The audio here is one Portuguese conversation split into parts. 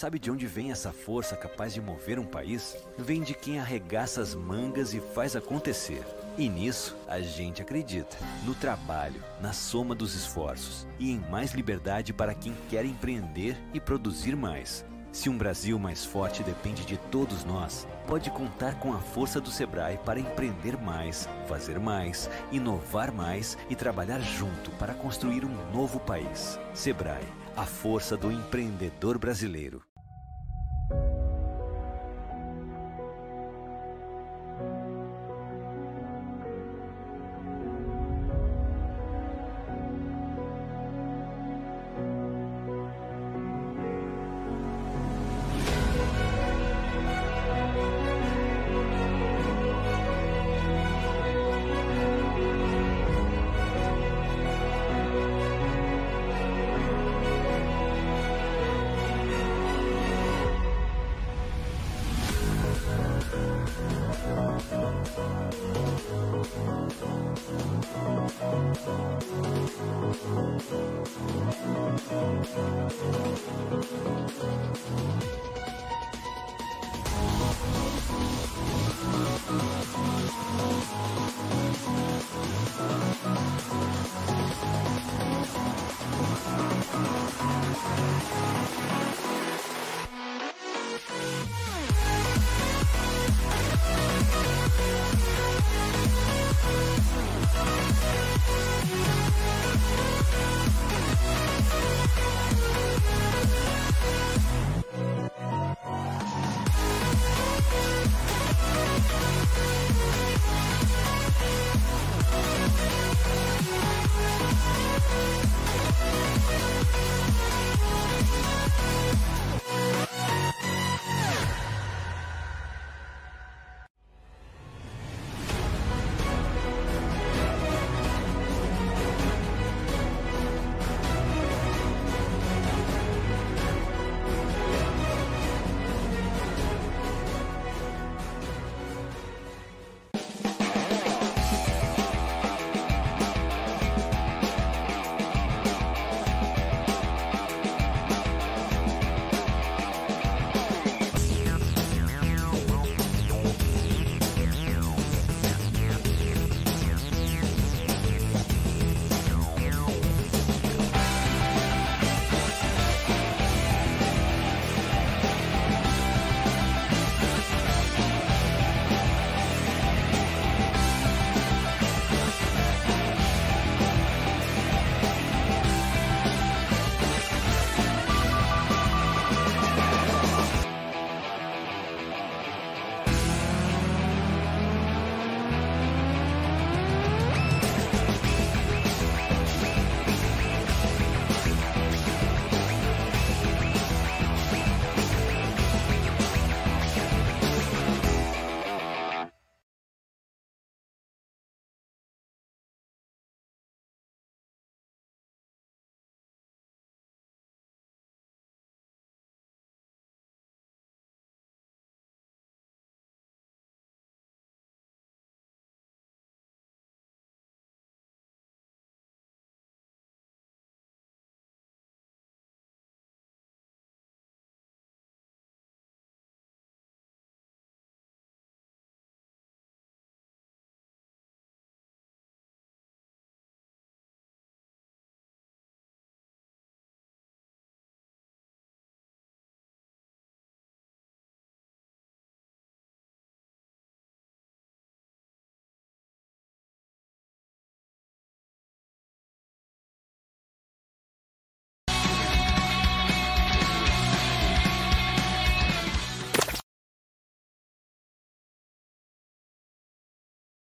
Sabe de onde vem essa força capaz de mover um país? Vem de quem arregaça as mangas e faz acontecer. E nisso a gente acredita. No trabalho, na soma dos esforços e em mais liberdade para quem quer empreender e produzir mais. Se um Brasil mais forte depende de todos nós, pode contar com a força do Sebrae para empreender mais, fazer mais, inovar mais e trabalhar junto para construir um novo país. Sebrae, a força do empreendedor brasileiro.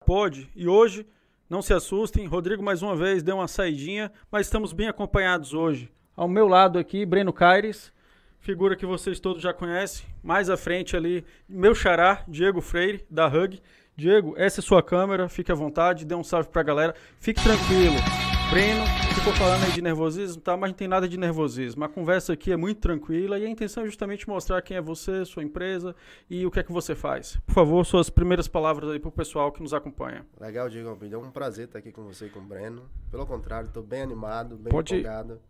Pode. E hoje, não se assustem, Rodrigo mais uma vez deu uma saidinha, mas estamos bem acompanhados hoje. Ao meu lado aqui, Breno Caires, figura que vocês todos já conhecem. Mais à frente ali, meu xará, Diego Freire, da Hug. Diego, essa é sua câmera, fique à vontade, dê um salve pra galera. Fique tranquilo. Breno, ficou falando aí de nervosismo, tá? Mas não tem nada de nervosismo. A conversa aqui é muito tranquila e a intenção é justamente mostrar quem é você, sua empresa e o que é que você faz. Por favor, suas primeiras palavras aí pro pessoal que nos acompanha. Legal, Diego. É um prazer estar aqui com você e com o Breno. Pelo contrário, estou bem animado, bem Pode... empolgado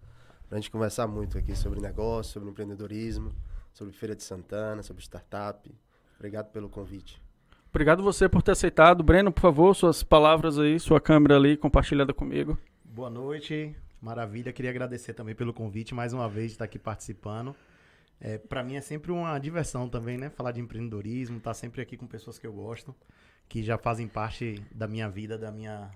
pra gente conversar muito aqui sobre negócio, sobre empreendedorismo, sobre Feira de Santana, sobre startup. Obrigado pelo convite. Obrigado você por ter aceitado. Breno, por favor, suas palavras aí, sua câmera ali compartilhada comigo. Boa noite, maravilha. Queria agradecer também pelo convite, mais uma vez, de estar aqui participando. É, para mim é sempre uma diversão também, né? Falar de empreendedorismo, estar sempre aqui com pessoas que eu gosto, que já fazem parte da minha vida, da minha,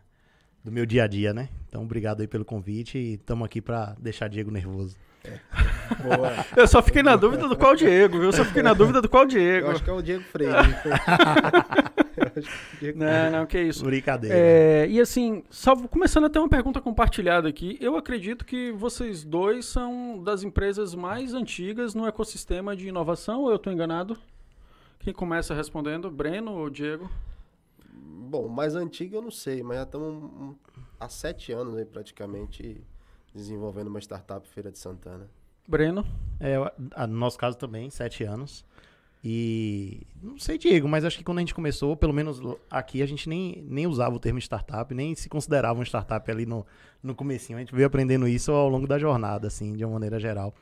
do meu dia a dia, né? Então, obrigado aí pelo convite e estamos aqui para deixar Diego nervoso. Boa. Eu só fiquei na dúvida do qual Diego, viu? Eu só fiquei na dúvida do qual Diego. Eu acho que é o Diego Freire. não, não, que isso. Brincadeira. É, e assim, só começando a ter uma pergunta compartilhada aqui. Eu acredito que vocês dois são das empresas mais antigas no ecossistema de inovação, ou eu estou enganado? Quem começa respondendo? Breno ou Diego? Bom, mais antigo eu não sei, mas já estamos há sete anos aí praticamente desenvolvendo uma startup Feira de Santana. Breno? É, no nosso caso também, sete anos. E não sei, Diego, mas acho que quando a gente começou, pelo menos aqui, a gente nem, nem usava o termo startup, nem se considerava um startup ali no, no comecinho. A gente veio aprendendo isso ao longo da jornada, assim, de uma maneira geral.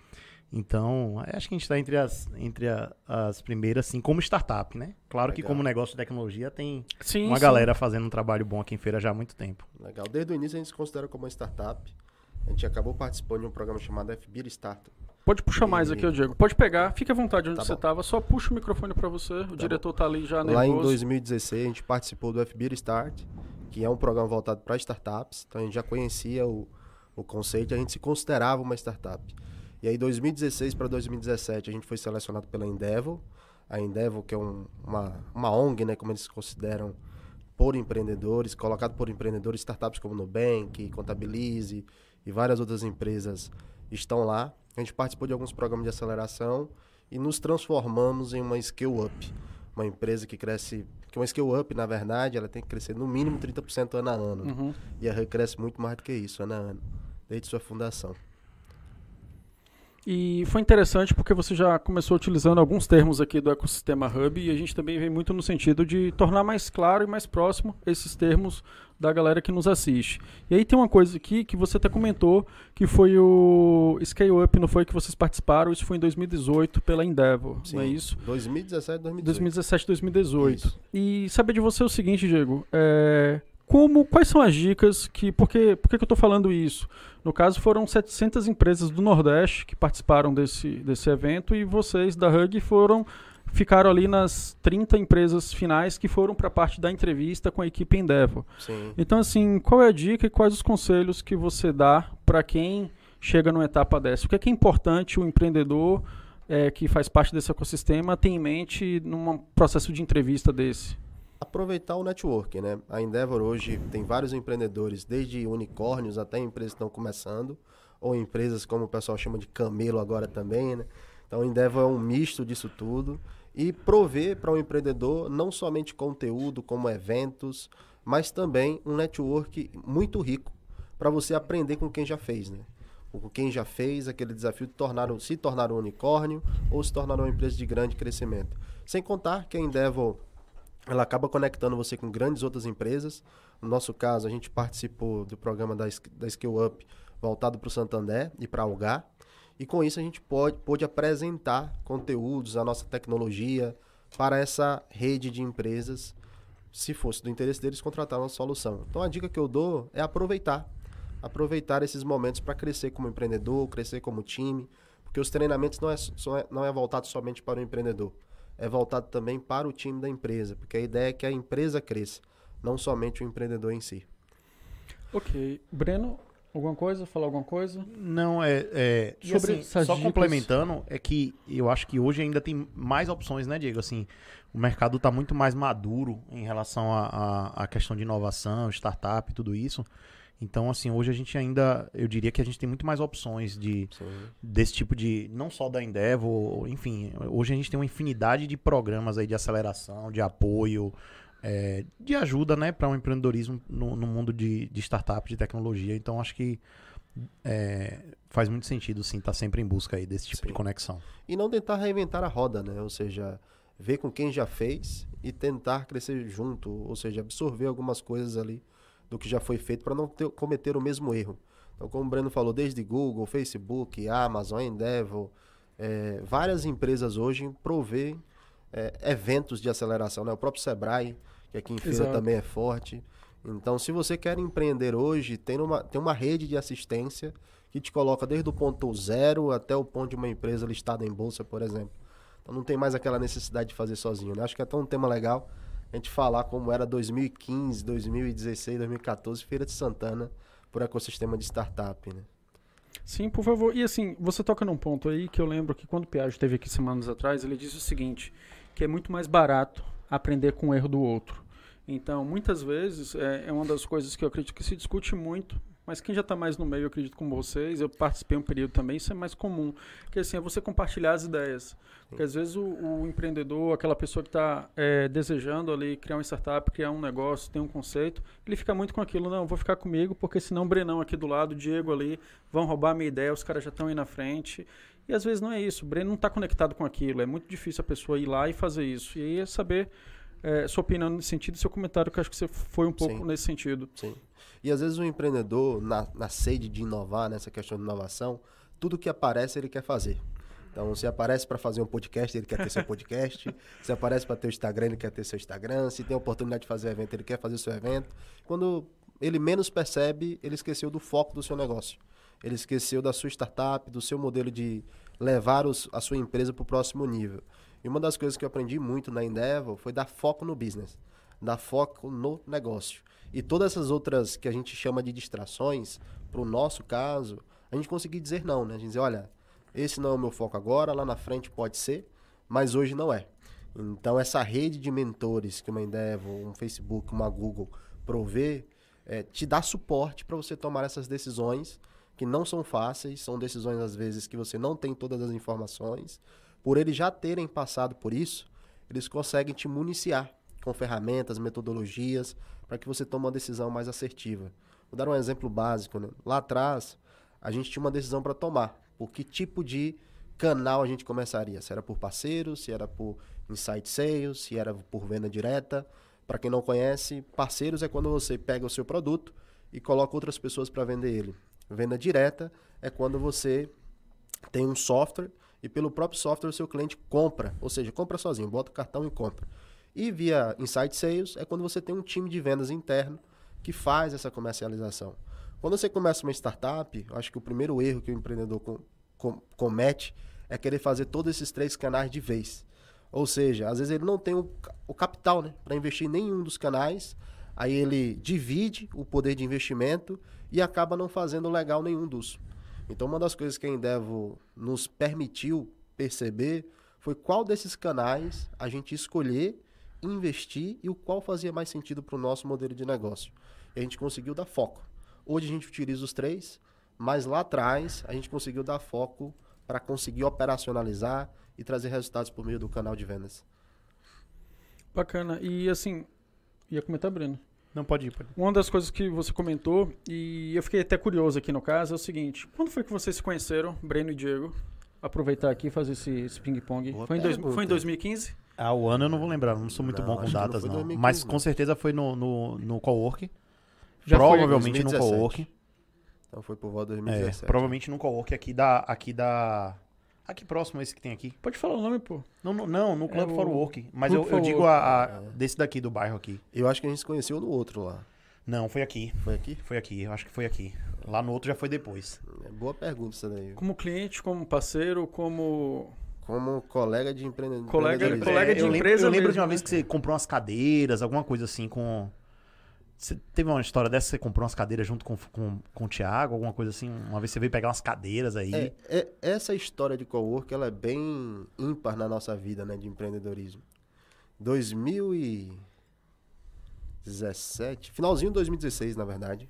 Então, acho que a gente está entre, as, entre a, as primeiras, assim, como startup, né? Claro Legal. que como negócio de tecnologia tem sim, uma sim. galera fazendo um trabalho bom aqui em feira já há muito tempo. Legal. Desde o início a gente se considera como uma startup. A gente acabou participando de um programa chamado FBIR Startup. Pode puxar e... mais aqui, Diego. Pode pegar, fique à vontade onde tá você estava. Só puxa o microfone para você. O tá diretor está ali já nervoso. Lá em 2016 a gente participou do FBIR Start, que é um programa voltado para startups. Então a gente já conhecia o, o conceito, a gente se considerava uma startup. E aí 2016 para 2017 a gente foi selecionado pela Endeavor. A Endeavor, que é um, uma, uma ONG, né, como eles se consideram, por empreendedores, colocado por empreendedores, startups como Nubank, Contabilize, e várias outras empresas estão lá. A gente participou de alguns programas de aceleração e nos transformamos em uma scale up, uma empresa que cresce, que uma scale up, na verdade, ela tem que crescer no mínimo 30% ano a ano. Uhum. E a RE cresce muito mais do que isso, ano a ano, desde sua fundação. E foi interessante porque você já começou utilizando alguns termos aqui do ecossistema Hub e a gente também vem muito no sentido de tornar mais claro e mais próximo esses termos da galera que nos assiste. E aí tem uma coisa aqui que você até comentou, que foi o Scale Up, não foi que vocês participaram, isso foi em 2018 pela Endeavor, Sim, não é isso? 2017, 2018. 2017, 2018. Isso. E saber de você é o seguinte, Diego, é, como, quais são as dicas que, por que, por que eu estou falando isso? No caso, foram 700 empresas do Nordeste que participaram desse, desse evento e vocês da Hug foram ficaram ali nas 30 empresas finais que foram para a parte da entrevista com a equipe Endeavor. Sim. Então, assim, qual é a dica e quais os conselhos que você dá para quem chega numa etapa dessa? O que é, que é importante o empreendedor é, que faz parte desse ecossistema ter em mente num processo de entrevista desse? Aproveitar o network, né? A Endeavor hoje tem vários empreendedores, desde unicórnios até empresas que estão começando, ou empresas como o pessoal chama de camelo agora também, né? Então, a Endeavor é um misto disso tudo e prover para o um empreendedor não somente conteúdo, como eventos, mas também um network muito rico para você aprender com quem já fez, né? Com quem já fez aquele desafio de tornar, se tornar um unicórnio ou se tornar uma empresa de grande crescimento. Sem contar que a Endeavor ela acaba conectando você com grandes outras empresas. No nosso caso, a gente participou do programa da, da Skill Up voltado para o Santander e para Algar. E com isso a gente pode, pode apresentar conteúdos, a nossa tecnologia para essa rede de empresas, se fosse do interesse deles contratar uma solução. Então a dica que eu dou é aproveitar. Aproveitar esses momentos para crescer como empreendedor, crescer como time, porque os treinamentos não é, é, não é voltado somente para o empreendedor é voltado também para o time da empresa, porque a ideia é que a empresa cresça, não somente o empreendedor em si. Ok. Breno, alguma coisa? Falar alguma coisa? Não, é. é Sobre assim, só dicas... complementando, é que eu acho que hoje ainda tem mais opções, né, Diego? Assim, o mercado está muito mais maduro em relação à questão de inovação, startup e tudo isso. Então, assim, hoje a gente ainda, eu diria que a gente tem muito mais opções de desse tipo de, não só da Endeavor, enfim, hoje a gente tem uma infinidade de programas aí de aceleração, de apoio, é, de ajuda, né, para o um empreendedorismo no, no mundo de, de startup, de tecnologia. Então, acho que é, faz muito sentido, sim, estar tá sempre em busca aí desse tipo sim. de conexão. E não tentar reinventar a roda, né? Ou seja, ver com quem já fez e tentar crescer junto, ou seja, absorver algumas coisas ali do que já foi feito para não ter, cometer o mesmo erro. Então, como o Breno falou, desde Google, Facebook, Amazon, Endeavor, É, várias empresas hoje provê é, eventos de aceleração, né? O próprio Sebrae, que aqui em Feira também é forte. Então, se você quer empreender hoje, tem uma, tem uma rede de assistência que te coloca desde o ponto zero até o ponto de uma empresa listada em bolsa, por exemplo. Então, não tem mais aquela necessidade de fazer sozinho. Né? Acho que é até um tema legal a gente falar como era 2015, 2016, 2014, Feira de Santana, por ecossistema de startup, né? Sim, por favor. E assim, você toca num ponto aí que eu lembro que quando o Piaget esteve aqui semanas atrás, ele disse o seguinte, que é muito mais barato aprender com o erro do outro. Então, muitas vezes, é, é uma das coisas que eu acredito que se discute muito mas quem já está mais no meio, eu acredito com vocês, eu participei um período também, isso é mais comum. Que assim, é você compartilhar as ideias. Porque às vezes o, o empreendedor, aquela pessoa que está é, desejando ali criar uma startup, criar um negócio, tem um conceito, ele fica muito com aquilo, não, vou ficar comigo, porque senão o Brenão aqui do lado, o Diego ali, vão roubar a minha ideia, os caras já estão aí na frente. E às vezes não é isso, o Breno não está conectado com aquilo, é muito difícil a pessoa ir lá e fazer isso. E aí é saber é, sua opinião nesse sentido, seu comentário, que acho que você foi um pouco Sim. nesse sentido. Sim. E às vezes o empreendedor, na, na sede de inovar, nessa questão de inovação, tudo que aparece ele quer fazer. Então, se aparece para fazer um podcast, ele quer ter seu podcast. se aparece para ter o Instagram, ele quer ter seu Instagram. Se tem a oportunidade de fazer evento, ele quer fazer seu evento. Quando ele menos percebe, ele esqueceu do foco do seu negócio. Ele esqueceu da sua startup, do seu modelo de levar os, a sua empresa para o próximo nível. E uma das coisas que eu aprendi muito na Endeavor foi dar foco no business, dar foco no negócio. E todas essas outras que a gente chama de distrações, para o nosso caso, a gente conseguir dizer não, né? A gente dizer, olha, esse não é o meu foco agora, lá na frente pode ser, mas hoje não é. Então, essa rede de mentores que uma Endeavor, um Facebook, uma Google provê, é, te dá suporte para você tomar essas decisões que não são fáceis, são decisões às vezes que você não tem todas as informações, por eles já terem passado por isso, eles conseguem te municiar com ferramentas, metodologias, para que você tome uma decisão mais assertiva. Vou dar um exemplo básico. Né? Lá atrás, a gente tinha uma decisão para tomar. Por que tipo de canal a gente começaria? Se era por parceiros, se era por insight sales, se era por venda direta. Para quem não conhece, parceiros é quando você pega o seu produto e coloca outras pessoas para vender ele. Venda direta é quando você tem um software e pelo próprio software o seu cliente compra, ou seja, compra sozinho, bota o cartão e compra. E via Insight Sales é quando você tem um time de vendas interno que faz essa comercialização. Quando você começa uma startup, acho que o primeiro erro que o empreendedor com, com, comete é querer fazer todos esses três canais de vez. Ou seja, às vezes ele não tem o, o capital né, para investir em nenhum dos canais, aí ele divide o poder de investimento e acaba não fazendo legal nenhum dos. Então, uma das coisas que a Endeavor nos permitiu perceber foi qual desses canais a gente escolher, investir e o qual fazia mais sentido para o nosso modelo de negócio. E a gente conseguiu dar foco. Hoje a gente utiliza os três, mas lá atrás a gente conseguiu dar foco para conseguir operacionalizar e trazer resultados por meio do canal de vendas. Bacana. E assim, ia comentar, Breno. Não, pode ir, pode ir. Uma das coisas que você comentou, e eu fiquei até curioso aqui no caso, é o seguinte: quando foi que vocês se conheceram, Breno e Diego? Aproveitar aqui e fazer esse, esse ping-pong. Foi, foi, em 2015? Ah, o ano eu não vou lembrar, não sou muito não, bom com datas, não. 2015, Mas com certeza foi no, no, no co-work. Provavelmente no co-work. Então foi por volta de 2017. É, provavelmente no co-work aqui da, aqui da Aqui próximo, esse que tem aqui. Pode falar o nome, pô. Não, não, não no Club é for Work. Mas eu, eu digo a, a é. desse daqui do bairro aqui. Eu acho que a gente se conheceu no outro lá. Não, foi aqui. Foi aqui? Foi aqui, eu acho que foi aqui. Lá no outro já foi depois. É boa pergunta essa daí. Como cliente, como parceiro, como. Como colega de empreendedor. Colega, colega de eu empresa. Lembro, eu lembro de uma vez que você comprou umas cadeiras, alguma coisa assim com. Você teve uma história dessa, você comprou umas cadeiras junto com, com, com o Thiago, alguma coisa assim? Uma vez você veio pegar umas cadeiras aí. É, é, essa história de cowork, ela é bem ímpar na nossa vida, né, de empreendedorismo. 2017, finalzinho de 2016, na verdade.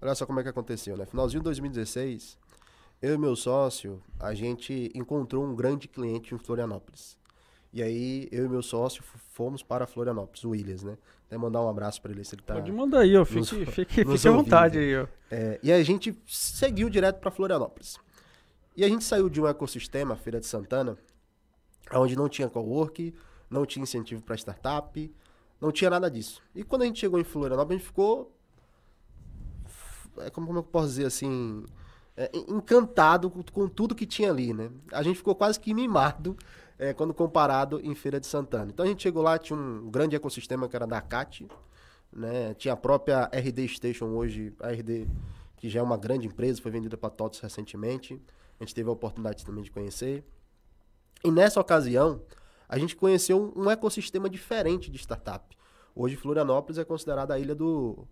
Olha só como é que aconteceu, né? Finalzinho de 2016, eu e meu sócio, a gente encontrou um grande cliente em Florianópolis. E aí, eu e meu sócio fomos para Florianópolis, o Williams, né? Até mandar um abraço para ele se ele tá. Pode mandar aí, ó. Fique, nos, fique, nos fique à vontade aí, ó. É, e a gente seguiu direto para Florianópolis. E a gente saiu de um ecossistema, Feira de Santana, onde não tinha cowork, não tinha incentivo para startup, não tinha nada disso. E quando a gente chegou em Florianópolis, a gente ficou. É como, como eu posso dizer assim? É, encantado com, tudo que tinha ali, né? A gente ficou quase que mimado é, quando comparado em Feira de Santana. Então a gente chegou lá, tinha um grande ecossistema que era da CAT, né? Tinha a própria RD Station hoje, a RD que já é uma grande empresa, foi vendida para TOTS recentemente. A gente teve a oportunidade também de conhecer. E nessa ocasião, a gente conheceu um ecossistema diferente de startup. Hoje Florianópolis é considerada a ilha do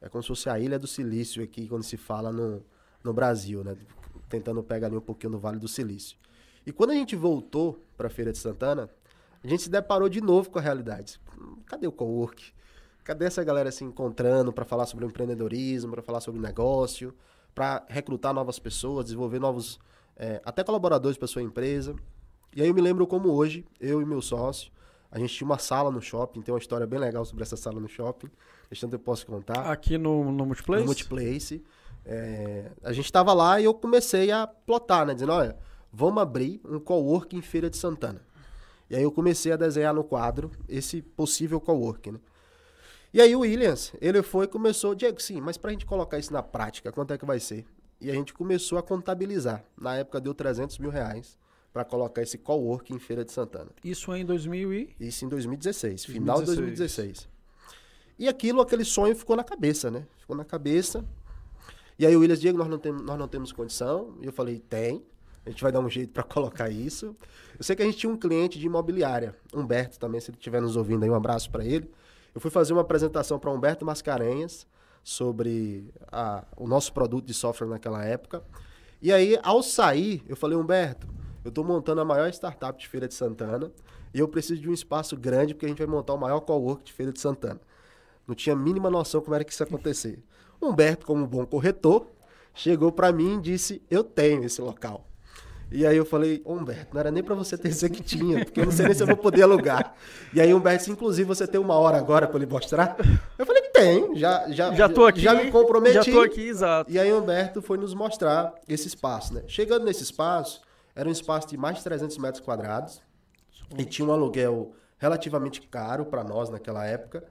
é como se fosse a ilha do silício aqui quando se fala no, no Brasil, né? Tentando pegar ali um pouquinho no Vale do Silício. E quando a gente voltou para a Feira de Santana, a gente se deparou de novo com a realidade. Cadê o cowork? Cadê essa galera se encontrando para falar sobre empreendedorismo, para falar sobre negócio, para recrutar novas pessoas, desenvolver novos, é, até colaboradores para sua empresa? E aí eu me lembro como hoje, eu e meu sócio, a gente tinha uma sala no shopping, tem uma história bem legal sobre essa sala no shopping. Deixando eu posso contar. Aqui no, no Multiplace? No Multiplace. É, a gente estava lá e eu comecei a plotar, né? Dizendo, olha, vamos abrir um coworking em Feira de Santana. E aí eu comecei a desenhar no quadro esse possível coworking, né? E aí o Williams, ele foi e começou, Diego, sim, mas para a gente colocar isso na prática, quanto é que vai ser? E a gente começou a contabilizar. Na época deu 300 mil reais para colocar esse coworking em Feira de Santana. Isso em 2000 e... Isso em 2016, 2016. final de 2016. E aquilo, aquele sonho ficou na cabeça, né? Ficou na cabeça. E aí o Williams, Diego, nós não, temos, nós não temos condição. E eu falei, tem. A gente vai dar um jeito para colocar isso. Eu sei que a gente tinha um cliente de imobiliária, Humberto também, se ele estiver nos ouvindo aí, um abraço para ele. Eu fui fazer uma apresentação para Humberto Mascarenhas sobre a, o nosso produto de software naquela época. E aí, ao sair, eu falei, Humberto, eu estou montando a maior startup de Feira de Santana e eu preciso de um espaço grande porque a gente vai montar o maior cowork de Feira de Santana. Não tinha a mínima noção como era que isso ia acontecer. Humberto, como bom corretor, chegou para mim e disse: Eu tenho esse local. E aí eu falei, Humberto, não era nem para você ter isso que tinha, porque eu não sei nem se eu vou poder alugar. E aí Humberto disse, inclusive, você tem uma hora agora para ele mostrar? Eu falei, tem, já já já tô aqui, já me comprometi. Já tô aqui, exato. E aí Humberto foi nos mostrar esse espaço, né? Chegando nesse espaço, era um espaço de mais de 300 metros quadrados e tinha um aluguel relativamente caro para nós naquela época.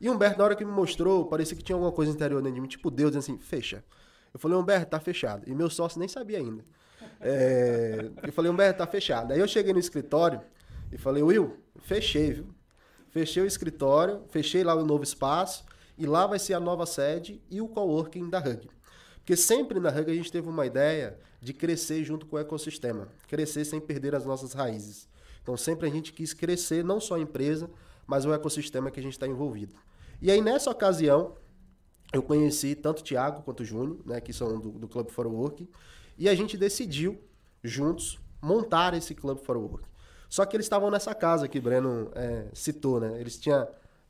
E Humberto, na hora que me mostrou, parecia que tinha alguma coisa interior dentro de mim, tipo Deus assim, fecha. Eu falei, Humberto, tá fechado. E meu sócio nem sabia ainda. É... Eu falei, Humberto, tá fechado. Aí eu cheguei no escritório e falei, Will, fechei, viu? Fechei o escritório, fechei lá o novo espaço e lá vai ser a nova sede e o coworking da Hug. Porque sempre na Hug a gente teve uma ideia de crescer junto com o ecossistema, crescer sem perder as nossas raízes. Então sempre a gente quis crescer não só a empresa, mas o ecossistema que a gente está envolvido. E aí nessa ocasião eu conheci tanto o Thiago quanto o Júnior, né, que são do, do Club for Work, e a gente decidiu juntos montar esse Club for Work. Só que eles estavam nessa casa que o Breno é, citou, né? Eles tinham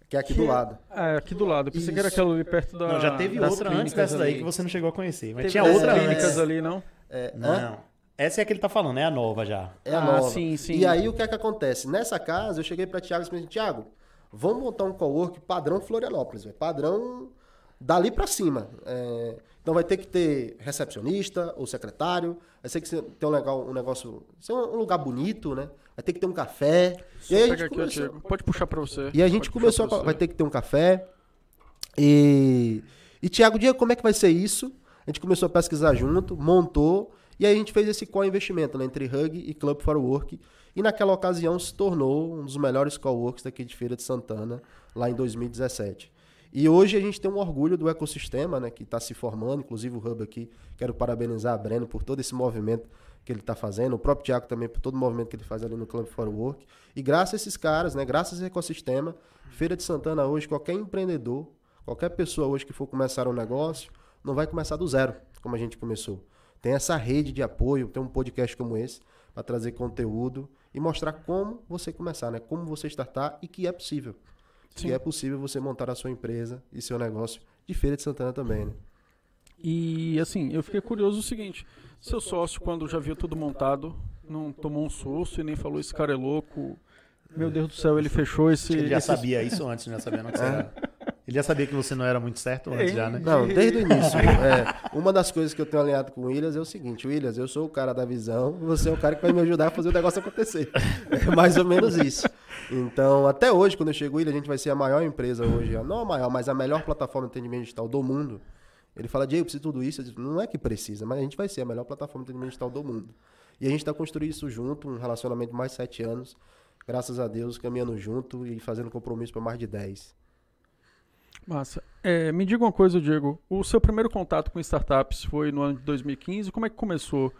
que é aqui que, do lado. É, aqui do lado. Eu pensei Isso. que era aquela ali perto da. Não, já teve outra antes dessa daí que você não chegou a conhecer. Mas teve tinha outra clínicas ali, não? É, não. Essa é a que ele tá falando, é a nova já. É a ah, nova. Sim, sim. E aí o que é que acontece? Nessa casa, eu cheguei para Thiago e falei, Thiago, vamos montar um cowork padrão Florianópolis, véio, padrão dali para cima. É, então vai ter que ter recepcionista ou secretário, vai ter que ter um, legal, um negócio, ser um lugar bonito, né? Vai ter que ter um café. Só e aí a gente começou... Pode puxar para você. E a gente Pode começou, a... vai ter que ter um café. E, e Tiago, Diego, como é que vai ser isso? A gente começou a pesquisar junto, montou, e aí a gente fez esse co-investimento né, entre Hug e Club for Work. E naquela ocasião se tornou um dos melhores coworks daqui de Feira de Santana, lá em 2017. E hoje a gente tem um orgulho do ecossistema né, que está se formando, inclusive o Hub aqui. Quero parabenizar a Breno por todo esse movimento que ele está fazendo, o próprio Tiago também por todo o movimento que ele faz ali no Club for Work. E graças a esses caras, né, graças a esse ecossistema, Feira de Santana hoje, qualquer empreendedor, qualquer pessoa hoje que for começar um negócio, não vai começar do zero, como a gente começou. Tem essa rede de apoio, tem um podcast como esse, para trazer conteúdo e mostrar como você começar, né? Como você startar e que é possível. Sim. Que é possível você montar a sua empresa e seu negócio de Feira de Santana também, né? E assim, eu fiquei curioso o seguinte: seu sócio, quando já viu tudo montado, não tomou um susto e nem falou: esse cara é louco. Meu Deus do céu, ele fechou esse. Ele já esse... sabia isso antes, já sabia não que você era. Ele já sabia que você não era muito certo antes, já, né? Não, desde o início. É, uma das coisas que eu tenho alinhado com o Williams é o seguinte: Williams, eu sou o cara da visão, você é o cara que vai me ajudar a fazer o negócio acontecer. É mais ou menos isso. Então, até hoje, quando eu chego, Williams, a gente vai ser a maior empresa hoje, não a maior, mas a melhor plataforma de atendimento digital do mundo. Ele fala, Diego, preciso de tudo isso. Eu digo, não é que precisa, mas a gente vai ser a melhor plataforma de atendimento digital do mundo. E a gente está construindo isso junto, um relacionamento de mais de sete anos. Graças a Deus, caminhando junto e fazendo compromisso para mais de dez. Massa. É, me diga uma coisa, Diego. O seu primeiro contato com startups foi no ano de 2015. Como é que começou?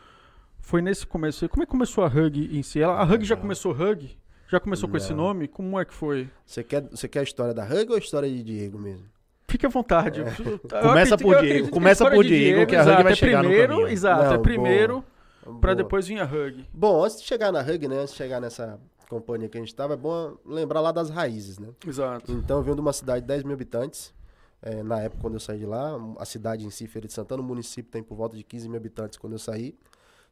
Foi nesse começo. Como é que começou a Hug em si? Ela, a Hug já começou Hug? Já começou com esse nome? Como é que foi? Você quer, você quer a história da Hug ou a história de Diego mesmo? Fique à vontade. É. Começa por Diego. Começa por Diego, Diego, que a Hug vai é chegar primeiro, no Exato, Não, é primeiro para depois vir a Hug. Bom, antes de chegar na Hug, né? Antes de chegar nessa companhia que a gente estava, é bom lembrar lá das raízes, né? Exato. Então, eu vim de uma cidade de 10 mil habitantes. É, na época, quando eu saí de lá, a cidade em si, Feira de Santana, o município tem por volta de 15 mil habitantes quando eu saí.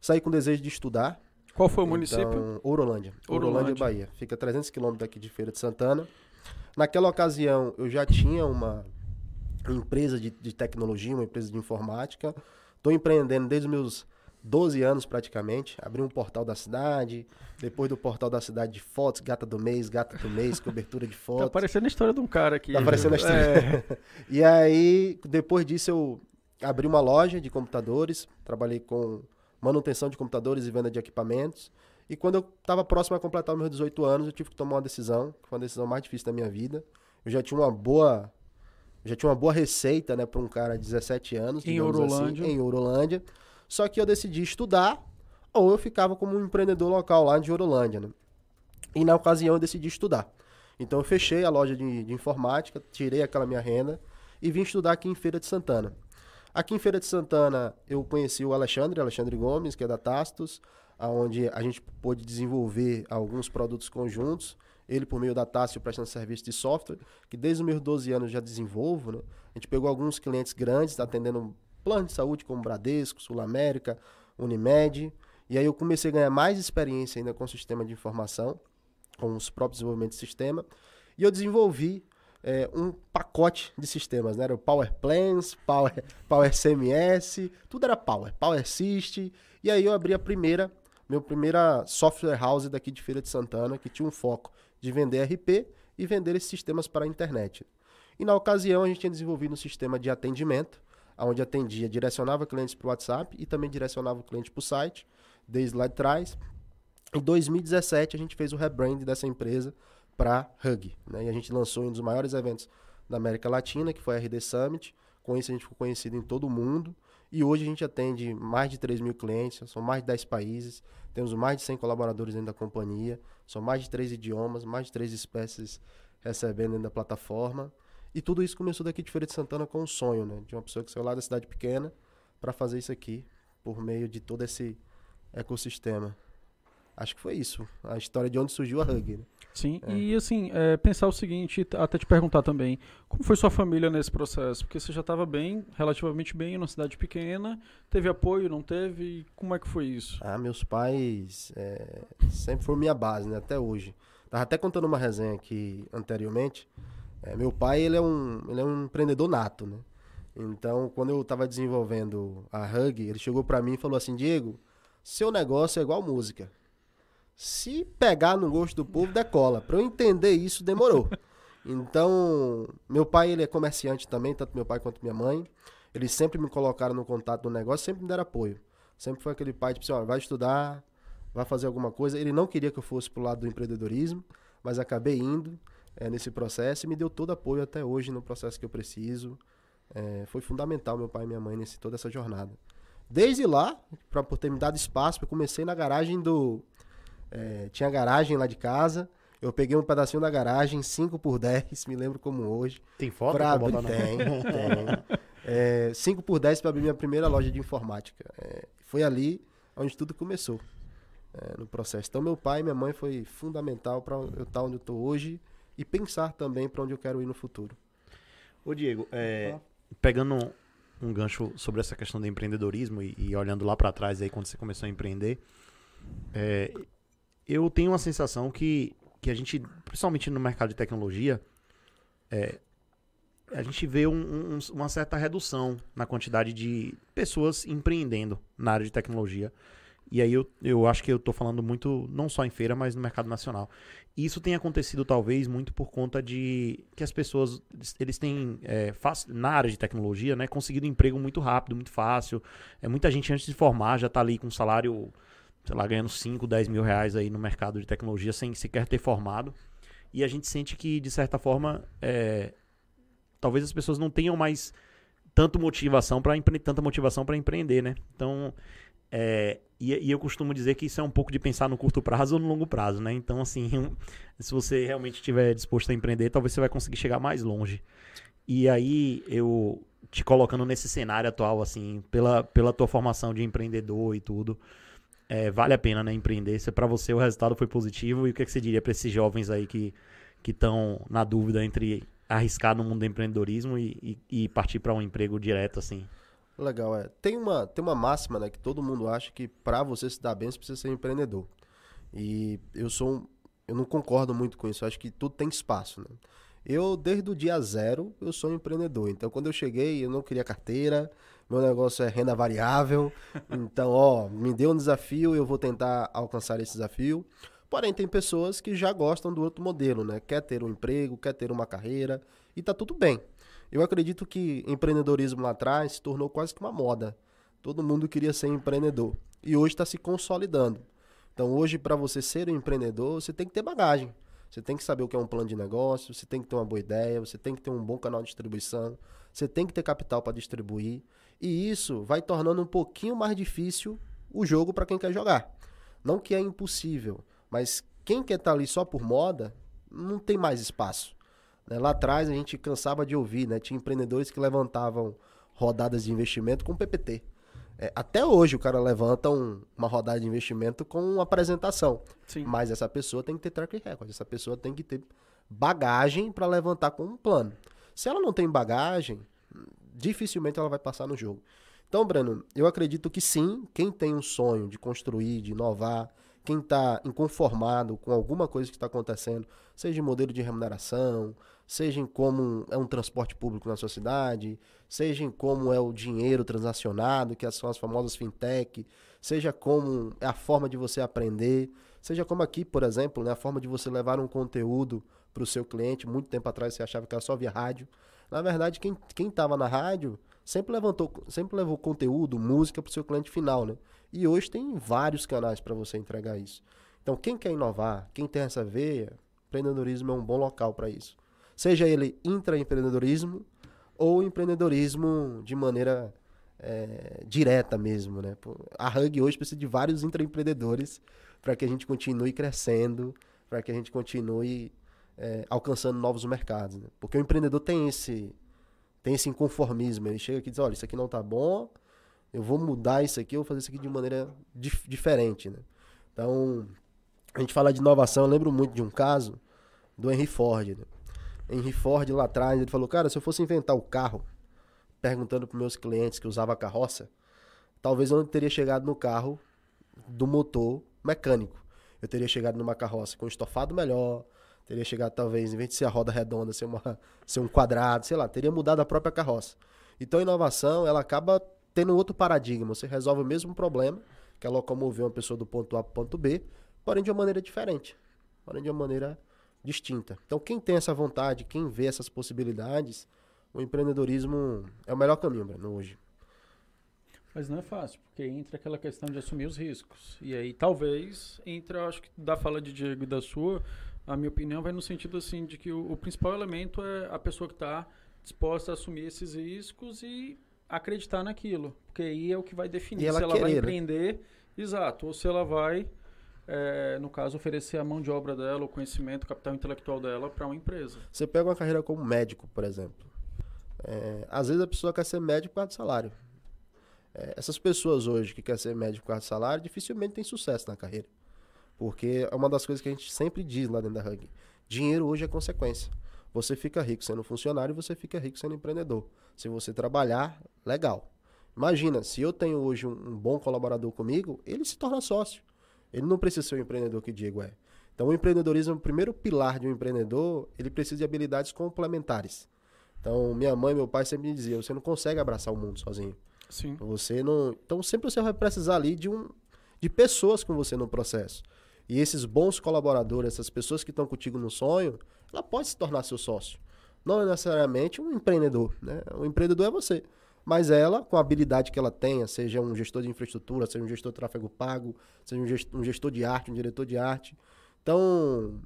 Saí com desejo de estudar. Qual foi o então, município? Ourolândia. Ourolândia, Bahia. Fica a 300 quilômetros daqui de Feira de Santana. Naquela ocasião, eu já tinha uma empresa de, de tecnologia, uma empresa de informática. Estou empreendendo desde os meus 12 anos praticamente. Abri um portal da cidade, depois do portal da cidade de fotos, gata do mês, gata do mês, cobertura de fotos. Tá aparecendo a história de um cara aqui. Tá aparecendo a história. É. e aí, depois disso, eu abri uma loja de computadores, trabalhei com manutenção de computadores e venda de equipamentos. E quando eu estava próximo a completar os meus 18 anos, eu tive que tomar uma decisão, que foi uma decisão mais difícil da minha vida. Eu já tinha uma boa já tinha uma boa receita, né, para um cara de 17 anos, em Orolândia. Assim, em Orolândia. Só que eu decidi estudar ou eu ficava como um empreendedor local lá de Orolândia, né? E na ocasião eu decidi estudar. Então eu fechei a loja de, de informática, tirei aquela minha renda e vim estudar aqui em Feira de Santana. Aqui em Feira de Santana eu conheci o Alexandre, Alexandre Gomes, que é da Tastos, onde a gente pôde desenvolver alguns produtos conjuntos. Ele, por meio da Tastos, prestando serviço de software, que desde os meus 12 anos já desenvolvo. Né? A gente pegou alguns clientes grandes, atendendo plano de saúde como Bradesco, Sul América, Unimed. E aí eu comecei a ganhar mais experiência ainda com o sistema de informação, com os próprios desenvolvimentos de sistema. E eu desenvolvi é, um pacote de sistemas, né? Era o Power Plans, Power, Power CMS, tudo era Power, Power System. E aí eu abri a primeira, meu primeira software house daqui de Feira de Santana, que tinha um foco de vender RP e vender esses sistemas para a internet. E na ocasião a gente tinha desenvolvido um sistema de atendimento, onde atendia, direcionava clientes para o WhatsApp e também direcionava o cliente para o site, desde lá de trás. Em 2017 a gente fez o rebrand dessa empresa para Hug. Né? E a gente lançou um dos maiores eventos da América Latina, que foi a RD Summit. Com isso a gente ficou conhecido em todo o mundo. E hoje a gente atende mais de 3 mil clientes, são mais de 10 países, temos mais de 100 colaboradores dentro da companhia, são mais de 3 idiomas, mais de 3 espécies recebendo dentro da plataforma. E tudo isso começou daqui de Feira de Santana com um sonho, né? De uma pessoa que saiu lá da cidade pequena para fazer isso aqui, por meio de todo esse ecossistema. Acho que foi isso, a história de onde surgiu a Hug. Né? Sim, é. e assim, é, pensar o seguinte, até te perguntar também, como foi sua família nesse processo? Porque você já estava bem, relativamente bem, numa cidade pequena, teve apoio, não teve? Como é que foi isso? Ah, meus pais é, sempre foram minha base, né, até hoje. Tava até contando uma resenha aqui anteriormente, é, meu pai, ele é, um, ele é um empreendedor nato, né? Então, quando eu estava desenvolvendo a Hug, ele chegou para mim e falou assim, Diego, seu negócio é igual música. Se pegar no gosto do povo, decola. Para eu entender isso, demorou. Então, meu pai, ele é comerciante também, tanto meu pai quanto minha mãe. Eles sempre me colocaram no contato do negócio, sempre me deram apoio. Sempre foi aquele pai, tipo assim, ó, vai estudar, vai fazer alguma coisa. Ele não queria que eu fosse pro lado do empreendedorismo, mas acabei indo é, nesse processo e me deu todo apoio até hoje no processo que eu preciso. É, foi fundamental meu pai e minha mãe nesse toda essa jornada. Desde lá, pra, por ter me dado espaço, eu comecei na garagem do é, tinha garagem lá de casa. Eu peguei um pedacinho da garagem, 5 por 10, me lembro como hoje. Tem foto pra abrir? Tem, tem. É, 5 por 10 para abrir minha primeira loja de informática. É, foi ali onde tudo começou é, no processo. Então, meu pai e minha mãe foi fundamental para eu estar onde eu estou hoje e pensar também para onde eu quero ir no futuro. Ô, Diego, é, pegando um, um, gancho sobre essa questão do empreendedorismo e, e olhando lá para trás, aí quando você começou a empreender, é, eu tenho uma sensação que, que a gente, principalmente no mercado de tecnologia, é, a gente vê um, um, uma certa redução na quantidade de pessoas empreendendo na área de tecnologia. e aí eu, eu acho que eu estou falando muito, não só em feira, mas no mercado nacional. Isso tem acontecido talvez muito por conta de que as pessoas, eles têm, é, na área de tecnologia, né, conseguido emprego muito rápido, muito fácil. É, muita gente antes de formar já está ali com salário, sei lá, ganhando 5, 10 mil reais aí no mercado de tecnologia sem sequer ter formado. E a gente sente que, de certa forma, é, talvez as pessoas não tenham mais tanto motivação para tanta motivação para empreender, né? Então, é, e, e, eu costumo dizer que isso é um pouco de pensar no curto prazo ou no longo prazo, né? Então, assim, se você realmente estiver disposto a empreender, talvez você vai conseguir chegar mais longe. E aí, eu te colocando nesse cenário atual, assim, pela, pela tua formação de empreendedor e tudo, é, vale a pena, né, empreender? Se para você o resultado foi positivo, e o que, é que você diria para esses jovens aí que estão na dúvida entre arriscar no mundo do empreendedorismo e, e, e partir para um emprego direto, assim? Legal, é. Tem uma, tem uma máxima, né, que todo mundo acha que para você se dar bem, você precisa ser empreendedor. E eu sou um, eu não concordo muito com isso, eu acho que tudo tem espaço, né? Eu, desde o dia zero, eu sou um empreendedor. Então, quando eu cheguei, eu não queria carteira, meu negócio é renda variável. Então, ó, me deu um desafio, eu vou tentar alcançar esse desafio. Porém, tem pessoas que já gostam do outro modelo, né? Quer ter um emprego, quer ter uma carreira, e tá tudo bem. Eu acredito que empreendedorismo lá atrás se tornou quase que uma moda. Todo mundo queria ser empreendedor. E hoje está se consolidando. Então, hoje, para você ser um empreendedor, você tem que ter bagagem. Você tem que saber o que é um plano de negócio, você tem que ter uma boa ideia, você tem que ter um bom canal de distribuição, você tem que ter capital para distribuir. E isso vai tornando um pouquinho mais difícil o jogo para quem quer jogar. Não que é impossível, mas quem quer estar tá ali só por moda, não tem mais espaço. Né? Lá atrás a gente cansava de ouvir, né? Tinha empreendedores que levantavam rodadas de investimento com PPT. É, até hoje o cara levanta um, uma rodada de investimento com uma apresentação. Sim. Mas essa pessoa tem que ter track record, essa pessoa tem que ter bagagem para levantar com um plano. Se ela não tem bagagem, dificilmente ela vai passar no jogo. Então, Breno, eu acredito que sim, quem tem um sonho de construir, de inovar, quem está inconformado com alguma coisa que está acontecendo, seja em modelo de remuneração, seja em como é um transporte público na sua cidade, seja em como é o dinheiro transacionado, que são as famosas fintech, seja como é a forma de você aprender, seja como aqui, por exemplo, né, a forma de você levar um conteúdo para o seu cliente. Muito tempo atrás você achava que era só via rádio. Na verdade, quem estava na rádio sempre levantou, sempre levou conteúdo, música para o seu cliente final, né? E hoje tem vários canais para você entregar isso. Então, quem quer inovar, quem tem essa veia, empreendedorismo é um bom local para isso. Seja ele intraempreendedorismo ou empreendedorismo de maneira é, direta mesmo, né? A Hug hoje precisa de vários intraempreendedores para que a gente continue crescendo, para que a gente continue é, alcançando novos mercados. Né? Porque o empreendedor tem esse tem esse inconformismo. Ele chega aqui e diz, olha, isso aqui não tá bom, eu vou mudar isso aqui, eu vou fazer isso aqui de maneira dif diferente, né? Então, a gente fala de inovação, eu lembro muito de um caso do Henry Ford. Né? Henry Ford lá atrás, ele falou, cara, se eu fosse inventar o carro, perguntando para meus clientes que usava carroça, talvez eu não teria chegado no carro do motor mecânico. Eu teria chegado numa carroça com estofado melhor, Teria chegado, talvez, em vez de ser a roda redonda, ser, uma, ser um quadrado, sei lá, teria mudado a própria carroça. Então a inovação, ela acaba tendo outro paradigma. Você resolve o mesmo problema, que é locomover uma pessoa do ponto A para o ponto B, porém de uma maneira diferente, porém de uma maneira distinta. Então quem tem essa vontade, quem vê essas possibilidades, o empreendedorismo é o melhor caminho, Breno, hoje. Mas não é fácil, porque entra aquela questão de assumir os riscos. E aí talvez entra, acho que da fala de Diego e da sua, a minha opinião vai no sentido assim de que o, o principal elemento é a pessoa que está disposta a assumir esses riscos e acreditar naquilo, porque aí é o que vai definir se ela querer, vai né? empreender, né? exato, ou se ela vai, é, no caso, oferecer a mão de obra dela, o conhecimento, o capital intelectual dela para uma empresa. Você pega uma carreira como médico, por exemplo. É, às vezes a pessoa quer ser médico por causa do salário. É, essas pessoas hoje que querem ser médico por causa do salário dificilmente têm sucesso na carreira. Porque é uma das coisas que a gente sempre diz lá dentro da Hug. Dinheiro hoje é consequência. Você fica rico sendo funcionário e você fica rico sendo empreendedor. Se você trabalhar, legal. Imagina, se eu tenho hoje um, um bom colaborador comigo, ele se torna sócio. Ele não precisa ser o empreendedor que Diego é. Então, o empreendedorismo, o primeiro pilar de um empreendedor, ele precisa de habilidades complementares. Então, minha mãe e meu pai sempre me diziam: você não consegue abraçar o mundo sozinho. Sim. Você não. Então, sempre você vai precisar ali de um, de pessoas com você no processo. E esses bons colaboradores, essas pessoas que estão contigo no sonho, ela pode se tornar seu sócio. Não é necessariamente um empreendedor, né? O empreendedor é você. Mas ela, com a habilidade que ela tenha, seja um gestor de infraestrutura, seja um gestor de tráfego pago, seja um gestor, um gestor de arte, um diretor de arte. Então,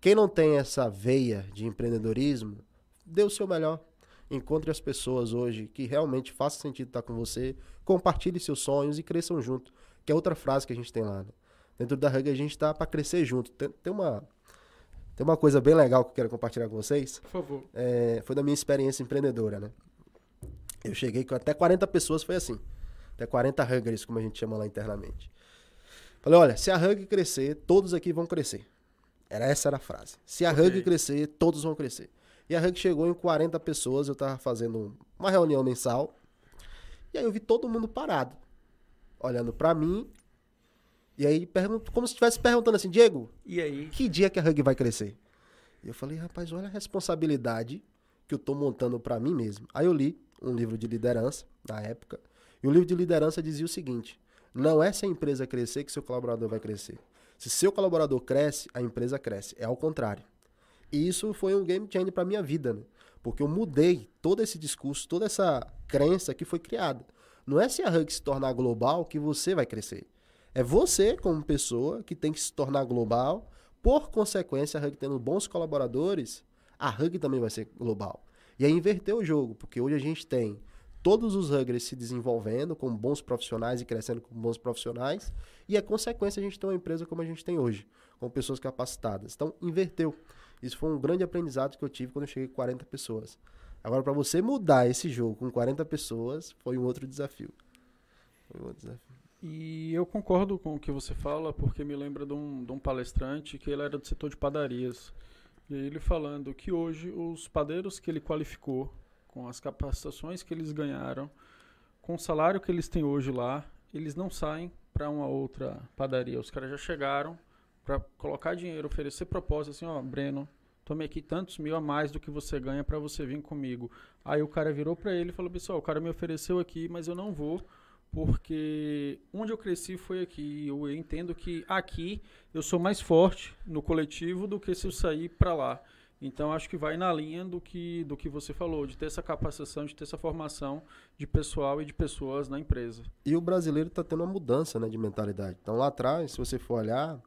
quem não tem essa veia de empreendedorismo, dê o seu melhor. Encontre as pessoas hoje que realmente faça sentido estar com você, compartilhe seus sonhos e cresçam junto. Que é outra frase que a gente tem lá. Né? Dentro da Hug a gente está para crescer junto. Tem, tem, uma, tem uma coisa bem legal que eu quero compartilhar com vocês. Por favor. É, foi da minha experiência empreendedora, né? Eu cheguei com até 40 pessoas, foi assim. Até 40 Huggers, como a gente chama lá internamente. Falei, olha, se a Hug crescer, todos aqui vão crescer. Era essa era a frase. Se a okay. Hug crescer, todos vão crescer. E a Hug chegou em 40 pessoas, eu tava fazendo uma reunião mensal. E aí eu vi todo mundo parado, olhando para mim. E aí, pergunto, como se estivesse perguntando assim, Diego, e aí? Que dia que a Hug vai crescer? E eu falei, rapaz, olha a responsabilidade que eu tô montando para mim mesmo. Aí eu li um livro de liderança, na época, e o livro de liderança dizia o seguinte: não é se a empresa crescer que seu colaborador vai crescer. Se seu colaborador cresce, a empresa cresce. É ao contrário. E isso foi um game changer para minha vida, né? Porque eu mudei todo esse discurso, toda essa crença que foi criada. Não é se a Hug se tornar global que você vai crescer. É você, como pessoa, que tem que se tornar global. Por consequência, a Hug tendo bons colaboradores, a Hug também vai ser global. E aí inverter o jogo, porque hoje a gente tem todos os Huggers se desenvolvendo como bons profissionais e crescendo como bons profissionais, e a consequência a gente tem uma empresa como a gente tem hoje, com pessoas capacitadas. Então, inverteu. Isso foi um grande aprendizado que eu tive quando eu cheguei com 40 pessoas. Agora, para você mudar esse jogo com 40 pessoas, foi um outro desafio. Foi um outro desafio. E eu concordo com o que você fala, porque me lembra de um, de um palestrante que ele era do setor de padarias. E ele falando que hoje os padeiros que ele qualificou com as capacitações que eles ganharam, com o salário que eles têm hoje lá, eles não saem para uma outra padaria. Os caras já chegaram para colocar dinheiro, oferecer propósito assim, ó, Breno, tome aqui tantos mil a mais do que você ganha para você vir comigo. Aí o cara virou para ele e falou, pessoal, o cara me ofereceu aqui, mas eu não vou porque onde eu cresci foi aqui. Eu entendo que aqui eu sou mais forte no coletivo do que se eu sair para lá. Então acho que vai na linha do que, do que você falou, de ter essa capacitação, de ter essa formação de pessoal e de pessoas na empresa. E o brasileiro está tendo uma mudança né, de mentalidade. Então lá atrás, se você for olhar,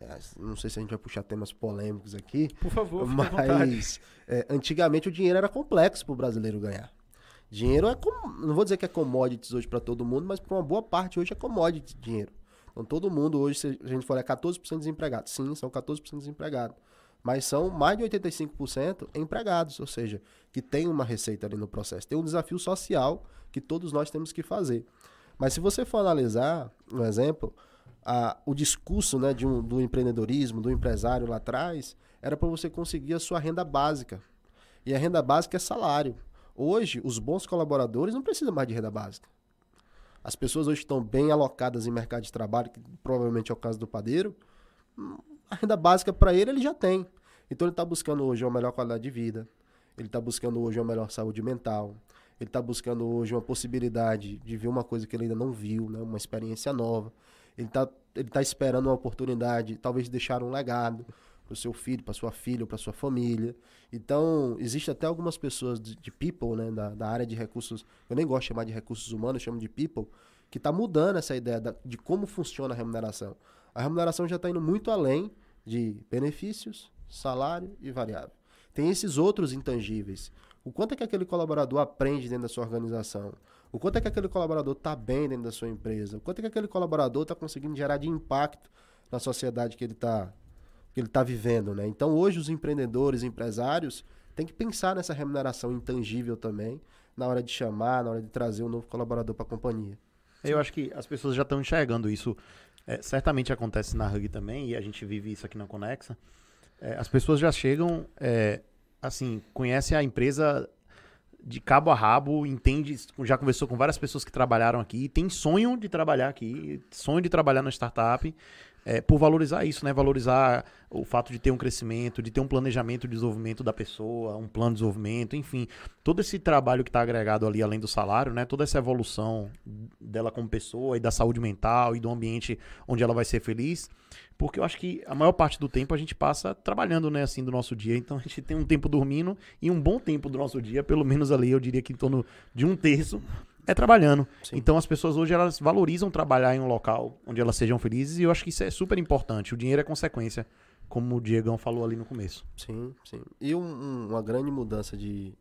é, não sei se a gente vai puxar temas polêmicos aqui. Por favor, mas é, antigamente o dinheiro era complexo para o brasileiro ganhar. Dinheiro é, com, não vou dizer que é commodities hoje para todo mundo, mas para uma boa parte hoje é commodity dinheiro. Então todo mundo hoje, se a gente for olhar, é 14% desempregado. Sim, são 14% desempregados mas são mais de 85% empregados, ou seja, que tem uma receita ali no processo. Tem um desafio social que todos nós temos que fazer. Mas se você for analisar, um exemplo, a, o discurso né, de um, do empreendedorismo, do empresário lá atrás, era para você conseguir a sua renda básica. E a renda básica é salário. Hoje, os bons colaboradores não precisam mais de renda básica. As pessoas hoje estão bem alocadas em mercado de trabalho, que provavelmente é o caso do padeiro. A renda básica para ele, ele já tem. Então ele está buscando hoje uma melhor qualidade de vida, ele está buscando hoje uma melhor saúde mental, ele está buscando hoje uma possibilidade de ver uma coisa que ele ainda não viu, né? uma experiência nova. Ele está ele tá esperando uma oportunidade, talvez de deixar um legado para o seu filho, para sua filha, para sua família. Então, existe até algumas pessoas de, de people, né, da, da, área de recursos, eu nem gosto de chamar de recursos humanos, eu chamo de people, que está mudando essa ideia da, de como funciona a remuneração. A remuneração já está indo muito além de benefícios, salário e variável. Tem esses outros intangíveis. O quanto é que aquele colaborador aprende dentro da sua organização? O quanto é que aquele colaborador está bem dentro da sua empresa? O quanto é que aquele colaborador está conseguindo gerar de impacto na sociedade que ele está que ele tá vivendo, né? Então hoje os empreendedores, empresários têm que pensar nessa remuneração intangível também na hora de chamar, na hora de trazer um novo colaborador para a companhia. Eu acho que as pessoas já estão enxergando isso. É, certamente acontece na Hug também e a gente vive isso aqui na Conexa. É, as pessoas já chegam, é, assim, conhecem a empresa de cabo a rabo, entende, já conversou com várias pessoas que trabalharam aqui, tem sonho de trabalhar aqui, sonho de trabalhar na startup, é, por valorizar isso, né? Valorizar o fato de ter um crescimento, de ter um planejamento de desenvolvimento da pessoa, um plano de desenvolvimento, enfim, todo esse trabalho que está agregado ali além do salário, né? Toda essa evolução dela como pessoa e da saúde mental e do ambiente onde ela vai ser feliz, porque eu acho que a maior parte do tempo a gente passa trabalhando, né, assim, do nosso dia. Então a gente tem um tempo dormindo e um bom tempo do nosso dia, pelo menos ali eu diria que em torno de um terço é trabalhando. Sim. Então as pessoas hoje elas valorizam trabalhar em um local onde elas sejam felizes e eu acho que isso é super importante. O dinheiro é consequência, como o Diegão falou ali no começo. Sim, sim. E um, um, uma grande mudança de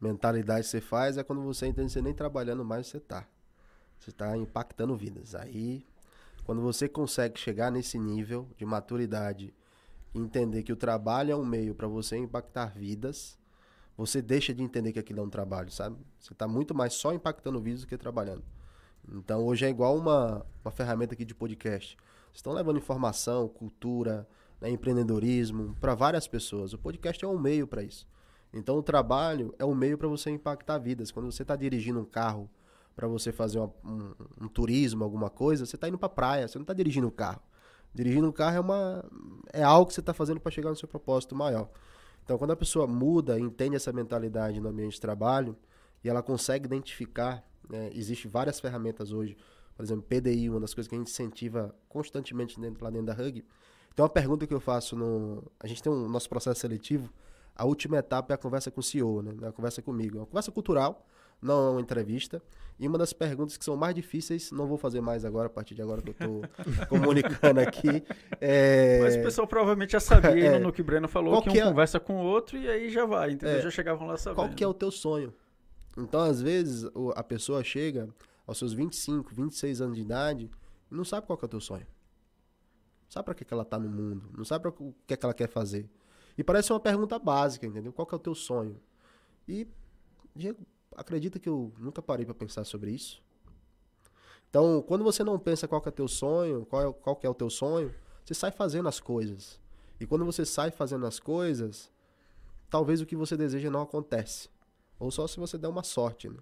mentalidade que você faz é quando você entende que você nem trabalhando mais você tá. Você está impactando vidas. Aí, quando você consegue chegar nesse nível de maturidade entender que o trabalho é um meio para você impactar vidas, você deixa de entender que aquilo é um trabalho, sabe? Você está muito mais só impactando vidas do que trabalhando. Então hoje é igual uma, uma ferramenta aqui de podcast. Vocês estão levando informação, cultura, né, empreendedorismo para várias pessoas. O podcast é um meio para isso. Então o trabalho é um meio para você impactar vidas. Quando você está dirigindo um carro para você fazer uma, um, um, turismo, alguma coisa, você está indo para praia, você não está dirigindo um carro. Dirigindo um carro é, uma, é algo que você está fazendo para chegar no seu propósito maior. Então, quando a pessoa muda, entende essa mentalidade no ambiente de trabalho e ela consegue identificar, né, existe várias ferramentas hoje, por exemplo, PDI, uma das coisas que a gente incentiva constantemente dentro, lá dentro da Hug. Então, uma pergunta que eu faço no. A gente tem um nosso processo seletivo, a última etapa é a conversa com o CEO, né? A conversa comigo. É uma conversa cultural, não é uma entrevista. E uma das perguntas que são mais difíceis, não vou fazer mais agora, a partir de agora que eu estou comunicando aqui. É... Mas o pessoal provavelmente já sabia é... no que o Breno falou, Qual que, um é... conversa com o outro e aí já vai, entendeu? É... Já chegavam lá sabendo. Qual que é o teu sonho? Então, às vezes, a pessoa chega aos seus 25, 26 anos de idade e não sabe qual que é o teu sonho. Não sabe para que, que ela está no mundo, não sabe o que, é que ela quer fazer. E parece uma pergunta básica, entendeu? Qual que é o teu sonho? E, Diego, acredita que eu nunca parei para pensar sobre isso? Então, quando você não pensa qual é teu sonho, qual, é, qual é o teu sonho, você sai fazendo as coisas. E quando você sai fazendo as coisas, talvez o que você deseja não acontece. Ou só se você der uma sorte, né?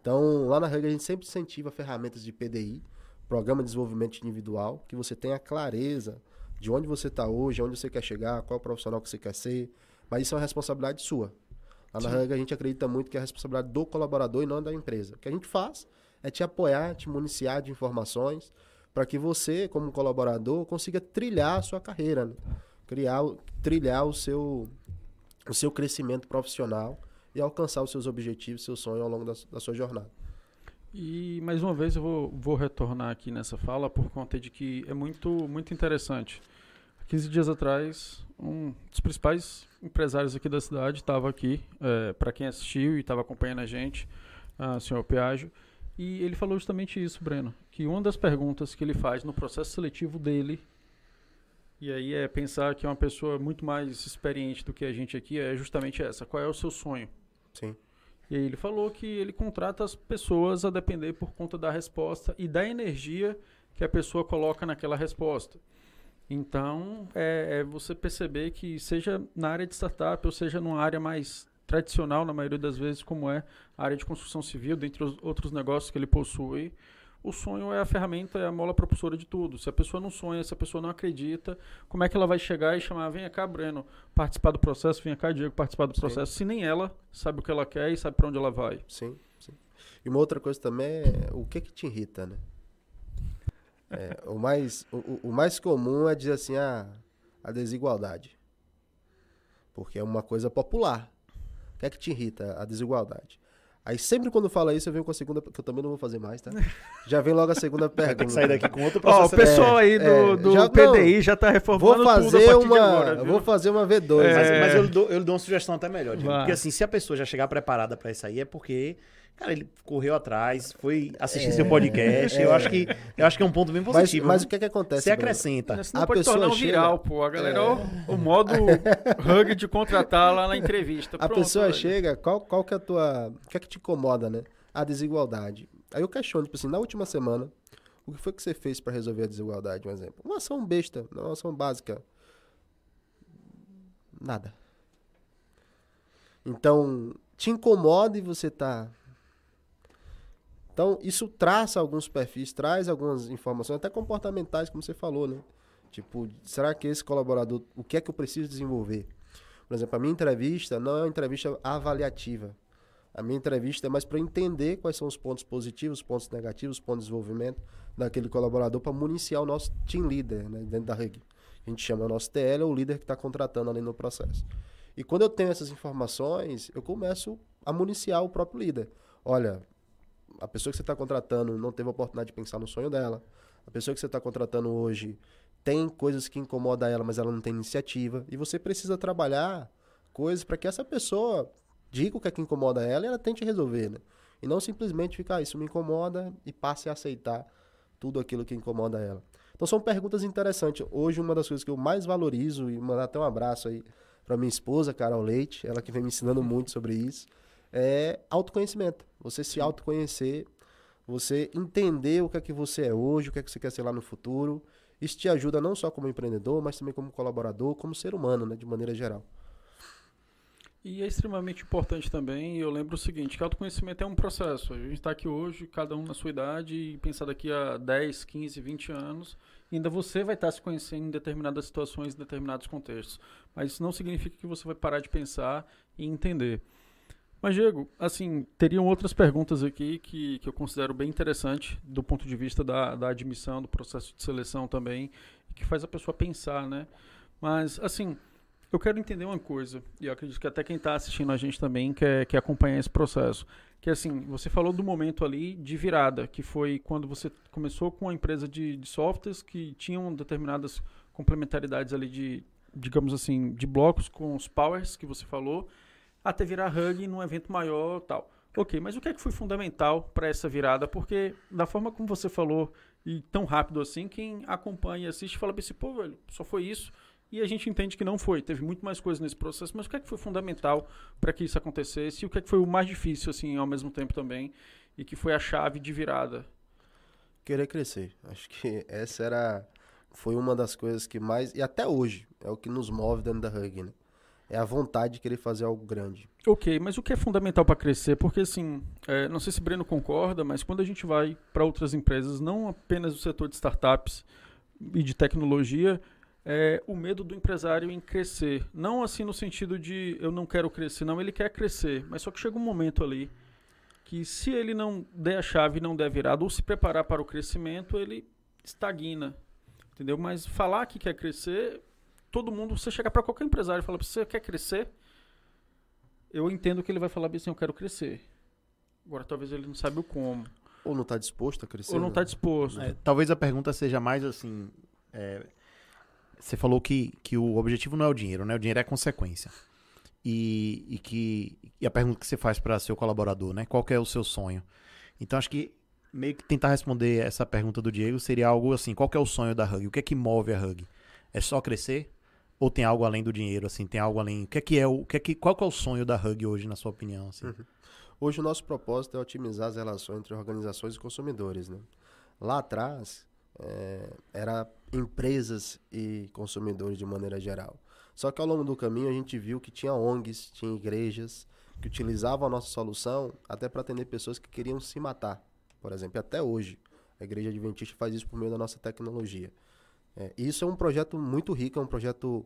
Então, lá na regra a gente sempre incentiva ferramentas de PDI, Programa de Desenvolvimento Individual, que você tenha clareza de onde você está hoje, onde você quer chegar, qual é o profissional que você quer ser. Mas isso é uma responsabilidade sua. Lá na a gente acredita muito que é a responsabilidade do colaborador e não da empresa. O que a gente faz é te apoiar, te municiar de informações para que você, como colaborador, consiga trilhar a sua carreira, né? criar, trilhar o seu, o seu crescimento profissional e alcançar os seus objetivos, seus sonhos ao longo da, da sua jornada. E mais uma vez eu vou, vou retornar aqui nessa fala por conta de que é muito, muito interessante. 15 dias atrás, um dos principais empresários aqui da cidade estava aqui, é, para quem assistiu e estava acompanhando a gente, o senhor Piaggio, e ele falou justamente isso, Breno, que uma das perguntas que ele faz no processo seletivo dele, e aí é pensar que é uma pessoa muito mais experiente do que a gente aqui, é justamente essa, qual é o seu sonho? Sim. E aí ele falou que ele contrata as pessoas a depender por conta da resposta e da energia que a pessoa coloca naquela resposta. Então, é, é, você perceber que seja na área de startup ou seja numa área mais tradicional, na maioria das vezes, como é a área de construção civil, dentre os outros negócios que ele possui, o sonho é a ferramenta, é a mola propulsora de tudo. Se a pessoa não sonha, se a pessoa não acredita, como é que ela vai chegar e chamar, vem cá, Breno, participar do processo, vem cá, Diego, participar do processo, sim. se nem ela sabe o que ela quer e sabe para onde ela vai. Sim, sim. E uma outra coisa também é o que que te irrita, né? É, o, mais, o, o, mais comum é dizer assim, ah, a desigualdade. Porque é uma coisa popular. O que é que te irrita? A desigualdade. Aí sempre quando fala isso, eu venho com a segunda, que eu também não vou fazer mais, tá? Já vem logo a segunda pergunta. Ter que sair daqui com outro processo. Ó, o pessoal é, aí do, é, do já, PDI não, já tá reformando vou fazer tudo uma, agora, Vou fazer uma V2. É. Mas, mas eu, dou, eu dou uma sugestão até melhor, Porque assim, se a pessoa já chegar preparada para isso aí, é porque Cara, ele correu atrás, foi assistir é, seu podcast. É, eu, acho que, eu acho que é um ponto bem positivo. Mas, mas o que é que acontece? Você acrescenta. Você não a pode pessoa tornar um viral, pô. A galera, é. o, o modo hug de contratar lá na entrevista. A Pronto, pessoa chega, qual, qual que é a tua. O que é que te incomoda, né? A desigualdade. Aí eu questiono, tipo assim, na última semana, o que foi que você fez para resolver a desigualdade, um exemplo? Uma ação besta, uma ação básica. Nada. Então, te incomoda e você tá então, isso traça alguns perfis, traz algumas informações, até comportamentais, como você falou, né? Tipo, será que esse colaborador, o que é que eu preciso desenvolver? Por exemplo, a minha entrevista não é uma entrevista avaliativa. A minha entrevista é mais para entender quais são os pontos positivos, os pontos negativos, os pontos de desenvolvimento daquele colaborador para municiar o nosso team leader né, dentro da REG. A gente chama o nosso TL, o líder que está contratando ali no processo. E quando eu tenho essas informações, eu começo a municiar o próprio líder. Olha, a pessoa que você está contratando não teve a oportunidade de pensar no sonho dela. A pessoa que você está contratando hoje tem coisas que incomodam ela, mas ela não tem iniciativa. E você precisa trabalhar coisas para que essa pessoa diga o que é que incomoda ela e ela tente resolver, né? E não simplesmente ficar, ah, isso me incomoda e passe a aceitar tudo aquilo que incomoda ela. Então são perguntas interessantes. Hoje uma das coisas que eu mais valorizo e mandar até um abraço aí para minha esposa, Carol Leite, ela que vem me ensinando muito sobre isso, é autoconhecimento. Você se autoconhecer, você entender o que é que você é hoje, o que é que você quer ser lá no futuro. Isso te ajuda não só como empreendedor, mas também como colaborador, como ser humano, né, de maneira geral. E é extremamente importante também, eu lembro o seguinte, que autoconhecimento é um processo. A gente está aqui hoje, cada um na sua idade, e pensar daqui a 10, 15, 20 anos, ainda você vai estar se conhecendo em determinadas situações, em determinados contextos. Mas isso não significa que você vai parar de pensar e entender. Mas, Diego, assim, teriam outras perguntas aqui que, que eu considero bem interessante do ponto de vista da, da admissão, do processo de seleção também, que faz a pessoa pensar, né? Mas, assim, eu quero entender uma coisa, e eu acredito que até quem está assistindo a gente também quer, quer acompanhar esse processo. Que assim, você falou do momento ali de virada, que foi quando você começou com a empresa de, de softwares que tinham determinadas complementaridades ali de, digamos assim, de blocos com os powers que você falou, até virar hug num evento maior tal. Ok, mas o que é que foi fundamental para essa virada? Porque da forma como você falou, e tão rápido assim, quem acompanha e assiste fala assim, pô, velho, só foi isso. E a gente entende que não foi, teve muito mais coisa nesse processo, mas o que é que foi fundamental para que isso acontecesse e o que é que foi o mais difícil, assim, ao mesmo tempo também, e que foi a chave de virada? Querer crescer. Acho que essa era, foi uma das coisas que mais, e até hoje, é o que nos move dentro da Hug, né? É a vontade de querer fazer algo grande. Ok, mas o que é fundamental para crescer? Porque, assim, é, não sei se Breno concorda, mas quando a gente vai para outras empresas, não apenas o setor de startups e de tecnologia, é, o medo do empresário em crescer. Não assim no sentido de eu não quero crescer, não, ele quer crescer. Mas só que chega um momento ali que se ele não der a chave, não der virada, ou se preparar para o crescimento, ele estagna. Entendeu? Mas falar que quer crescer, todo mundo, você chega para qualquer empresário e fala, você quer crescer? Eu entendo que ele vai falar assim, eu quero crescer. Agora talvez ele não saiba o como. Ou não está disposto a crescer. Ou não está né? disposto. É, talvez a pergunta seja mais assim. É, você falou que, que o objetivo não é o dinheiro, né? O dinheiro é consequência. E, e que e a pergunta que você faz para seu colaborador, né? Qual é o seu sonho? Então acho que meio que tentar responder essa pergunta do Diego seria algo assim: qual é o sonho da Hug? O que é que move a Hug? É só crescer? Ou tem algo além do dinheiro? Assim, tem algo além? O que é que é o? que é que, qual que é o sonho da Hug hoje, na sua opinião? Assim? Uhum. Hoje o nosso propósito é otimizar as relações entre organizações e consumidores, né? Lá atrás é, era empresas e consumidores de maneira geral. Só que ao longo do caminho a gente viu que tinha ONGs, tinha igrejas que utilizavam a nossa solução até para atender pessoas que queriam se matar, por exemplo. Até hoje a Igreja Adventista faz isso por meio da nossa tecnologia. É, isso é um projeto muito rico, é um projeto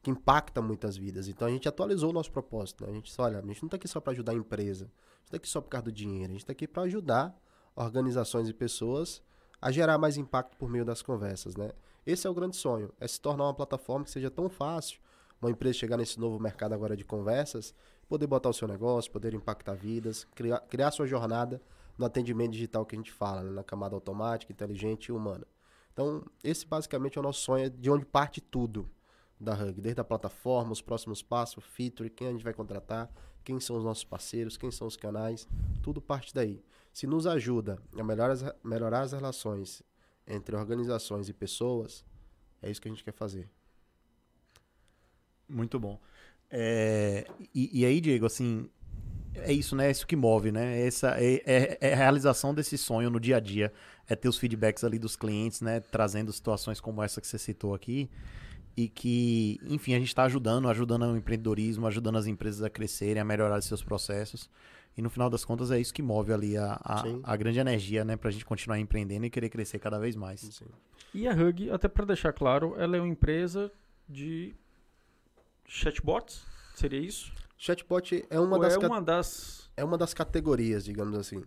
que impacta muitas vidas. Então a gente atualizou o nosso propósito. Né? A gente disse, olha, a gente não está aqui só para ajudar a empresa, a gente está aqui só por causa do dinheiro, a gente está aqui para ajudar organizações e pessoas a gerar mais impacto por meio das conversas, né? Esse é o grande sonho, é se tornar uma plataforma que seja tão fácil, uma empresa chegar nesse novo mercado agora de conversas, poder botar o seu negócio, poder impactar vidas, criar, criar sua jornada no atendimento digital que a gente fala, né? na camada automática, inteligente e humana. Então, esse basicamente é o nosso sonho, de onde parte tudo da Hug, desde a plataforma, os próximos passos, feature, quem a gente vai contratar, quem são os nossos parceiros, quem são os canais, tudo parte daí. Se nos ajuda a melhorar as, melhorar as relações entre organizações e pessoas, é isso que a gente quer fazer. Muito bom. É, e, e, aí, Diego, assim, é isso, né? É isso que move, né? Essa é, é, é, a realização desse sonho no dia a dia, é ter os feedbacks ali dos clientes, né? Trazendo situações como essa que você citou aqui. e que, enfim, a gente está ajudando, ajudando o empreendedorismo, ajudando as empresas a crescerem, a melhorar seus processos. E no final das contas é isso que move ali a, a, a grande energia, né, para a gente continuar empreendendo e querer crescer cada vez mais. Sim. E a Hug, até para deixar claro, ela é uma empresa de chatbots? Seria isso? Chatbot é uma, das, é uma das é uma das categorias, digamos assim.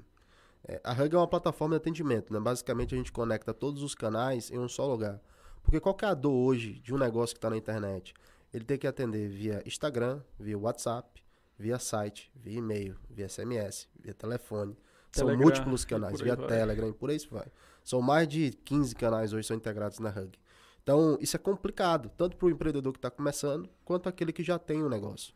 É, a Hug é uma plataforma de atendimento, né? Basicamente a gente conecta todos os canais em um só lugar. Porque qual é a dor hoje de um negócio que está na internet? Ele tem que atender via Instagram, via WhatsApp, via site, via e-mail, via SMS, via telefone. Telegram, são múltiplos canais, via vai. Telegram por aí vai. São mais de 15 canais hoje são integrados na Hug. Então, isso é complicado, tanto para o empreendedor que está começando, quanto aquele que já tem o um negócio.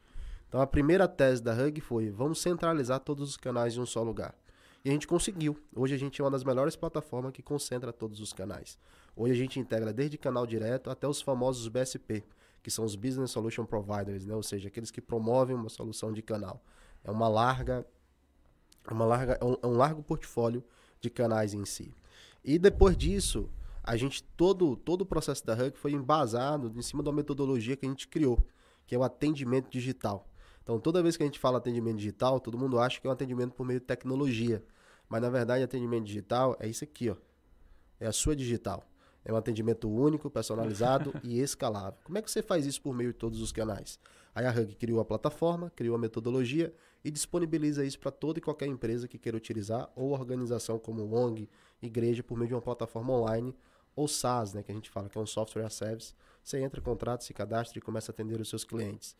Então, a primeira tese da Hug foi: vamos centralizar todos os canais em um só lugar. E a gente conseguiu. Hoje a gente é uma das melhores plataformas que concentra todos os canais. Hoje a gente integra desde canal direto até os famosos BSP, que são os Business Solution Providers, né? ou seja, aqueles que promovem uma solução de canal. É uma larga, uma larga, é um, é um largo portfólio de canais em si. E depois disso, a gente todo todo o processo da Hug foi embasado em cima da metodologia que a gente criou, que é o atendimento digital. Então, toda vez que a gente fala atendimento digital, todo mundo acha que é um atendimento por meio de tecnologia. Mas na verdade, atendimento digital é isso aqui, ó. É a sua digital. É um atendimento único, personalizado e escalável. Como é que você faz isso por meio de todos os canais? Aí a Hug criou a plataforma, criou a metodologia e disponibiliza isso para toda e qualquer empresa que queira utilizar ou organização como ONG, igreja, por meio de uma plataforma online ou SaaS, né, que a gente fala que é um software as service. Você entra, contrata, se cadastra e começa a atender os seus clientes.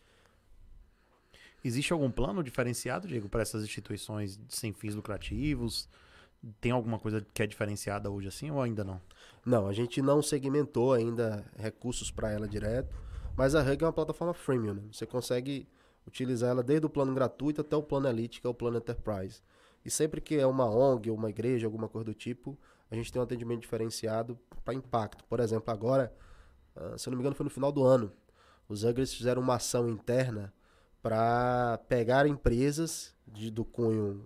Existe algum plano diferenciado, Diego, para essas instituições sem fins lucrativos? Tem alguma coisa que é diferenciada hoje assim ou ainda não? Não, a gente não segmentou ainda recursos para ela direto, mas a Hug é uma plataforma freemium. Né? Você consegue utilizar ela desde o plano gratuito até o plano Elite, que é o plano Enterprise. E sempre que é uma ONG, uma igreja, alguma coisa do tipo, a gente tem um atendimento diferenciado para impacto. Por exemplo, agora, ah, se eu não me engano, foi no final do ano, os Huggers fizeram uma ação interna para pegar empresas de, do cunho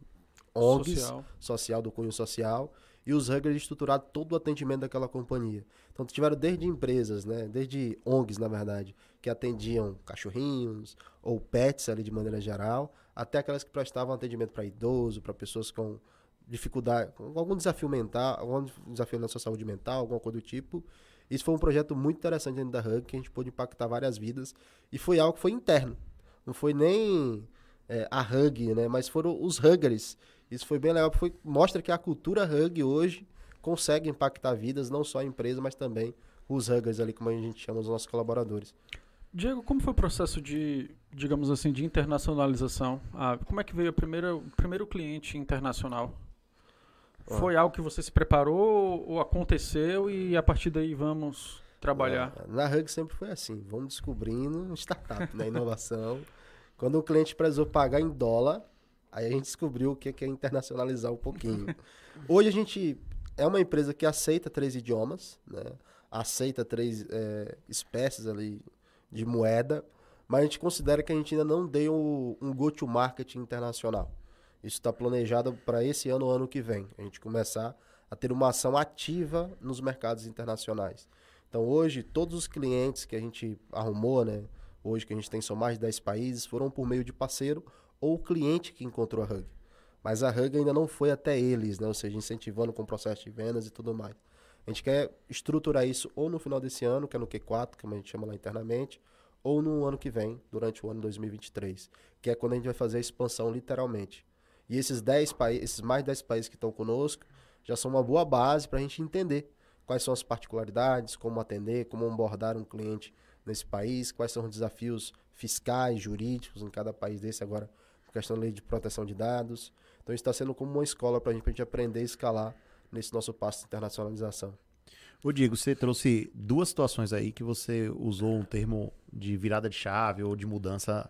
ONGs, social. social. do cunho social, e os Huggers estruturaram todo o atendimento daquela companhia. Então tiveram desde empresas, né, desde ONGs na verdade, que atendiam cachorrinhos ou pets ali de maneira geral, até aquelas que prestavam atendimento para idoso, para pessoas com dificuldade, com algum desafio mental, algum desafio na sua saúde mental, alguma coisa do tipo. Isso foi um projeto muito interessante dentro da Hug, que a gente pôde impactar várias vidas, e foi algo que foi interno. Não foi nem é, a Hug, né, mas foram os Huggers isso foi bem legal, porque mostra que a cultura Hug hoje consegue impactar vidas, não só a empresa, mas também os Huggers ali, como a gente chama os nossos colaboradores. Diego, como foi o processo de, digamos assim, de internacionalização? Ah, como é que veio a primeira, o primeiro cliente internacional? Ah. Foi algo que você se preparou ou aconteceu e a partir daí vamos trabalhar? É, na Hug sempre foi assim, vamos descobrindo startup, né, inovação. Quando o cliente precisou pagar em dólar, Aí a gente descobriu o que é internacionalizar um pouquinho. Hoje a gente é uma empresa que aceita três idiomas, né? aceita três é, espécies ali de moeda, mas a gente considera que a gente ainda não deu um go-to-market internacional. Isso está planejado para esse ano ou ano que vem. A gente começar a ter uma ação ativa nos mercados internacionais. Então hoje, todos os clientes que a gente arrumou, né? Hoje que a gente tem são mais de 10 países, foram por meio de parceiro ou cliente que encontrou a Hug. Mas a Hug ainda não foi até eles, né? ou seja, incentivando com o processo de vendas e tudo mais. A gente quer estruturar isso ou no final desse ano, que é no Q4, como a gente chama lá internamente, ou no ano que vem, durante o ano 2023, que é quando a gente vai fazer a expansão literalmente. E esses 10 países, esses mais 10 países que estão conosco, já são uma boa base para a gente entender quais são as particularidades, como atender, como abordar um cliente nesse país, quais são os desafios fiscais, jurídicos em cada país desse agora questão da lei de proteção de dados. Então está sendo como uma escola para a gente aprender a escalar nesse nosso passo de internacionalização. Ô Diego, você trouxe duas situações aí que você usou um termo de virada de chave ou de mudança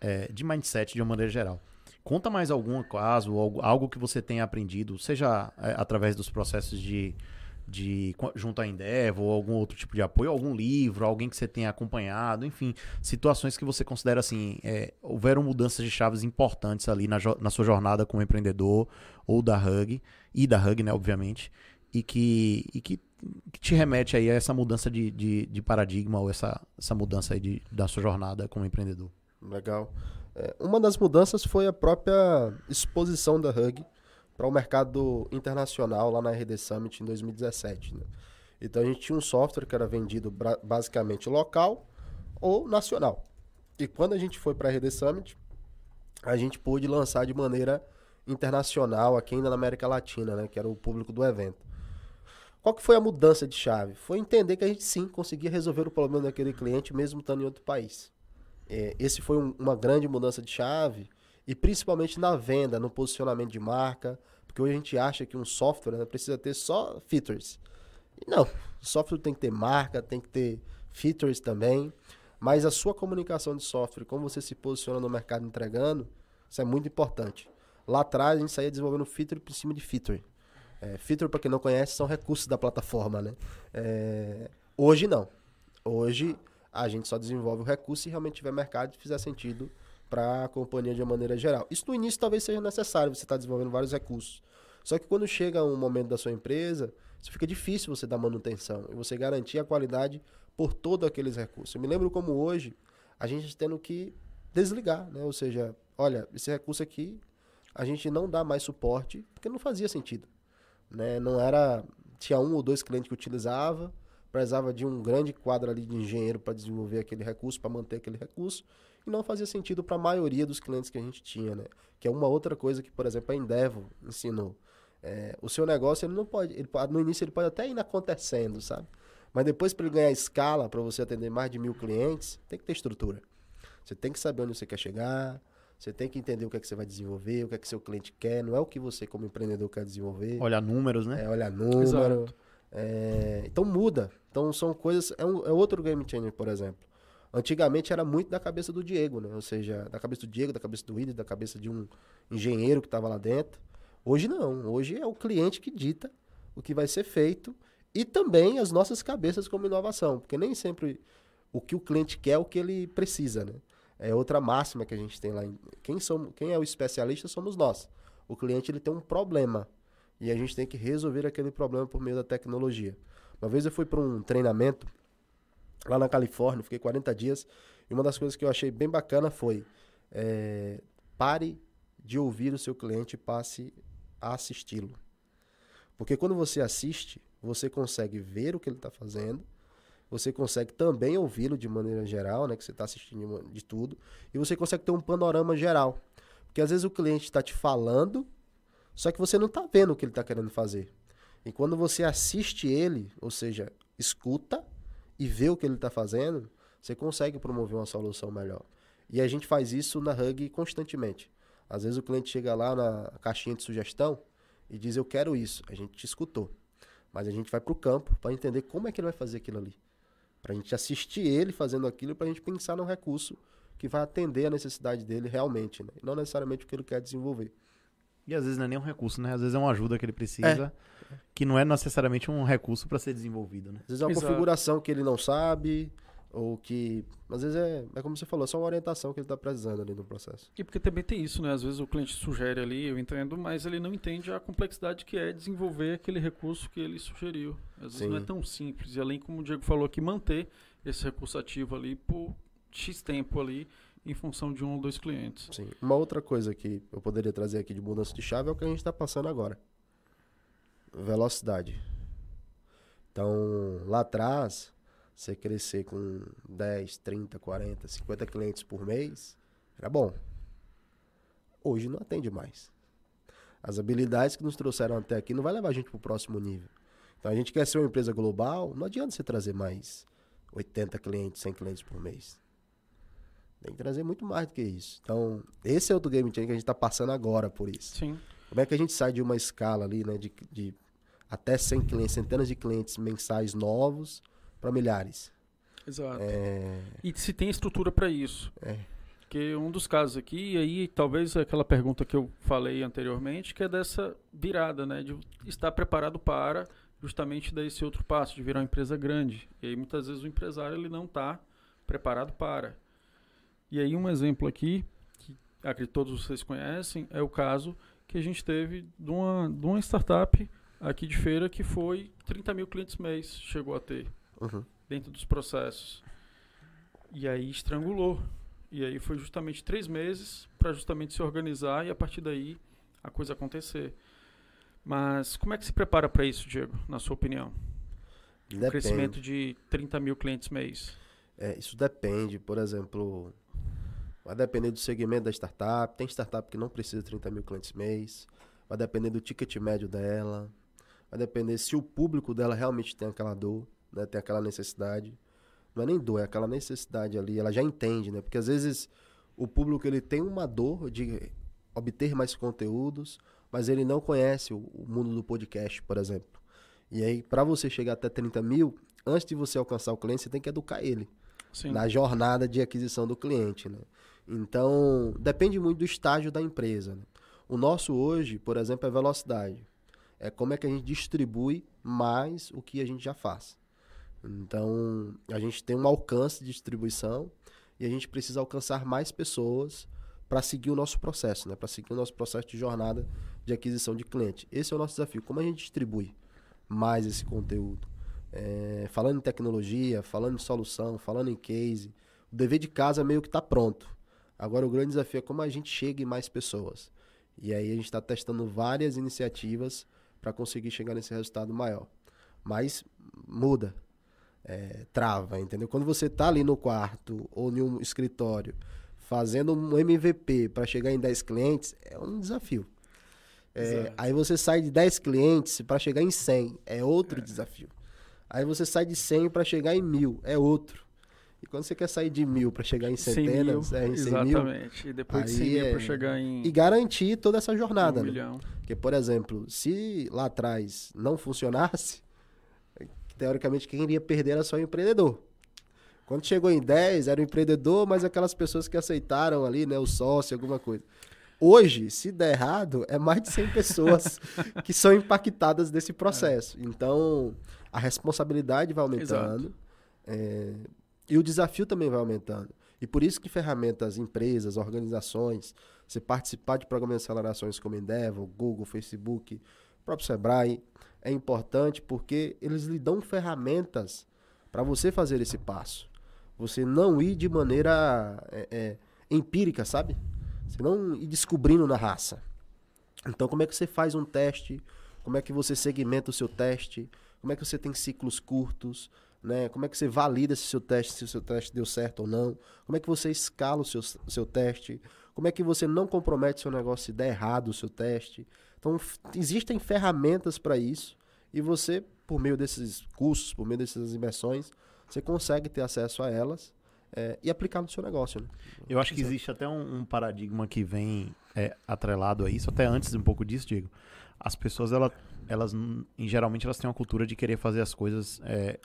é, de mindset de uma maneira geral. Conta mais algum caso, algo, algo que você tenha aprendido, seja é, através dos processos de de junto à Endeavor ou algum outro tipo de apoio, algum livro, alguém que você tenha acompanhado, enfim, situações que você considera assim, é, houveram mudanças de chaves importantes ali na, na sua jornada como empreendedor ou da Hug e da Hug, né, obviamente. e que, e que, que, te remete aí a essa mudança de, de, de paradigma ou essa, essa mudança aí de, da sua jornada como empreendedor? Legal. É, uma das mudanças foi a própria exposição da Hug para o mercado internacional lá na RD Summit em 2017. Né? Então a gente tinha um software que era vendido basicamente local ou nacional. E quando a gente foi para a RD Summit, a gente pôde lançar de maneira internacional aqui ainda na América Latina, né, que era o público do evento. Qual que foi a mudança de chave? Foi entender que a gente sim conseguia resolver o problema daquele cliente mesmo estando em outro país. É, esse foi um, uma grande mudança de chave e principalmente na venda, no posicionamento de marca, porque hoje a gente acha que um software né, precisa ter só features. E não, o software tem que ter marca, tem que ter features também, mas a sua comunicação de software, como você se posiciona no mercado entregando, isso é muito importante. Lá atrás a gente saía desenvolvendo feature por cima de feature. É, feature, para quem não conhece, são recursos da plataforma, né? É, hoje não. Hoje a gente só desenvolve o recurso se realmente tiver mercado e fizer sentido para a companhia de uma maneira geral. Isso no início talvez seja necessário, você está desenvolvendo vários recursos. Só que quando chega um momento da sua empresa, isso fica difícil você dar manutenção e você garantir a qualidade por todos aqueles recursos. Eu me lembro como hoje a gente tendo que desligar, né? Ou seja, olha, esse recurso aqui a gente não dá mais suporte porque não fazia sentido, né? Não era tinha um ou dois clientes que utilizava, precisava de um grande quadro ali de engenheiro para desenvolver aquele recurso, para manter aquele recurso e não fazia sentido para a maioria dos clientes que a gente tinha, né? Que é uma outra coisa que, por exemplo, a Endeavor ensinou. É, o seu negócio ele não pode, ele, no início ele pode até ir acontecendo, sabe? Mas depois para ele ganhar escala, para você atender mais de mil clientes, tem que ter estrutura. Você tem que saber onde você quer chegar, você tem que entender o que é que você vai desenvolver, o que é que seu cliente quer, não é o que você como empreendedor quer desenvolver. Olhar números, né? É, olhar número. É, então muda. Então são coisas. É, um, é outro game changer, por exemplo. Antigamente era muito da cabeça do Diego, né? Ou seja, da cabeça do Diego, da cabeça do Willis, da cabeça de um engenheiro que estava lá dentro. Hoje não. Hoje é o cliente que dita o que vai ser feito e também as nossas cabeças como inovação, porque nem sempre o que o cliente quer é o que ele precisa, né? É outra máxima que a gente tem lá. Quem, somos, quem é o especialista somos nós. O cliente ele tem um problema e a gente tem que resolver aquele problema por meio da tecnologia. Uma vez eu fui para um treinamento lá na Califórnia, fiquei 40 dias, e uma das coisas que eu achei bem bacana foi é, pare de ouvir o seu cliente e passe a assisti-lo. Porque quando você assiste, você consegue ver o que ele está fazendo, você consegue também ouvi-lo de maneira geral, né, que você está assistindo de, tudo, e você consegue ter um panorama geral. Porque às vezes o cliente está te falando, só que você não está vendo o que ele está querendo fazer. E quando você assiste ele, ou seja, escuta, e vê o que ele está fazendo, você consegue promover uma solução melhor. E a gente faz isso na Hug constantemente. Às vezes o cliente chega lá na caixinha de sugestão e diz: Eu quero isso. A gente te escutou. Mas a gente vai para o campo para entender como é que ele vai fazer aquilo ali. Para a gente assistir ele fazendo aquilo para a gente pensar num recurso que vai atender a necessidade dele realmente, né? não necessariamente o que ele quer desenvolver. E às vezes não é nem um recurso, né? Às vezes é uma ajuda que ele precisa, é. que não é necessariamente um recurso para ser desenvolvido, né? Às vezes é uma Exato. configuração que ele não sabe, ou que. Às vezes é, é como você falou, é só uma orientação que ele está precisando ali no processo. E porque também tem isso, né? Às vezes o cliente sugere ali, eu entendo, mas ele não entende a complexidade que é desenvolver aquele recurso que ele sugeriu. Às vezes Sim. não é tão simples. E além, como o Diego falou aqui, manter esse recurso ativo ali por X tempo ali em função de um ou dois clientes. Sim. Uma outra coisa que eu poderia trazer aqui de mudança de chave é o que a gente está passando agora. Velocidade. Então, lá atrás, você crescer com 10, 30, 40, 50 clientes por mês, era bom. Hoje não atende mais. As habilidades que nos trouxeram até aqui não vai levar a gente para o próximo nível. Então a gente quer ser uma empresa global, não adianta você trazer mais 80 clientes, 100 clientes por mês. Tem que trazer muito mais do que isso. Então, esse é o do Game Changer que a gente está passando agora por isso. Sim. Como é que a gente sai de uma escala ali, né, de, de até 100 clientes, centenas de clientes mensais novos para milhares? Exato. É... E se tem estrutura para isso. É. Porque um dos casos aqui, e aí talvez aquela pergunta que eu falei anteriormente, que é dessa virada, né, de estar preparado para justamente dar esse outro passo, de virar uma empresa grande. E aí muitas vezes o empresário ele não está preparado para. E aí um exemplo aqui, que acredito que todos vocês conhecem, é o caso que a gente teve de uma, de uma startup aqui de feira que foi 30 mil clientes mês, chegou a ter, uhum. dentro dos processos. E aí estrangulou. E aí foi justamente três meses para justamente se organizar e a partir daí a coisa acontecer. Mas como é que se prepara para isso, Diego, na sua opinião? Depende. Um crescimento de 30 mil clientes mês. É, isso depende, por exemplo, vai depender do segmento da startup. Tem startup que não precisa de 30 mil clientes mês. Vai depender do ticket médio dela. Vai depender se o público dela realmente tem aquela dor, né? tem aquela necessidade. Não é nem dor, é aquela necessidade ali. Ela já entende, né? Porque às vezes o público ele tem uma dor de obter mais conteúdos, mas ele não conhece o, o mundo do podcast, por exemplo. E aí, para você chegar até 30 mil, antes de você alcançar o cliente, você tem que educar ele Sim. na jornada de aquisição do cliente, né? Então, depende muito do estágio da empresa. Né? O nosso hoje, por exemplo, é velocidade. É como é que a gente distribui mais o que a gente já faz. Então, a gente tem um alcance de distribuição e a gente precisa alcançar mais pessoas para seguir o nosso processo, né? Para seguir o nosso processo de jornada de aquisição de cliente. Esse é o nosso desafio. Como a gente distribui mais esse conteúdo? É, falando em tecnologia, falando em solução, falando em case, o dever de casa meio que está pronto. Agora o grande desafio é como a gente chega em mais pessoas. E aí a gente está testando várias iniciativas para conseguir chegar nesse resultado maior. Mas muda, é, trava, entendeu? Quando você está ali no quarto ou em um escritório fazendo um MVP para chegar em 10 clientes, é um desafio. É, aí você sai de 10 clientes para chegar em 100, é outro é. desafio. Aí você sai de 100 para chegar em mil, é outro. E quando você quer sair de mil para chegar em centenas, mil, é, em 100 exatamente. mil. E depois de 100 mil é... para chegar em. E garantir toda essa jornada. Um né? milhão. Porque, por exemplo, se lá atrás não funcionasse, teoricamente quem iria perder era só o empreendedor. Quando chegou em 10, era o empreendedor, mas aquelas pessoas que aceitaram ali, né, o sócio, alguma coisa. Hoje, se der errado, é mais de 100 pessoas que são impactadas desse processo. É. Então, a responsabilidade vai aumentando. É, e o desafio também vai aumentando. E por isso que ferramentas, empresas, organizações, você participar de programas de acelerações como Endeavor, Google, Facebook, próprio Sebrae, é importante porque eles lhe dão ferramentas para você fazer esse passo. Você não ir de maneira é, é, empírica, sabe? Você não ir descobrindo na raça. Então, como é que você faz um teste? Como é que você segmenta o seu teste? Como é que você tem ciclos curtos? Né? Como é que você valida se o seu teste, se o seu teste deu certo ou não? Como é que você escala o seu, seu teste? Como é que você não compromete seu negócio se der errado o seu teste? Então, existem ferramentas para isso e você, por meio desses cursos, por meio dessas imersões, você consegue ter acesso a elas é, e aplicar no seu negócio. Né? Eu acho que existe até um, um paradigma que vem é, atrelado a isso, até antes um pouco disso, Diego. As pessoas, ela, elas, em, geralmente, elas têm uma cultura de querer fazer as coisas é,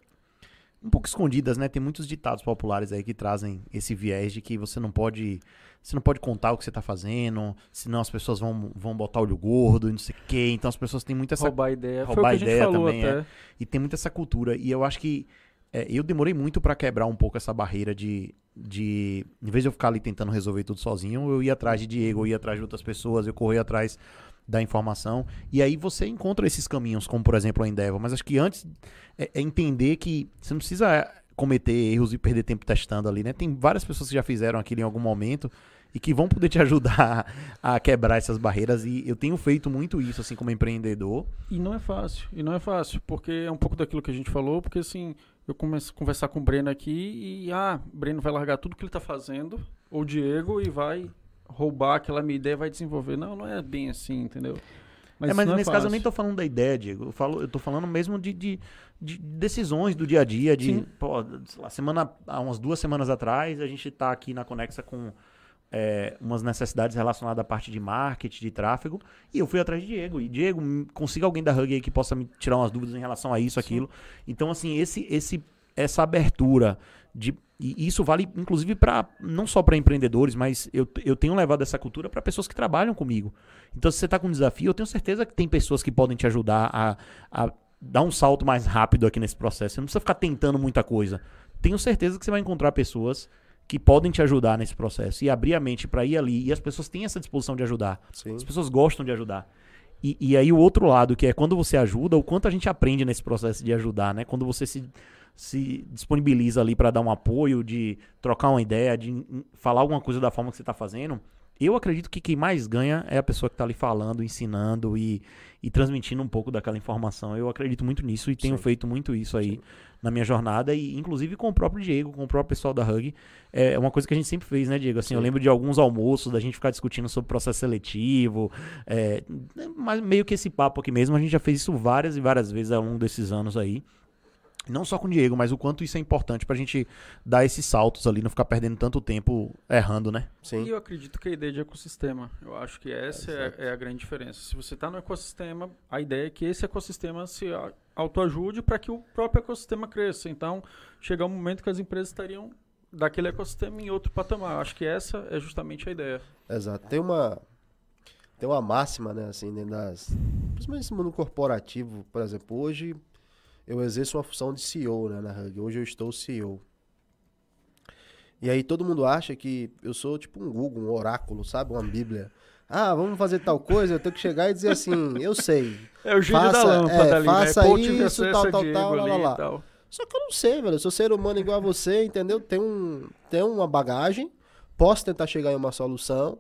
um pouco escondidas, né? Tem muitos ditados populares aí que trazem esse viés de que você não pode, você não pode contar o que você está fazendo, senão as pessoas vão, vão botar olho gordo, não sei o quê. Então as pessoas têm muito essa roubar ideia, roubar ideia também, é. E tem muito essa cultura e eu acho que é, eu demorei muito para quebrar um pouco essa barreira de, de. Em vez de eu ficar ali tentando resolver tudo sozinho, eu ia atrás de Diego, eu ia atrás de outras pessoas, eu corria atrás da informação. E aí você encontra esses caminhos, como por exemplo a Endeavor. Mas acho que antes é, é entender que você não precisa cometer erros e perder tempo testando ali, né? Tem várias pessoas que já fizeram aquilo em algum momento e que vão poder te ajudar a quebrar essas barreiras e eu tenho feito muito isso assim como empreendedor. E não é fácil, e não é fácil, porque é um pouco daquilo que a gente falou, porque assim, eu começo a conversar com o Breno aqui e ah, Breno vai largar tudo que ele está fazendo, ou Diego e vai roubar aquela minha ideia vai desenvolver. Não, não é bem assim, entendeu? Mas, é, mas é nesse caso eu nem tô falando da ideia, Diego. Eu, falo, eu tô falando mesmo de, de, de decisões do dia a dia. De, pô, lá, semana, há umas duas semanas atrás, a gente tá aqui na Conexa com é, umas necessidades relacionadas à parte de marketing, de tráfego, e eu fui atrás de Diego. E Diego, consiga alguém da Hug aí que possa me tirar umas dúvidas em relação a isso, Sim. aquilo. Então, assim, esse, esse, essa abertura de e isso vale, inclusive, para não só para empreendedores, mas eu, eu tenho levado essa cultura para pessoas que trabalham comigo. Então, se você está com um desafio, eu tenho certeza que tem pessoas que podem te ajudar a, a dar um salto mais rápido aqui nesse processo. Você não precisa ficar tentando muita coisa. Tenho certeza que você vai encontrar pessoas que podem te ajudar nesse processo e abrir a mente para ir ali. E as pessoas têm essa disposição de ajudar. Sim. As pessoas gostam de ajudar. E, e aí o outro lado, que é quando você ajuda, o quanto a gente aprende nesse processo de ajudar, né? Quando você se, se disponibiliza ali para dar um apoio, de trocar uma ideia, de falar alguma coisa da forma que você está fazendo, eu acredito que quem mais ganha é a pessoa que está ali falando, ensinando e, e transmitindo um pouco daquela informação. Eu acredito muito nisso e tenho Sim. feito muito isso aí Sim. na minha jornada, e inclusive com o próprio Diego, com o próprio pessoal da Hug. É uma coisa que a gente sempre fez, né, Diego? Assim, Sim. eu lembro de alguns almoços, da gente ficar discutindo sobre processo seletivo, é, mas meio que esse papo aqui mesmo, a gente já fez isso várias e várias vezes ao longo desses anos aí. Não só com o Diego, mas o quanto isso é importante pra gente dar esses saltos ali, não ficar perdendo tanto tempo errando, né? Sim. E eu acredito que a ideia de ecossistema. Eu acho que essa é, é, é a grande diferença. Se você está no ecossistema, a ideia é que esse ecossistema se autoajude para que o próprio ecossistema cresça. Então, chegar um momento que as empresas estariam daquele ecossistema em outro patamar. Acho que essa é justamente a ideia. Exato. Tem uma tem uma máxima, né, assim, dentro das principalmente nesse mundo corporativo, por exemplo, hoje eu exerço uma função de CEO né, na Hug. Hoje eu estou CEO. E aí todo mundo acha que eu sou tipo um Google, um oráculo, sabe? Uma Bíblia. Ah, vamos fazer tal coisa, eu tenho que chegar e dizer assim, eu sei. É o gírio faça, da lâmpada é, ali, faça né? isso, tal, tal, tal, lá, lá, lá. Tal. Só que eu não sei, velho. Eu sou ser humano igual a você, entendeu? Tem, um, tem uma bagagem, posso tentar chegar em uma solução.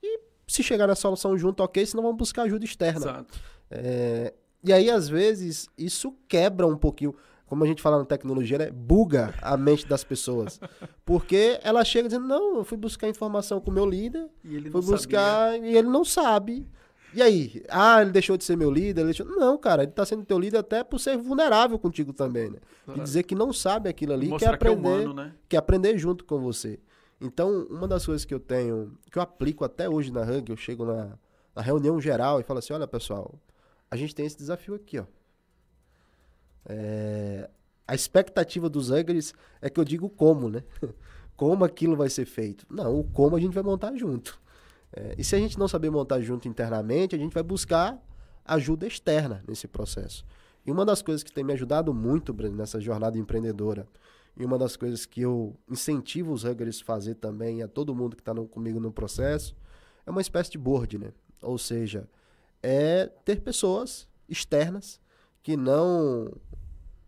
E se chegar na solução junto, ok, senão vamos buscar ajuda externa. Exato. É, e aí, às vezes, isso quebra um pouquinho, como a gente fala na tecnologia, né? Buga a mente das pessoas. Porque ela chega dizendo, não, eu fui buscar informação com o meu líder, e ele fui buscar sabia. e ele não sabe. E aí? Ah, ele deixou de ser meu líder? Deixou... Não, cara, ele tá sendo teu líder até por ser vulnerável contigo também, né? E dizer que não sabe aquilo ali, quer aprender, que é humano, né? quer aprender junto com você. Então, uma das coisas que eu tenho, que eu aplico até hoje na Hug, eu chego na, na reunião geral e falo assim, olha pessoal, a gente tem esse desafio aqui, ó. É, a expectativa dos Anglers é que eu digo como, né? como aquilo vai ser feito. Não, o como a gente vai montar junto. É, e se a gente não saber montar junto internamente, a gente vai buscar ajuda externa nesse processo. E uma das coisas que tem me ajudado muito, nessa jornada empreendedora, e uma das coisas que eu incentivo os Huggers a fazer também, a todo mundo que está comigo no processo, é uma espécie de board, né? Ou seja, é ter pessoas externas que não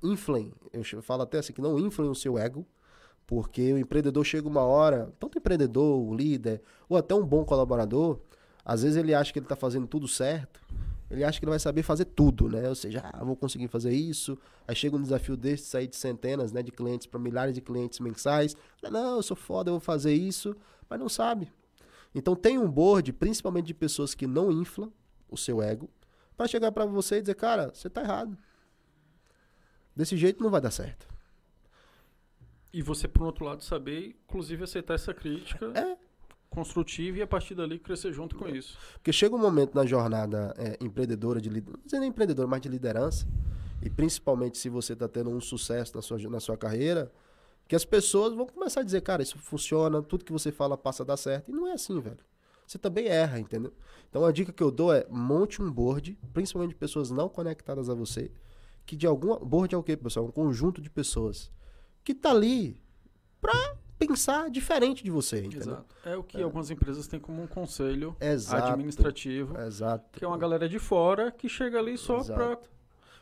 inflem, eu falo até assim, que não inflem o seu ego, porque o empreendedor chega uma hora, tanto o empreendedor, o líder, ou até um bom colaborador, às vezes ele acha que ele está fazendo tudo certo, ele acha que ele vai saber fazer tudo, né? Ou seja, ah, vou conseguir fazer isso. Aí chega um desafio desse, sair de centenas né, de clientes para milhares de clientes mensais. Não, eu sou foda, eu vou fazer isso, mas não sabe. Então tem um board, principalmente de pessoas que não inflam, o seu ego, para chegar para você e dizer, cara, você tá errado. Desse jeito não vai dar certo. E você, por outro lado, saber, inclusive, aceitar essa crítica é. construtiva e a partir dali crescer junto com isso. Porque chega um momento na jornada é, empreendedora, de não dizer nem empreendedora, mas de liderança, e principalmente se você está tendo um sucesso na sua, na sua carreira, que as pessoas vão começar a dizer, cara, isso funciona, tudo que você fala passa a dar certo. E não é assim, velho você também erra, entendeu? Então a dica que eu dou é monte um board, principalmente de pessoas não conectadas a você, que de alguma board é o quê, pessoal? Um conjunto de pessoas que tá ali para pensar diferente de você, entendeu? Exato. É o que é. algumas empresas têm como um conselho Exato. administrativo, Exato. que é uma galera de fora que chega ali só para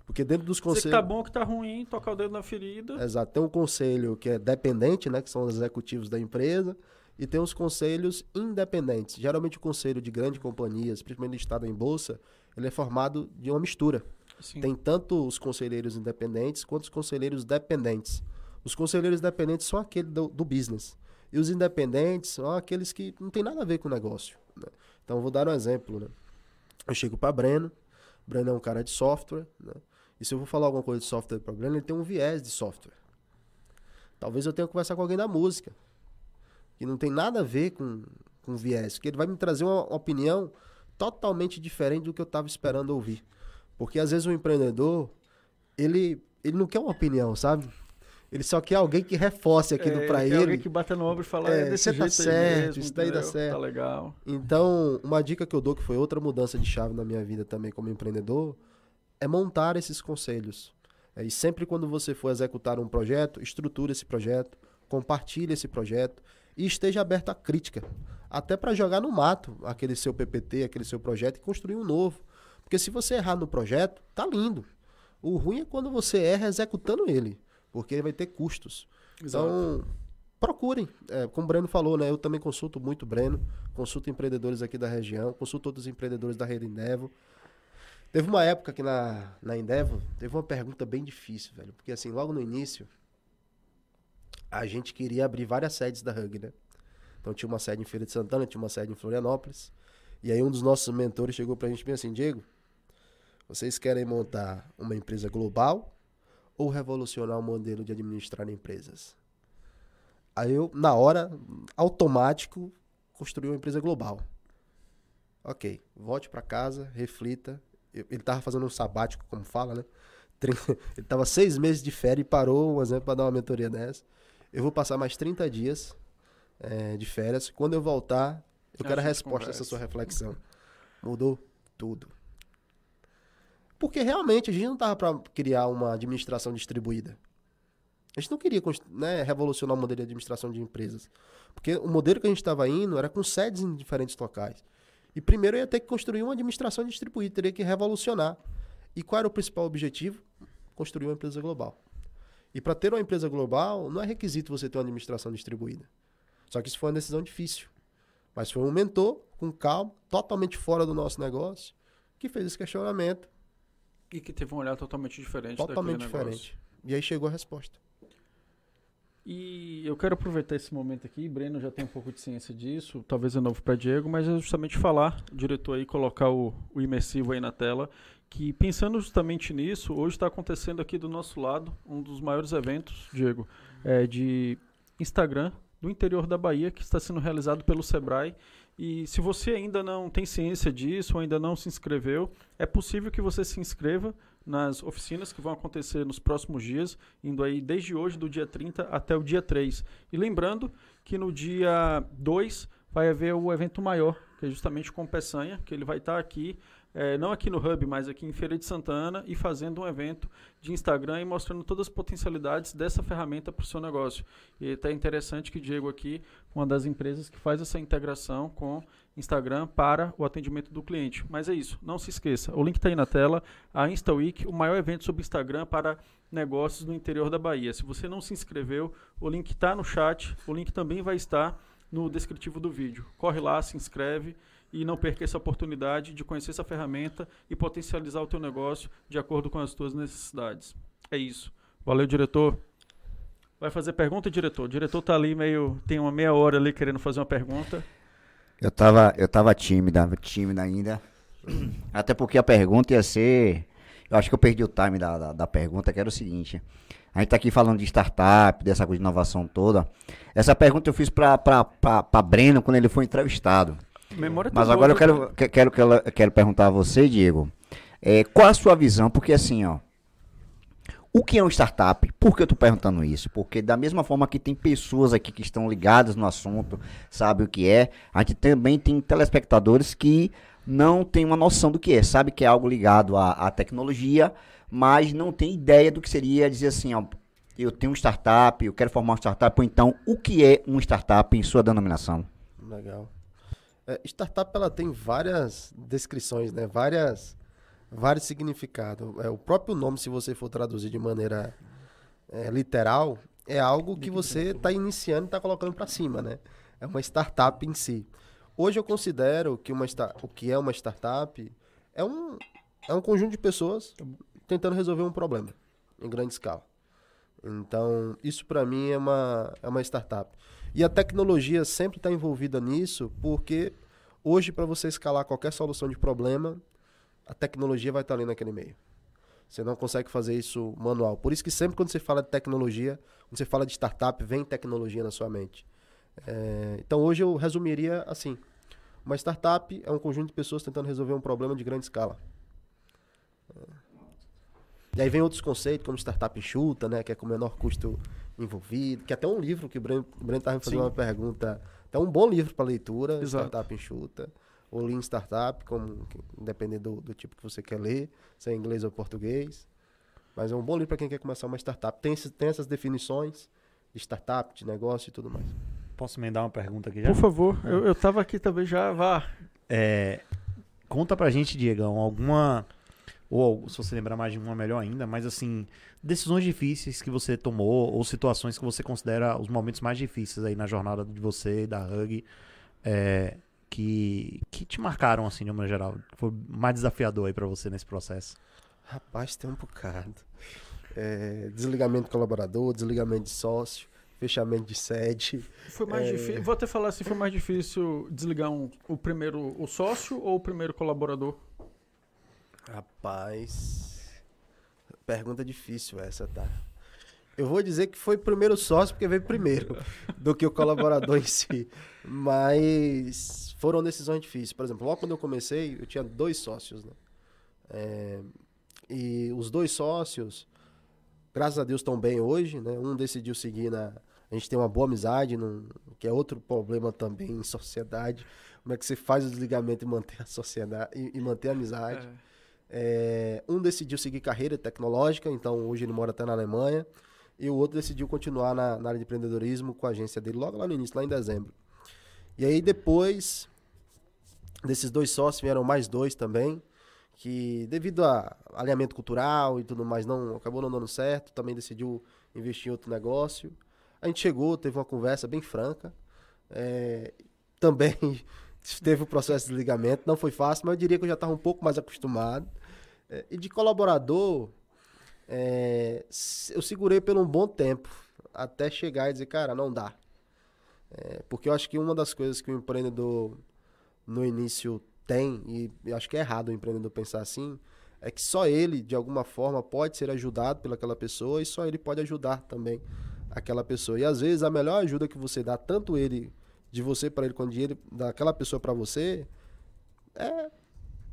porque dentro dos conselhos. que tá bom, que tá ruim, tocar o dedo na ferida. Exato. Tem um conselho que é dependente, né? Que são os executivos da empresa e tem os conselhos independentes. Geralmente o conselho de grandes companhias, principalmente listado em bolsa, ele é formado de uma mistura. Sim. Tem tanto os conselheiros independentes quanto os conselheiros dependentes. Os conselheiros dependentes são aqueles do, do business. E os independentes são aqueles que não tem nada a ver com o negócio. Né? Então, vou dar um exemplo. Né? Eu chego para Breno. Breno é um cara de software. Né? E se eu vou falar alguma coisa de software para Breno, ele tem um viés de software. Talvez eu tenha que conversar com alguém da música que não tem nada a ver com, com viés, porque ele vai me trazer uma opinião totalmente diferente do que eu estava esperando ouvir. Porque às vezes o empreendedor, ele, ele não quer uma opinião, sabe? Ele só quer alguém que reforce aquilo é, para ele. Alguém que bata no ombro e fala, é, é desse tá certo, mesmo, isso daí dá certo. Tá legal. Então, uma dica que eu dou, que foi outra mudança de chave na minha vida também como empreendedor, é montar esses conselhos. É, e sempre quando você for executar um projeto, estruture esse projeto, compartilhe esse projeto e esteja aberto à crítica. Até para jogar no mato aquele seu PPT, aquele seu projeto e construir um novo. Porque se você errar no projeto, tá lindo. O ruim é quando você erra executando ele, porque ele vai ter custos. Exato. Então, procurem. É, como o Breno falou, né? Eu também consulto muito o Breno, consulto empreendedores aqui da região, consulto outros empreendedores da rede Endeavor. Teve uma época que na, na Endeavor, teve uma pergunta bem difícil, velho. Porque assim, logo no início, a gente queria abrir várias sedes da Hug, né? Então tinha uma sede em Feira de Santana, tinha uma sede em Florianópolis. E aí um dos nossos mentores chegou pra gente bem assim, Diego, vocês querem montar uma empresa global ou revolucionar o modelo de administrar empresas? Aí eu, na hora, automático, construí uma empresa global. Ok, volte para casa, reflita. Ele tava fazendo um sabático, como fala, né? Ele tava seis meses de férias e parou, um exemplo, para dar uma mentoria dessa. Eu vou passar mais 30 dias é, de férias. Quando eu voltar, eu a quero a resposta dessa sua reflexão. Mudou tudo. Porque realmente a gente não estava para criar uma administração distribuída. A gente não queria né, revolucionar o modelo de administração de empresas. Porque o modelo que a gente estava indo era com sedes em diferentes locais. E primeiro eu ia ter que construir uma administração distribuída, teria que revolucionar. E qual era o principal objetivo? Construir uma empresa global. E para ter uma empresa global, não é requisito você ter uma administração distribuída. Só que isso foi uma decisão difícil. Mas foi um mentor, com calma, totalmente fora do nosso negócio, que fez esse questionamento. E que teve um olhar totalmente diferente Totalmente diferente. E aí chegou a resposta. E eu quero aproveitar esse momento aqui, Breno já tem um pouco de ciência disso, talvez é novo para Diego, mas é justamente falar, o diretor aí, colocar o, o imersivo aí na tela, que pensando justamente nisso, hoje está acontecendo aqui do nosso lado um dos maiores eventos, Diego, é, de Instagram do interior da Bahia, que está sendo realizado pelo Sebrae. E se você ainda não tem ciência disso ou ainda não se inscreveu, é possível que você se inscreva nas oficinas que vão acontecer nos próximos dias, indo aí desde hoje, do dia 30 até o dia 3. E lembrando que no dia 2 vai haver o evento maior, que é justamente com Peçanha, que ele vai estar aqui é, não aqui no Hub, mas aqui em Feira de Santana e fazendo um evento de Instagram e mostrando todas as potencialidades dessa ferramenta para o seu negócio. E está interessante que Diego aqui, uma das empresas que faz essa integração com Instagram para o atendimento do cliente. Mas é isso, não se esqueça, o link está aí na tela, a InstaWeek, o maior evento sobre Instagram para negócios no interior da Bahia. Se você não se inscreveu, o link está no chat, o link também vai estar no descritivo do vídeo. Corre lá, se inscreve e não perca essa oportunidade de conhecer essa ferramenta e potencializar o teu negócio de acordo com as tuas necessidades. É isso. Valeu, diretor. Vai fazer pergunta, diretor? O diretor tá ali meio. tem uma meia hora ali querendo fazer uma pergunta. Eu tava, eu tava tímida, tímida ainda. Até porque a pergunta ia ser. Eu acho que eu perdi o time da, da, da pergunta, que era o seguinte. A gente tá aqui falando de startup, dessa coisa de inovação toda. Essa pergunta eu fiz para Breno quando ele foi entrevistado. Memória Mas agora eu quero, quero, quero, quero perguntar a você, Diego, é, qual a sua visão? Porque assim, ó, o que é um startup? Por que eu estou perguntando isso? Porque da mesma forma que tem pessoas aqui que estão ligadas no assunto, sabe o que é, a gente também tem telespectadores que não tem uma noção do que é, sabe que é algo ligado à, à tecnologia, mas não tem ideia do que seria dizer assim, ó, eu tenho um startup, eu quero formar uma startup, ou então o que é um startup em sua denominação? Legal. É, startup ela tem várias descrições, né? Várias, vários significados. É, o próprio nome, se você for traduzir de maneira é, literal, é algo que você está iniciando e está colocando para cima, né? É uma startup em si. Hoje eu considero que uma o que é uma startup é um, é um conjunto de pessoas tentando resolver um problema em grande escala. Então, isso para mim é uma, é uma startup. E a tecnologia sempre está envolvida nisso, porque hoje, para você escalar qualquer solução de problema, a tecnologia vai estar tá ali naquele meio. Você não consegue fazer isso manual. Por isso que sempre quando você fala de tecnologia, quando você fala de startup, vem tecnologia na sua mente. É, então hoje eu resumiria assim: uma startup é um conjunto de pessoas tentando resolver um problema de grande escala. É. E aí vem outros conceitos, como startup enxuta, né, que é com menor custo envolvido, que até um livro que o Breno estava me fazendo uma pergunta. Até um bom livro para leitura, Exato. Startup Enxuta. Ou Lean Startup, como, independente do, do tipo que você quer ler, se é inglês ou português. Mas é um bom livro para quem quer começar uma startup. Tem, esse, tem essas definições de startup, de negócio e tudo mais. Posso emendar uma pergunta aqui já? Por favor, eu, eu tava aqui também já, vá. É, conta pra gente, Diegão, alguma. Ou se você lembrar mais de uma, melhor ainda, mas assim, decisões difíceis que você tomou, ou situações que você considera os momentos mais difíceis aí na jornada de você e da Hug, é, que, que te marcaram, assim, de uma geral, que foi mais desafiador aí pra você nesse processo? Rapaz, tem um bocado. É, desligamento de colaborador, desligamento de sócio, fechamento de sede. Foi mais é... difícil. Vou até falar assim, foi mais difícil desligar um, o primeiro o sócio ou o primeiro colaborador? Rapaz, pergunta difícil essa, tá? Eu vou dizer que foi primeiro sócio porque veio primeiro do que o colaborador em si. Mas foram decisões difíceis. Por exemplo, logo quando eu comecei, eu tinha dois sócios, né? É, e os dois sócios, graças a Deus, estão bem hoje, né? Um decidiu seguir na. A gente tem uma boa amizade, num, que é outro problema também em sociedade. Como é que você faz o desligamento e manter a sociedade e, e manter a amizade? É. É, um decidiu seguir carreira tecnológica, então hoje ele mora até na Alemanha. E o outro decidiu continuar na, na área de empreendedorismo com a agência dele logo lá no início, lá em dezembro. E aí depois desses dois sócios vieram mais dois também que devido a alinhamento cultural e tudo mais não acabou não dando certo, também decidiu investir em outro negócio. A gente chegou, teve uma conversa bem franca. É, também teve o processo de desligamento, não foi fácil, mas eu diria que eu já estava um pouco mais acostumado. É, e de colaborador, é, eu segurei por um bom tempo, até chegar e dizer, cara, não dá. É, porque eu acho que uma das coisas que o empreendedor no início tem, e acho que é errado o empreendedor pensar assim, é que só ele, de alguma forma, pode ser ajudado pelaquela pessoa e só ele pode ajudar também aquela pessoa. E às vezes a melhor ajuda que você dá, tanto ele de você para ele quanto ele daquela pessoa para você, é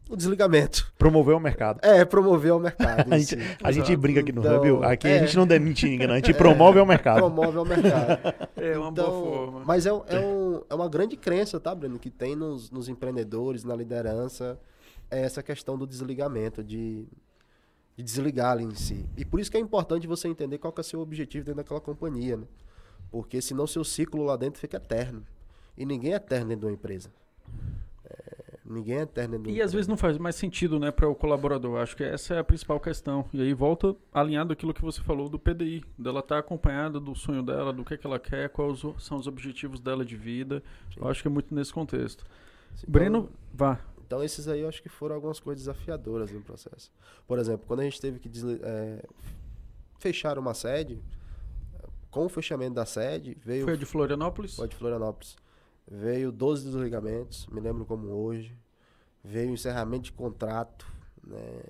o desligamento. Promover o mercado. É, promover o mercado. a, gente, a gente brinca aqui no então, Hub, aqui é, a gente não demite ninguém, não. a gente é, promove o mercado. Promove o mercado. é uma então, boa forma. Mas é, é, um, é uma grande crença, tá, Breno, que tem nos, nos empreendedores, na liderança, é essa questão do desligamento, de, de desligar ali em si. E por isso que é importante você entender qual que é o seu objetivo dentro daquela companhia, né? Porque senão seu ciclo lá dentro fica eterno. E ninguém é eterno dentro de uma empresa. Ninguém é eterno. E às vezes não faz mais sentido, né, para o colaborador. Acho que essa é a principal questão. E aí volta alinhado aquilo que você falou do PDI, dela estar tá acompanhada do sonho dela, do que, é que ela quer, quais são os objetivos dela de vida. Sim. Eu acho que é muito nesse contexto. Sim, Breno, então, vá. Então esses aí eu acho que foram algumas coisas desafiadoras no processo. Por exemplo, quando a gente teve que é, fechar uma sede, com o fechamento da sede, veio. Foi a de Florianópolis? Foi a de Florianópolis. Veio 12 desligamentos, me lembro como hoje. Veio o encerramento de contrato né,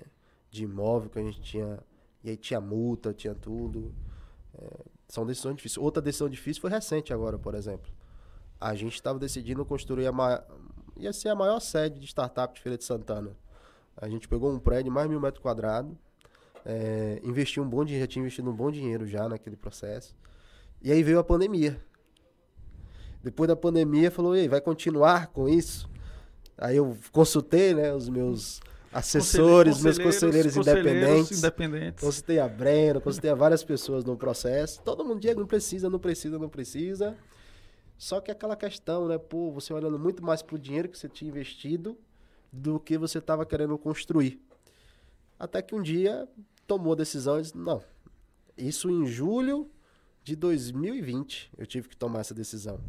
de imóvel que a gente tinha. E aí tinha multa, tinha tudo. É, são decisões difíceis. Outra decisão difícil foi recente agora, por exemplo. A gente estava decidindo construir a maior, ia ser a maior sede de startup de Feira de Santana. A gente pegou um prédio de mais mil metros quadrados, é, investiu um bom dinheiro, já tinha investido um bom dinheiro já naquele processo. E aí veio a pandemia. Depois da pandemia, falou, ei, vai continuar com isso? Aí eu consultei, né, os meus assessores, meus conselheiros, independentes. independentes. Consultei a Breno, consultei a várias pessoas no processo. Todo mundo diz, não precisa, não precisa, não precisa. Só que aquela questão, né, pô, você olhando muito mais pro dinheiro que você tinha investido do que você estava querendo construir. Até que um dia tomou a decisão e disse, não, isso em julho de 2020 eu tive que tomar essa decisão.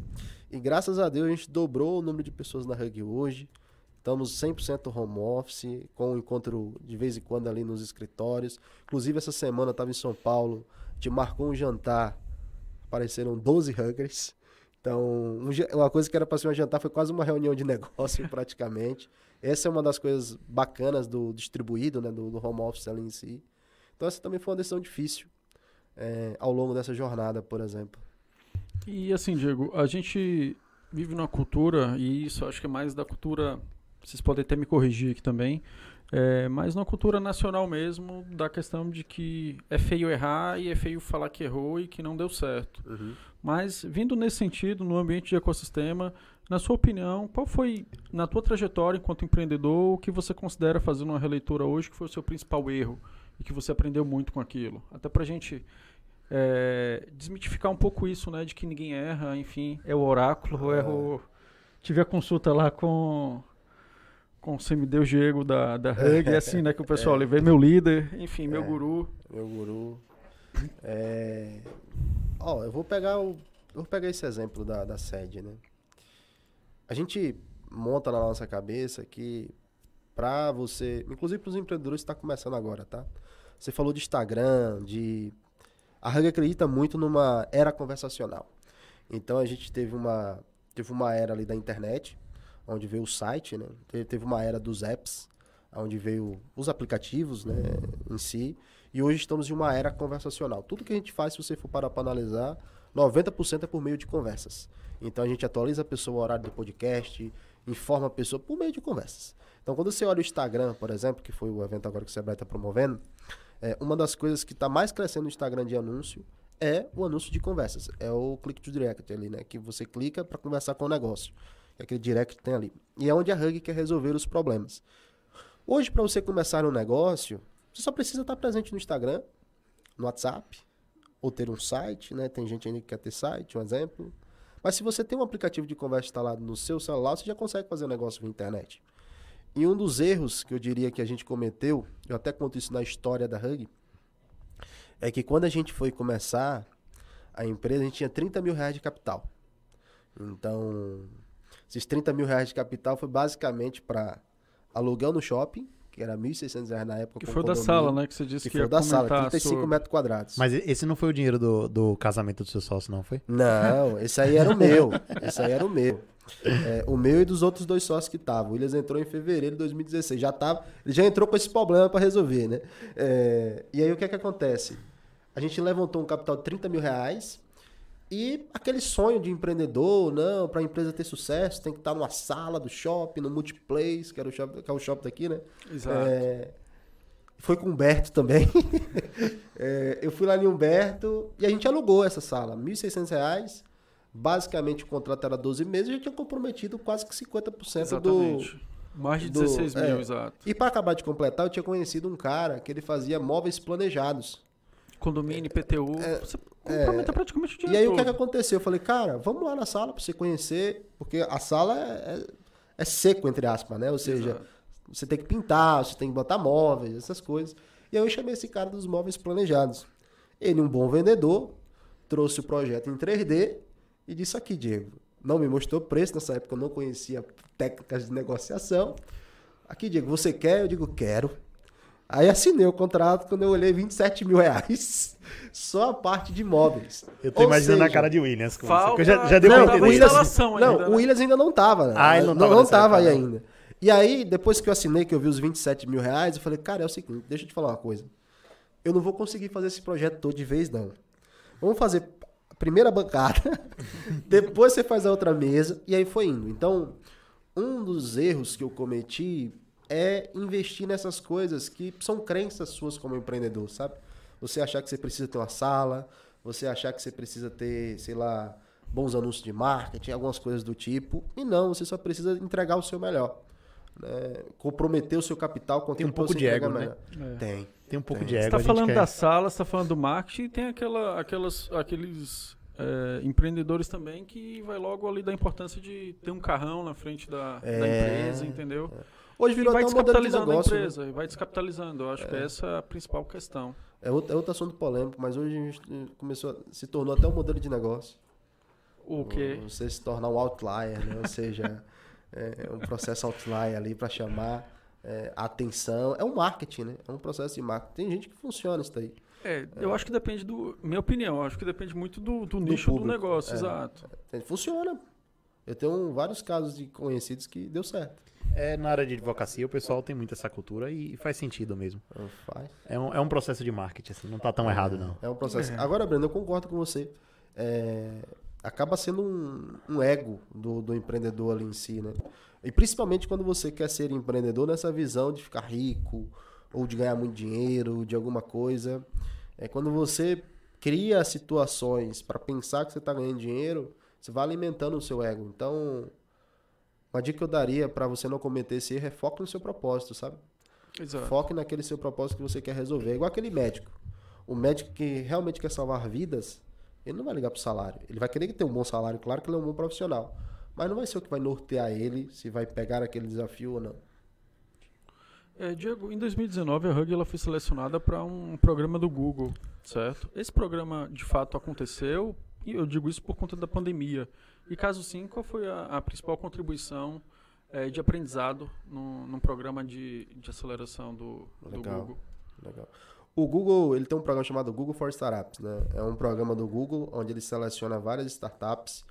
E graças a Deus a gente dobrou o número de pessoas na Hug hoje. Estamos 100% home office, com um encontro de vez em quando ali nos escritórios. Inclusive essa semana eu estava em São Paulo, gente marcou um jantar, apareceram 12 huggers. Então, um, uma coisa que era para ser um jantar foi quase uma reunião de negócio praticamente. Essa é uma das coisas bacanas do distribuído, né, do, do home office ali em si. Então essa também foi uma decisão difícil é, ao longo dessa jornada, por exemplo. E assim, Diego, a gente vive numa cultura, e isso acho que é mais da cultura, vocês podem até me corrigir aqui também, é, mas na cultura nacional mesmo, da questão de que é feio errar e é feio falar que errou e que não deu certo. Uhum. Mas, vindo nesse sentido, no ambiente de ecossistema, na sua opinião, qual foi, na tua trajetória enquanto empreendedor, o que você considera, fazendo uma releitura hoje, que foi o seu principal erro e que você aprendeu muito com aquilo? Até pra gente é, desmitificar um pouco isso, né? De que ninguém erra, enfim, é o oráculo, é. erro. Tive a consulta lá com, com o semideus Diego da, da Hug, é assim, né, que o pessoal é. levei meu líder, enfim, meu é, guru. Meu guru. É... Ó, eu vou pegar o... Eu vou pegar esse exemplo da, da sede, né? A gente monta na nossa cabeça que para você, inclusive para os empreendedores está começando agora, tá? Você falou de Instagram, de a Hug acredita muito numa era conversacional. Então a gente teve uma teve uma era ali da internet, onde veio o site, né? Teve uma era dos apps, onde veio os aplicativos, né, em si. E hoje estamos em uma era conversacional. Tudo que a gente faz, se você for parar para analisar, 90% é por meio de conversas. Então a gente atualiza a pessoa o horário do podcast, informa a pessoa por meio de conversas. Então quando você olha o Instagram, por exemplo, que foi o evento agora que o Sebrae está promovendo, é, uma das coisas que está mais crescendo no Instagram de anúncio é o anúncio de conversas. É o click to direct ali, né? Que você clica para conversar com o negócio. É aquele direct que tem ali. E é onde a Hug quer resolver os problemas. Hoje, para você começar um negócio, você só precisa estar presente no Instagram, no WhatsApp, ou ter um site, né? Tem gente ainda que quer ter site, um exemplo. Mas se você tem um aplicativo de conversa instalado no seu celular, você já consegue fazer um negócio via internet. E um dos erros que eu diria que a gente cometeu, eu até conto isso na história da Hug, é que quando a gente foi começar a empresa, a gente tinha 30 mil reais de capital. Então, esses 30 mil reais de capital foi basicamente para aluguel no shopping, que era R$ 1.600 na época. Que foi da sala, né? Que você disse que, que foi da sala, 35 sobre... metros quadrados. Mas esse não foi o dinheiro do, do casamento do seu sócio, não foi? Não, esse aí era o meu. esse aí era o meu. É, o meu e dos outros dois sócios que estavam. O Williams entrou em fevereiro de 2016. Já tava, ele já entrou com esse problema para resolver, né? É, e aí o que é que acontece? A gente levantou um capital de 30 mil reais e aquele sonho de empreendedor, não, para a empresa ter sucesso, tem que estar numa sala do shopping, no multiplace, que, era o shopping, que é o shopping daqui, né? Exato. É, foi com o Humberto também. é, eu fui lá em Humberto e a gente alugou essa sala, R$ 1.600. Basicamente o contrato era 12 meses e já tinha comprometido quase que 50% Exatamente. do. Mais de 16 do, mil, é. exato. E para acabar de completar, eu tinha conhecido um cara que ele fazia móveis planejados. Condomínio, IPTU. É, é, praticamente o dia E aí todo. o que, é que aconteceu? Eu falei, cara, vamos lá na sala para você conhecer, porque a sala é, é, é, seco, entre aspas, né? Ou seja, Exato. você tem que pintar, você tem que botar móveis, essas coisas. E aí eu chamei esse cara dos móveis planejados. Ele, um bom vendedor, trouxe o projeto em 3D e disse aqui, Diego, não me mostrou preço, nessa época eu não conhecia técnicas de negociação. Aqui, Diego, você quer? Eu digo, quero. Aí assinei o contrato quando eu olhei 27 mil reais. Só a parte de imóveis. Eu tô Ou imaginando seja, a cara de Williams. Falta... Já, já deu não, pra Williams, Não, ainda, o né? Williams ainda não tava. Né? Ah, ele não tava, não, não tava aí ainda. E aí, depois que eu assinei, que eu vi os 27 mil reais, eu falei, cara, é o seguinte, deixa eu te falar uma coisa. Eu não vou conseguir fazer esse projeto todo de vez, não. Vamos fazer a primeira bancada, depois você faz a outra mesa, e aí foi indo. Então, um dos erros que eu cometi é investir nessas coisas que são crenças suas como empreendedor, sabe? Você achar que você precisa ter uma sala, você achar que você precisa ter, sei lá, bons anúncios de marketing, algumas coisas do tipo. E não, você só precisa entregar o seu melhor. Né? Comprometer o seu capital com Tem um pouco de ego, né? É. Tem. Tem um pouco tem. de ego. Você está falando quer... da sala, você está falando do marketing e tem aquela, aquelas, aqueles é, empreendedores também que vai logo ali da importância de ter um carrão na frente da, é, da empresa, entendeu? É. Hoje virou vai até um modelo de negócio, a empresa, né? vai descapitalizando. Eu acho é. que essa é a principal questão. É outro, é outro assunto polêmico, mas hoje a gente começou, se tornou até um modelo de negócio. O quê? Você se tornar um outlier, né? Ou seja, é um processo outlier ali para chamar é, atenção. É um marketing, né? É um processo de marketing. Tem gente que funciona isso daí. É, eu acho que depende do. Minha opinião, acho que depende muito do, do nicho do, do negócio, é, exato. É, funciona. Eu tenho vários casos de conhecidos que deu certo. É, na área de advocacia, o pessoal tem muito essa cultura e faz sentido mesmo. Faz. É um, é um processo de marketing, assim, não tá tão é, errado, não. É um processo. É. Agora, Breno, eu concordo com você. É, acaba sendo um, um ego do, do, empreendedor ali em si, né? E principalmente quando você quer ser empreendedor nessa visão de ficar rico ou de ganhar muito dinheiro, de alguma coisa. É quando você cria situações para pensar que você está ganhando dinheiro, você vai alimentando o seu ego. Então, uma dica que eu daria para você não cometer esse erro é foque no seu propósito, sabe? Exato. Foque naquele seu propósito que você quer resolver. É igual aquele médico. O médico que realmente quer salvar vidas, ele não vai ligar pro salário. Ele vai querer ter um bom salário, claro que ele é um bom profissional. Mas não vai ser o que vai nortear ele se vai pegar aquele desafio ou não. É, Diego, em 2019 a Hug ela foi selecionada para um programa do Google, certo? Esse programa de fato aconteceu e eu digo isso por conta da pandemia. E caso sim, qual foi a, a principal contribuição é, de aprendizado no, num programa de, de aceleração do, do Google? Legal. O Google ele tem um programa chamado Google for Startups, né? É um programa do Google onde ele seleciona várias startups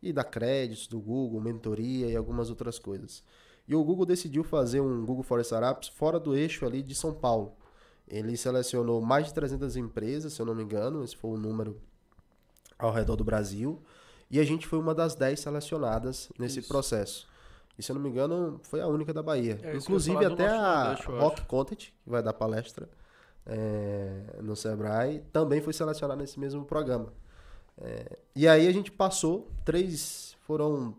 e dá créditos do Google, mentoria e algumas outras coisas. E o Google decidiu fazer um Google for Startups fora do eixo ali de São Paulo. Ele selecionou mais de 300 empresas, se eu não me engano, esse foi o número ao redor do Brasil. E a gente foi uma das 10 selecionadas nesse Isso. processo. E se eu não me engano, foi a única da Bahia. É, Inclusive até a Rock Content, que vai dar palestra é, no Sebrae, também foi selecionada nesse mesmo programa. É, e aí a gente passou três, foram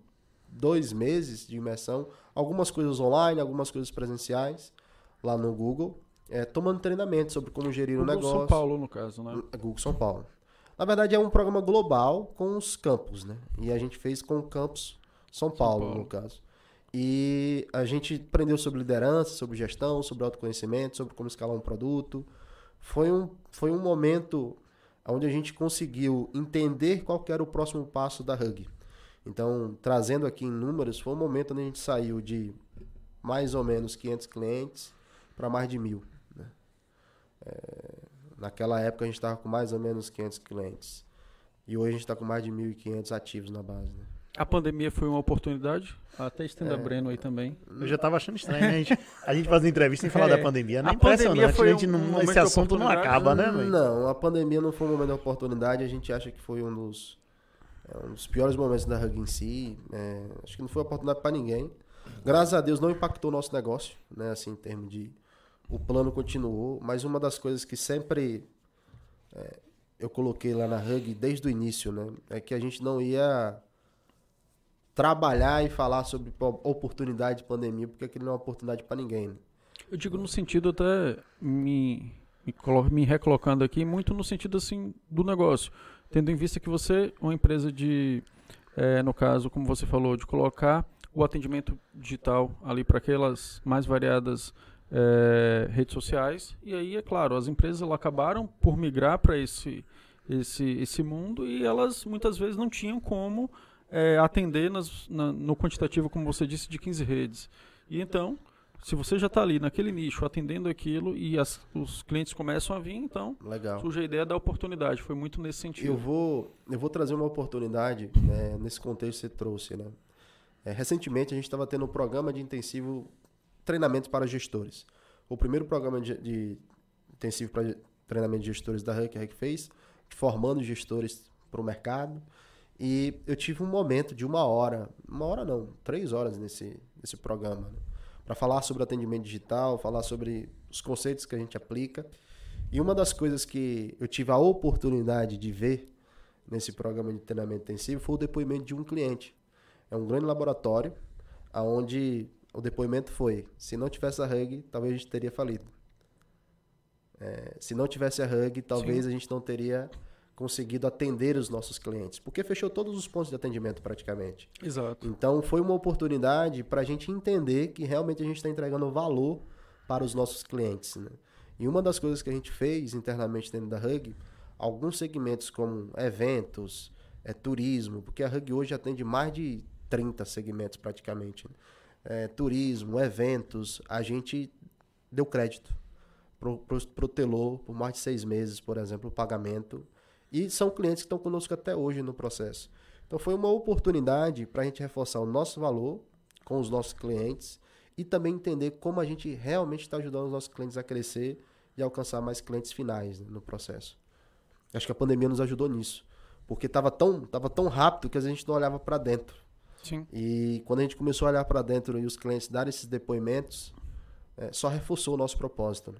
dois meses de imersão, algumas coisas online, algumas coisas presenciais lá no Google, é, tomando treinamento sobre como gerir Google o negócio. São Paulo, no caso, né? Google São Paulo. Na verdade, é um programa global com os campos, né? E a gente fez com o campus São Paulo, São Paulo. no caso. E a gente aprendeu sobre liderança, sobre gestão, sobre autoconhecimento, sobre como escalar um produto. Foi um, foi um momento onde a gente conseguiu entender qual era o próximo passo da Hug. Então, trazendo aqui em números, foi um momento onde a gente saiu de mais ou menos 500 clientes para mais de mil. Né? É, naquela época a gente estava com mais ou menos 500 clientes. E hoje a gente está com mais de 1.500 ativos na base. Né? A pandemia foi uma oportunidade? Até estenda é, Breno aí também. Eu já estava achando estranho, né? A gente, a gente fazer entrevista sem falar é, da pandemia. Não é impressionante. Foi a gente não, esse assunto não acaba, né? Não, a pandemia não foi um momento de oportunidade. A gente acha que foi um dos é um dos piores momentos da Hug em si. É, acho que não foi oportunidade para ninguém. Graças a Deus não impactou o nosso negócio, né? Assim, em termos de. O plano continuou, mas uma das coisas que sempre é, eu coloquei lá na Hug desde o início, né? É que a gente não ia trabalhar e falar sobre oportunidade de pandemia, porque aquilo não é uma oportunidade para ninguém. Né? Eu digo no sentido até me, me, me recolocando aqui, muito no sentido assim do negócio tendo em vista que você, uma empresa de, é, no caso, como você falou, de colocar o atendimento digital ali para aquelas mais variadas é, redes sociais. E aí, é claro, as empresas acabaram por migrar para esse, esse, esse mundo e elas muitas vezes não tinham como é, atender nas, na, no quantitativo, como você disse, de 15 redes. E então, se você já está ali naquele nicho atendendo aquilo e as, os clientes começam a vir, então Legal. surge a ideia da oportunidade. Foi muito nesse sentido. Eu vou, eu vou trazer uma oportunidade né, nesse contexto que você trouxe. Né? É, recentemente a gente estava tendo um programa de intensivo treinamento para gestores. O primeiro programa de, de intensivo para treinamento de gestores da Huck, a Huck fez, formando gestores para o mercado. E eu tive um momento de uma hora, uma hora não, três horas nesse, nesse programa. Né? para falar sobre atendimento digital, falar sobre os conceitos que a gente aplica. E uma das coisas que eu tive a oportunidade de ver nesse programa de treinamento intensivo foi o depoimento de um cliente. É um grande laboratório, aonde o depoimento foi: se não tivesse a Hug, talvez a gente teria falido. É, se não tivesse a Hug, talvez Sim. a gente não teria conseguido atender os nossos clientes, porque fechou todos os pontos de atendimento praticamente. Exato. Então foi uma oportunidade para a gente entender que realmente a gente está entregando valor para os nossos clientes. Né? E uma das coisas que a gente fez internamente dentro da Hug, alguns segmentos como eventos, é, turismo, porque a Hug hoje atende mais de 30 segmentos praticamente. Né? É, turismo, eventos, a gente deu crédito. Protelou por mais de seis meses, por exemplo, o pagamento e são clientes que estão conosco até hoje no processo. Então foi uma oportunidade para a gente reforçar o nosso valor com os nossos clientes e também entender como a gente realmente está ajudando os nossos clientes a crescer e alcançar mais clientes finais né, no processo. Acho que a pandemia nos ajudou nisso, porque estava tão, tava tão rápido que a gente não olhava para dentro. Sim. E quando a gente começou a olhar para dentro e os clientes darem esses depoimentos, é, só reforçou o nosso propósito. Né?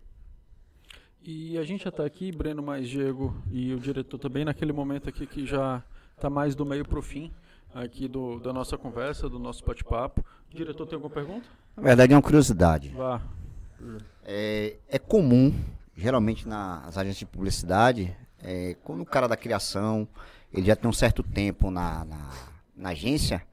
E a gente já está aqui, Breno mais Diego e o diretor também, naquele momento aqui que já está mais do meio para o fim aqui do, da nossa conversa, do nosso bate-papo. Diretor tem alguma pergunta? Na verdade é uma curiosidade. Vá. É, é comum, geralmente nas agências de publicidade, é, quando o cara da criação, ele já tem um certo tempo na, na, na agência,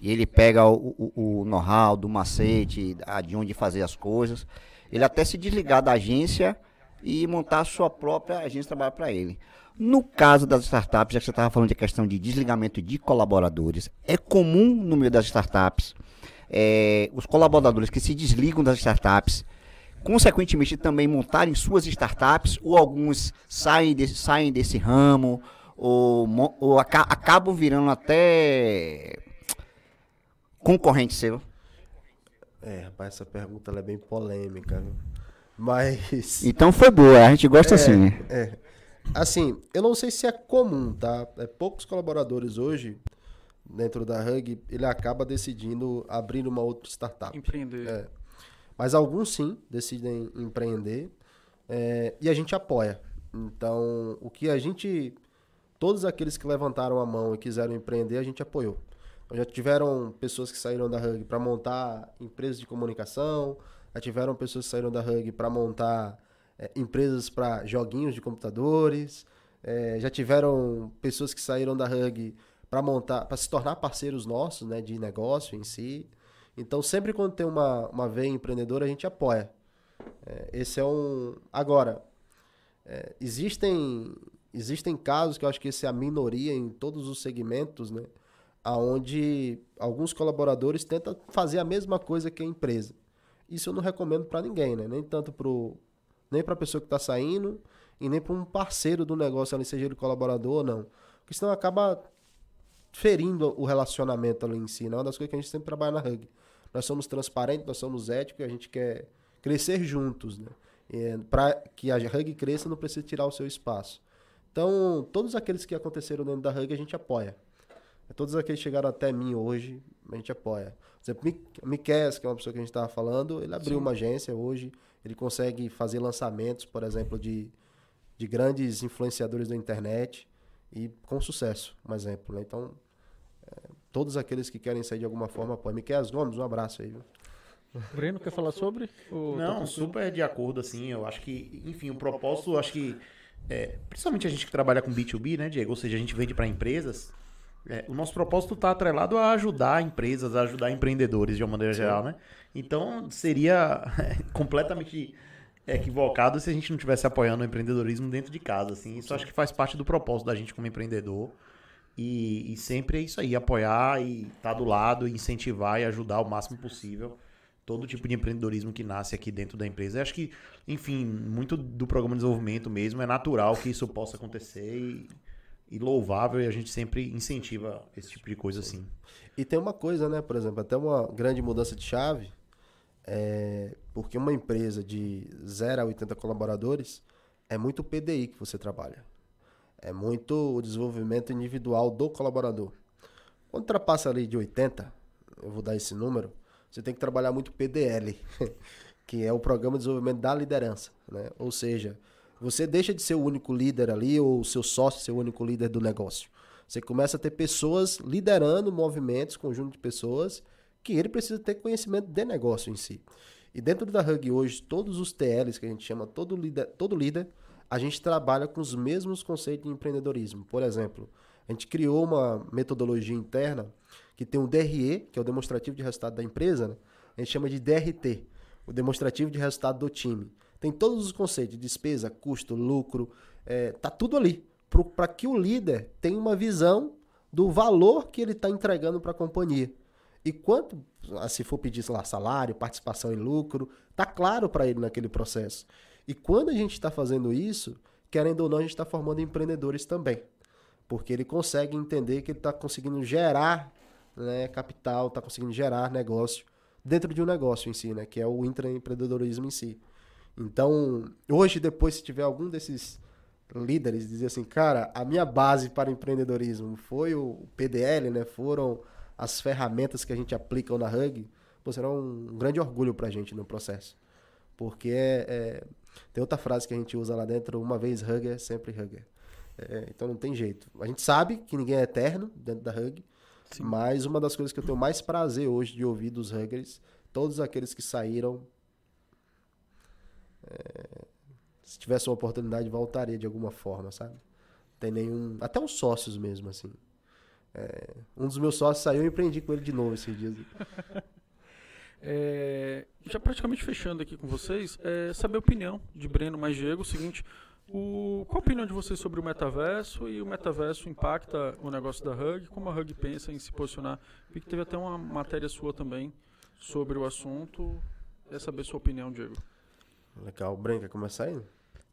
e ele pega o, o, o know-how do macete, de onde fazer as coisas, ele até se desligar da agência e montar a sua própria agência de trabalho para ele. No caso das startups, já que você estava falando de questão de desligamento de colaboradores, é comum no meio das startups é, os colaboradores que se desligam das startups, consequentemente também montarem suas startups, ou alguns saem, de, saem desse ramo, ou, ou aca, acabam virando até concorrente seu? É, rapaz, essa pergunta é bem polêmica. Mas. Então foi boa, a gente gosta é, assim. É. Assim, eu não sei se é comum, tá? É, poucos colaboradores hoje, dentro da Hug, ele acaba decidindo abrir uma outra startup. Empreender. É. Mas alguns sim decidem empreender é, e a gente apoia. Então, o que a gente. Todos aqueles que levantaram a mão e quiseram empreender, a gente apoiou. Já tiveram pessoas que saíram da Hug para montar empresas de comunicação, já tiveram pessoas que saíram da Hug para montar é, empresas para joguinhos de computadores, é, já tiveram pessoas que saíram da Hug para montar, para se tornar parceiros nossos, né, de negócio em si. Então, sempre quando tem uma, uma veia empreendedora, a gente apoia. É, esse é um. Agora, é, existem, existem casos que eu acho que esse é a minoria em todos os segmentos, né? Onde alguns colaboradores tentam fazer a mesma coisa que a empresa. Isso eu não recomendo para ninguém, né? Nem tanto pro, nem para a pessoa que está saindo e nem para um parceiro do negócio, ali, seja ele colaborador ou não. Porque senão acaba ferindo o relacionamento ali em si. Né? Uma das coisas que a gente sempre trabalha na Hug. Nós somos transparentes, nós somos éticos e a gente quer crescer juntos. Né? Para que a Hug cresça, não precisa tirar o seu espaço. Então, todos aqueles que aconteceram dentro da Hug, a gente apoia. Todos aqueles que chegaram até mim hoje, a gente apoia. Por exemplo, Miquel, que é uma pessoa que a gente estava falando, ele abriu Sim. uma agência hoje, ele consegue fazer lançamentos, por exemplo, de, de grandes influenciadores da internet e com sucesso, um exemplo. Né? Então, é, todos aqueles que querem sair de alguma forma, pô. Miquel Gomes, um abraço aí. Viu? Breno, quer falar sobre? Não, super de acordo, assim. Eu acho que, enfim, o propósito, acho que, é, principalmente a gente que trabalha com B2B, né, Diego? Ou seja, a gente vende para empresas. É, o nosso propósito está atrelado a ajudar empresas, a ajudar empreendedores de uma maneira Sim. geral, né? Então seria completamente equivocado se a gente não estivesse apoiando o empreendedorismo dentro de casa, assim. Isso Sim. acho que faz parte do propósito da gente como empreendedor. E, e sempre é isso aí, apoiar e estar tá do lado, incentivar e ajudar o máximo possível todo tipo de empreendedorismo que nasce aqui dentro da empresa. Eu acho que, enfim, muito do programa de desenvolvimento mesmo é natural que isso possa acontecer e e louvável e a gente sempre incentiva esse tipo de coisa assim. E tem uma coisa, né? Por exemplo, até uma grande mudança de chave, é porque uma empresa de 0 a 80 colaboradores é muito PDI que você trabalha. É muito o desenvolvimento individual do colaborador. Quando ultrapassa ali de 80, eu vou dar esse número, você tem que trabalhar muito PDL, que é o Programa de Desenvolvimento da Liderança. Né? Ou seja, você deixa de ser o único líder ali, ou o seu sócio ser o único líder do negócio. Você começa a ter pessoas liderando movimentos, conjunto de pessoas, que ele precisa ter conhecimento de negócio em si. E dentro da Hug hoje, todos os TLs que a gente chama, todo líder, todo líder, a gente trabalha com os mesmos conceitos de empreendedorismo. Por exemplo, a gente criou uma metodologia interna que tem um DRE, que é o demonstrativo de resultado da empresa, né? a gente chama de DRT, o demonstrativo de resultado do time. Tem todos os conceitos de despesa, custo, lucro, é, tá tudo ali. Para que o líder tenha uma visão do valor que ele está entregando para a companhia. E quanto, ah, se for pedir lá, salário, participação em lucro, tá claro para ele naquele processo. E quando a gente está fazendo isso, querendo ou não, a gente está formando empreendedores também. Porque ele consegue entender que ele está conseguindo gerar né, capital, está conseguindo gerar negócio dentro de um negócio em si, né, que é o intraempreendedorismo em si. Então, hoje, depois, se tiver algum desses líderes dizer assim, cara, a minha base para empreendedorismo foi o PDL, né? Foram as ferramentas que a gente aplica na Hug, pô, será um grande orgulho para a gente no processo. Porque é, é, tem outra frase que a gente usa lá dentro, uma vez Hugger, sempre Hugger. É, então não tem jeito. A gente sabe que ninguém é eterno dentro da Hug, Sim. mas uma das coisas que eu tenho mais prazer hoje de ouvir dos Huggers, todos aqueles que saíram é, se tivesse uma oportunidade, voltaria de alguma forma, sabe? Tem nenhum. Até os sócios mesmo, assim. É, um dos meus sócios saiu e empreendi com ele de novo esses dias. É, já praticamente fechando aqui com vocês, é, saber a opinião de Breno mais Diego. O seguinte, o, qual a opinião de vocês sobre o metaverso e o metaverso impacta o negócio da Hug? Como a Hug pensa em se posicionar? Vi que teve até uma matéria sua também sobre o assunto. É saber sua opinião, Diego. Legal. Breno, quer começar aí?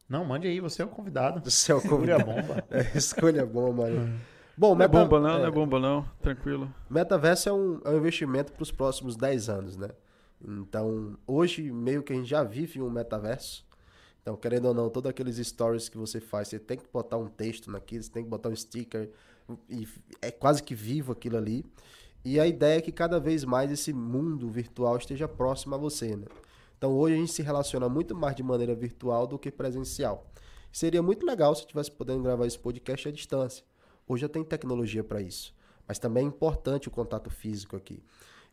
Não, mande aí, você é o convidado. Você é o convidado. Escolha a bomba. É, escolha a bomba, mano. Bom, não meta... é bomba não, é... não é bomba não, tranquilo. Metaverso é um, é um investimento para os próximos 10 anos, né? Então, hoje meio que a gente já vive um metaverso. Então, querendo ou não, todos aqueles stories que você faz, você tem que botar um texto naquilo, você tem que botar um sticker, e é quase que vivo aquilo ali. E a ideia é que cada vez mais esse mundo virtual esteja próximo a você, né? Então, hoje a gente se relaciona muito mais de maneira virtual do que presencial. Seria muito legal se eu tivesse podendo gravar esse podcast à distância. Hoje já tem tecnologia para isso. Mas também é importante o contato físico aqui.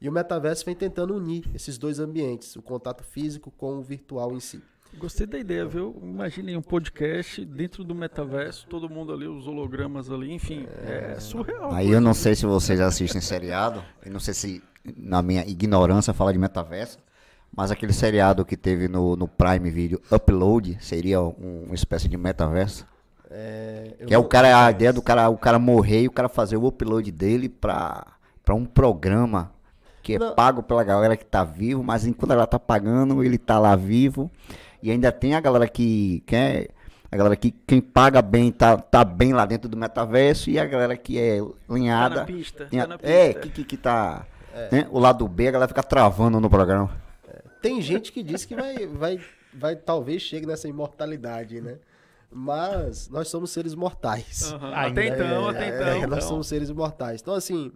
E o metaverso vem tentando unir esses dois ambientes, o contato físico com o virtual em si. Gostei da ideia, viu? Imaginem um podcast dentro do metaverso, todo mundo ali, os hologramas ali, enfim, é, é surreal. Aí eu não sei se vocês assistem seriado, eu não sei se na minha ignorância fala de metaverso, mas aquele seriado que teve no, no Prime Video, Upload, seria um, uma espécie de metaverso? É, que é o cara, a ideia do cara, o cara morrer e o cara fazer o upload dele pra, pra um programa que é não. pago pela galera que tá vivo, mas enquanto ela tá pagando, ele tá lá vivo. E ainda tem a galera que quer. A galera que quem paga bem tá, tá bem lá dentro do metaverso e a galera que é linhada. Tá na pista. Tá na é, pista. É, que, que, que tá. É. Né, o lado B, a galera fica travando no programa. É. Tem gente que diz que vai, vai, vai talvez chegue nessa imortalidade, né? Mas nós somos seres mortais. Uhum. Até então, até então. É, nós então. somos seres mortais. Então, assim,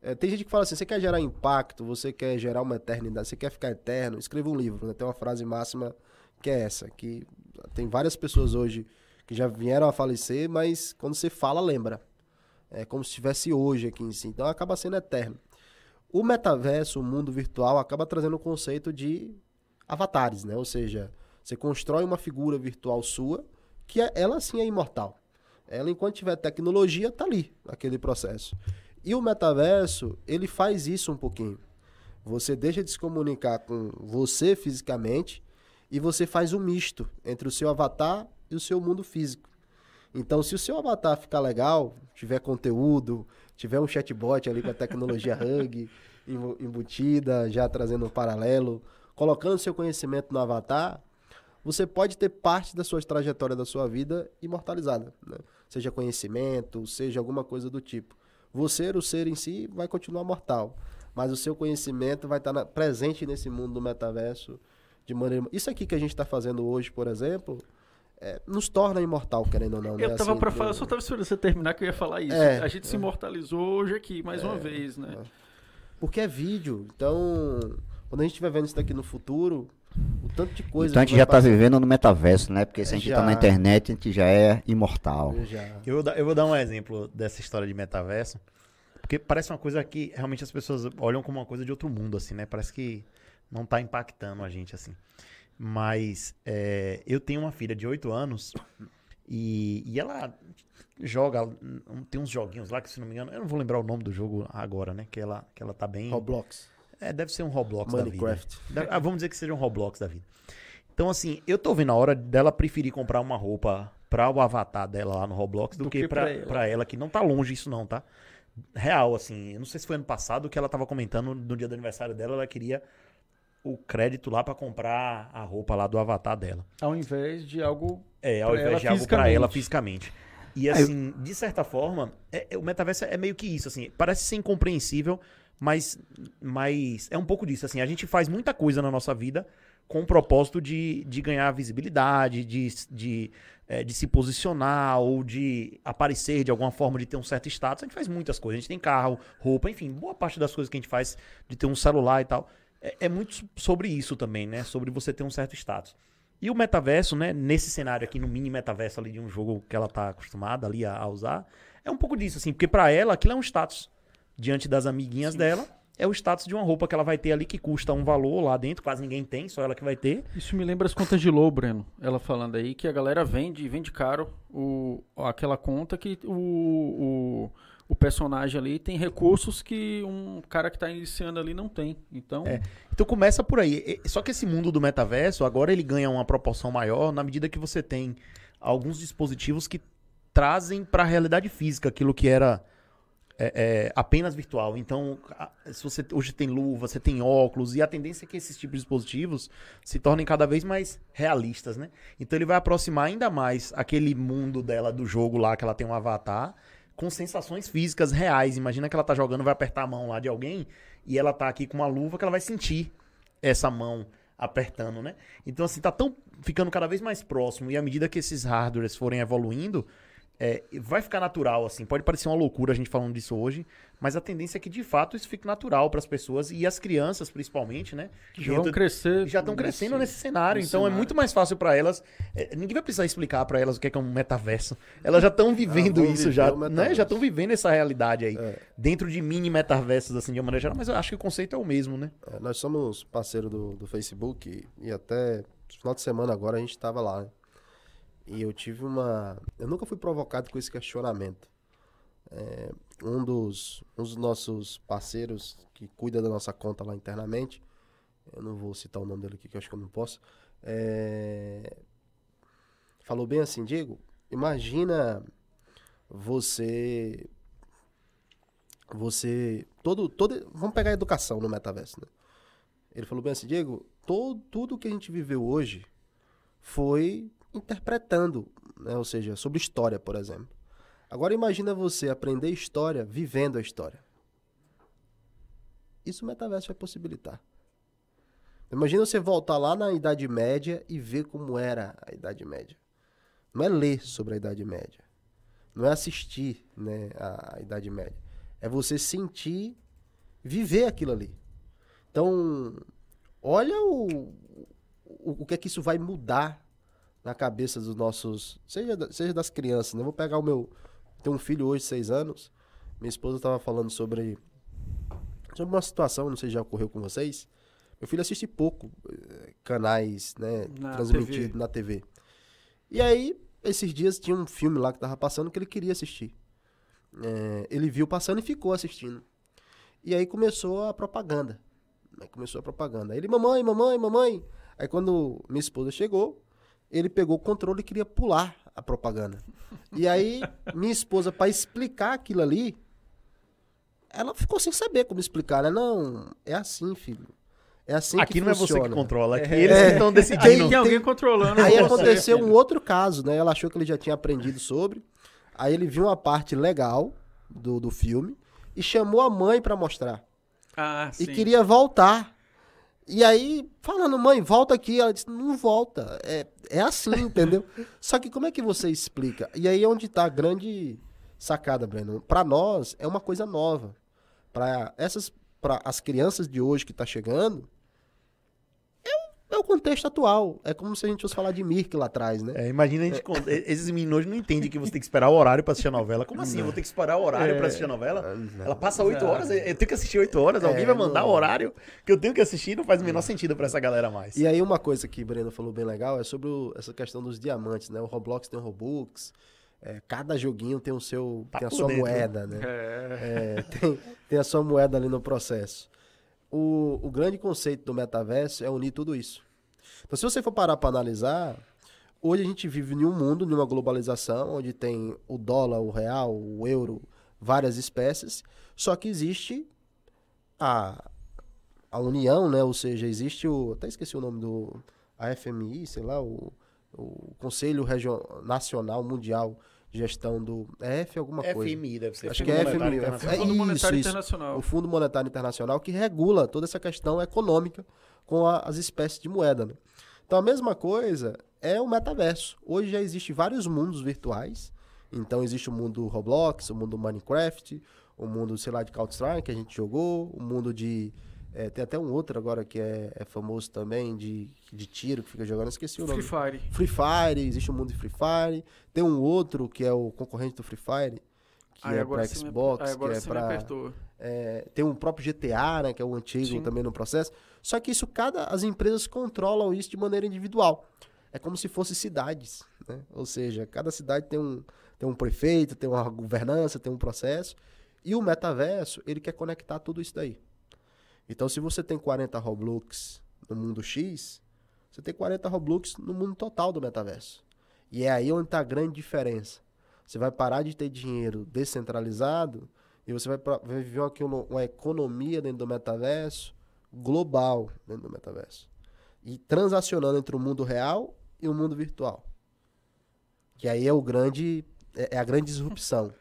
é, tem gente que fala assim: você quer gerar impacto, você quer gerar uma eternidade, você quer ficar eterno, escreva um livro. Né? Tem uma frase máxima que é essa: que tem várias pessoas hoje que já vieram a falecer, mas quando você fala, lembra. É como se estivesse hoje aqui em si. Então acaba sendo eterno. O metaverso, o mundo virtual, acaba trazendo o conceito de avatares, né? Ou seja, você constrói uma figura virtual sua que é, ela sim é imortal. Ela, enquanto tiver tecnologia, tá ali, naquele processo. E o metaverso, ele faz isso um pouquinho. Você deixa de se comunicar com você fisicamente e você faz um misto entre o seu avatar e o seu mundo físico. Então, se o seu avatar ficar legal, tiver conteúdo, tiver um chatbot ali com a tecnologia Hug embutida, já trazendo um paralelo, colocando seu conhecimento no avatar, você pode ter parte da sua trajetória da sua vida imortalizada, né? seja conhecimento, seja alguma coisa do tipo. Você, o ser em si, vai continuar mortal, mas o seu conhecimento vai estar na, presente nesse mundo do metaverso de maneira. Isso aqui que a gente está fazendo hoje, por exemplo, é, nos torna imortal, querendo ou não. Eu né? tava assim, para falar, eu só tava esperando você terminar que eu ia falar isso. É, a gente é. se imortalizou hoje aqui, mais uma é, vez, né? É. Porque é vídeo. Então, quando a gente estiver vendo isso daqui no futuro, o tanto de coisa. Então a gente já está vivendo no metaverso, né? Porque se a gente está na internet, a gente já é imortal. Eu, já. eu, vou dar, eu vou dar um exemplo dessa história de metaverso. Porque parece uma coisa que realmente as pessoas olham como uma coisa de outro mundo, assim, né? Parece que não está impactando a gente, assim. Mas é, eu tenho uma filha de 8 anos e, e ela joga. Tem uns joguinhos lá que, se não me engano, eu não vou lembrar o nome do jogo agora, né? Que ela, que ela tá bem. Roblox. É, deve ser um Roblox Minecraft. da vida. Ah, vamos dizer que seja um Roblox da vida. Então, assim, eu tô vendo a hora dela preferir comprar uma roupa pra o avatar dela lá no Roblox do, do que, que pra, pra ela. pra, ela. que não tá longe isso não, tá? Real, assim, eu não sei se foi ano passado que ela tava comentando no dia do aniversário dela, ela queria o crédito lá para comprar a roupa lá do avatar dela. Ao invés de algo. É, ao invés de algo pra ela fisicamente. E assim, de certa forma, é, é, o metaverso é meio que isso, assim, parece ser incompreensível, mas, mas é um pouco disso. Assim, a gente faz muita coisa na nossa vida com o propósito de, de ganhar visibilidade, de, de, é, de se posicionar ou de aparecer de alguma forma, de ter um certo status. A gente faz muitas coisas. A gente tem carro, roupa, enfim, boa parte das coisas que a gente faz, de ter um celular e tal, é, é muito sobre isso também, né? Sobre você ter um certo status. E o metaverso, né, nesse cenário aqui, no mini metaverso ali de um jogo que ela tá acostumada ali a, a usar, é um pouco disso, assim, porque para ela aquilo é um status diante das amiguinhas Sim. dela, é o status de uma roupa que ela vai ter ali que custa um valor lá dentro, quase ninguém tem, só ela que vai ter. Isso me lembra as contas de Lô, Breno. Ela falando aí que a galera vende, vende caro o, aquela conta que o, o, o personagem ali tem recursos que um cara que está iniciando ali não tem. Então, é. então começa por aí. Só que esse mundo do metaverso agora ele ganha uma proporção maior na medida que você tem alguns dispositivos que trazem para a realidade física aquilo que era é, é, apenas virtual. Então, se você hoje tem luva, você tem óculos, e a tendência é que esses tipos de dispositivos se tornem cada vez mais realistas, né? Então ele vai aproximar ainda mais aquele mundo dela do jogo lá, que ela tem um avatar, com sensações físicas reais. Imagina que ela tá jogando, vai apertar a mão lá de alguém, e ela tá aqui com uma luva que ela vai sentir essa mão apertando, né? Então, assim, tá tão ficando cada vez mais próximo, e à medida que esses hardwares forem evoluindo, é, vai ficar natural, assim. Pode parecer uma loucura a gente falando disso hoje, mas a tendência é que de fato isso fique natural para as pessoas e as crianças, principalmente, né? Que já vão crescer. Já estão crescendo nesse cenário, nesse então cenário. é muito mais fácil para elas. É, ninguém vai precisar explicar para elas o que é, que é um metaverso. Elas já estão vivendo ah, isso, já, né? Já estão vivendo essa realidade aí. É. Dentro de mini metaversos, assim, de uma maneira geral, mas eu acho que o conceito é o mesmo, né? É, nós somos parceiro do, do Facebook e, e até final de semana agora a gente estava lá, né? E eu tive uma. Eu nunca fui provocado com esse questionamento. É, um, dos, um dos nossos parceiros que cuida da nossa conta lá internamente, eu não vou citar o nome dele aqui que eu acho que eu não posso, é, falou bem assim: Diego, imagina você. Você. Todo, todo, vamos pegar a educação no metaverso, né? Ele falou bem assim: Diego, todo, tudo que a gente viveu hoje foi interpretando, né? ou seja, sobre história, por exemplo. Agora imagina você aprender história vivendo a história. Isso o metaverso vai possibilitar. Imagina você voltar lá na Idade Média e ver como era a Idade Média. Não é ler sobre a Idade Média. Não é assistir né, a Idade Média. É você sentir, viver aquilo ali. Então, olha o, o, o que é que isso vai mudar na cabeça dos nossos. Seja, seja das crianças, né? vou pegar o meu. Tenho um filho hoje, seis anos. Minha esposa estava falando sobre. Sobre uma situação, não sei se já ocorreu com vocês. Meu filho assiste pouco eh, canais, né? Na transmitido TV. na TV. E aí, esses dias tinha um filme lá que tava passando que ele queria assistir. É, ele viu passando e ficou assistindo. E aí começou a propaganda. Aí começou a propaganda. Aí ele, mamãe, mamãe, mamãe. Aí quando minha esposa chegou, ele pegou o controle e queria pular a propaganda. E aí, minha esposa, para explicar aquilo ali, ela ficou sem saber como explicar, né? Não, é assim, filho. É assim aqui que não funciona. é você que controla, aqui é, eles é, que estão decidindo. Aí tem alguém controlando. Aí aconteceu um outro caso, né? Ela achou que ele já tinha aprendido sobre. Aí ele viu uma parte legal do, do filme e chamou a mãe para mostrar. Ah, sim. E queria voltar. E aí, falando, mãe, volta aqui. Ela disse, não volta. É, é assim, entendeu? Só que como é que você explica? E aí é onde está a grande sacada, Breno. Para nós, é uma coisa nova. Para essas, para as crianças de hoje que está chegando, é o contexto atual. É como se a gente fosse falar de Mirk lá atrás, né? É, imagina a gente. É. Esses meninos não entendem que você tem que esperar o horário pra assistir a novela. Como assim? Eu vou ter que esperar o horário é. pra assistir a novela? Não. Ela passa oito horas, eu tenho que assistir oito horas. Alguém é, vai mandar não. o horário que eu tenho que assistir, não faz o menor sentido pra essa galera mais. E aí, uma coisa que o Breno falou bem legal é sobre o, essa questão dos diamantes, né? O Roblox tem o Robux. É, cada joguinho tem o seu tá tem a sua dentro. moeda, né? É. É, tem, tem a sua moeda ali no processo. O, o grande conceito do metaverso é unir tudo isso. Então, se você for parar para analisar, hoje a gente vive em um mundo, em uma globalização, onde tem o dólar, o real, o euro, várias espécies, só que existe a, a união, né? Ou seja, existe o. Até esqueci o nome do. A FMI, sei lá, o, o Conselho Region, Nacional Mundial Gestão do. É F alguma coisa. FMI, deve ser. Acho Fundo que é FMI. É, Fundo isso, Monetário isso. Internacional. O Fundo Monetário Internacional que regula toda essa questão econômica com a, as espécies de moeda. Né? Então a mesma coisa é o metaverso. Hoje já existem vários mundos virtuais. Então existe o mundo Roblox, o mundo Minecraft, o mundo, sei lá, de Counter-Strike que a gente jogou, o mundo de. É, tem até um outro agora que é, é, famoso também, de, de tiro, que fica jogando, esqueci o nome. Free Fire. Free Fire, existe o mundo de Free Fire. Tem um outro que é o concorrente do Free Fire, que é para Xbox, me... que é para é, tem um próprio GTA, né, que é o antigo Sim. também no processo. Só que isso cada as empresas controlam isso de maneira individual. É como se fossem cidades, né? Ou seja, cada cidade tem um tem um prefeito, tem uma governança, tem um processo. E o metaverso, ele quer conectar tudo isso daí. Então, se você tem 40 Roblox no mundo X, você tem 40 Roblox no mundo total do metaverso. E é aí onde está a grande diferença. Você vai parar de ter dinheiro descentralizado e você vai, viver uma, uma economia dentro do metaverso global dentro do metaverso. E transacionando entre o mundo real e o mundo virtual. Que aí é o grande é, é a grande disrupção.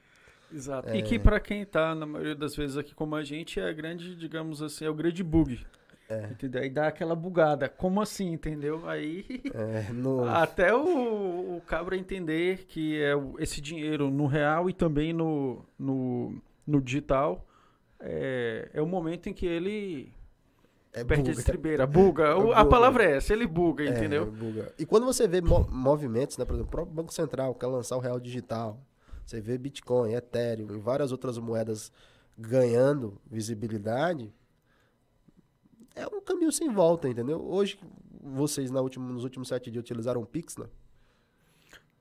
Exato. É... E que para quem está na maioria das vezes aqui como a gente é a grande, digamos assim, é o grande bug. É. Entendeu? Aí dá aquela bugada. Como assim, entendeu? Aí. É, no... Até o, o cabra entender que é esse dinheiro no real e também no, no, no digital é, é o momento em que ele. É perde buga. a estribeira, buga. É buga. A palavra é essa, ele buga, é, entendeu? Buga. E quando você vê mo movimentos, né, por exemplo, o próprio Banco Central quer lançar o real digital, você vê Bitcoin, Ethereum e várias outras moedas ganhando visibilidade, é um caminho sem volta, entendeu? Hoje, vocês na última, nos últimos sete dias utilizaram o Pix, né?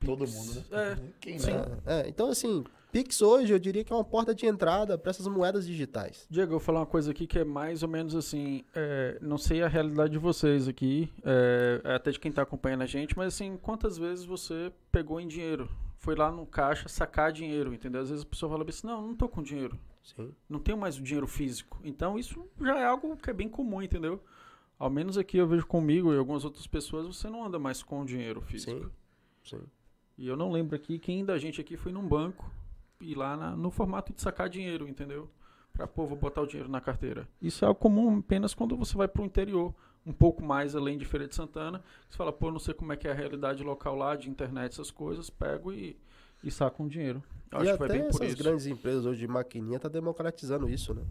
Todo mundo, né? É, Quem é, é, então, assim, Pix hoje eu diria que é uma porta de entrada para essas moedas digitais. Diego, eu vou falar uma coisa aqui que é mais ou menos assim, é, não sei a realidade de vocês aqui, é, é até de quem está acompanhando a gente, mas assim, quantas vezes você pegou em dinheiro? Foi lá no caixa sacar dinheiro, entendeu? Às vezes a pessoa fala assim, não, não tô com dinheiro. Sim. Não tenho mais o dinheiro físico. Então isso já é algo que é bem comum, entendeu? Ao menos aqui eu vejo comigo e algumas outras pessoas, você não anda mais com dinheiro físico. Sim. Sim. E eu não lembro aqui quem da gente aqui foi num banco e lá na, no formato de sacar dinheiro, entendeu? Pra, pô, vou botar o dinheiro na carteira. Isso é algo comum apenas quando você vai pro interior, um pouco mais além de Feira de Santana. Você fala, pô, não sei como é que é a realidade local lá, de internet, essas coisas, pego e, e saco um dinheiro. Eu e até essas grandes empresas hoje de maquininha tá democratizando isso, né?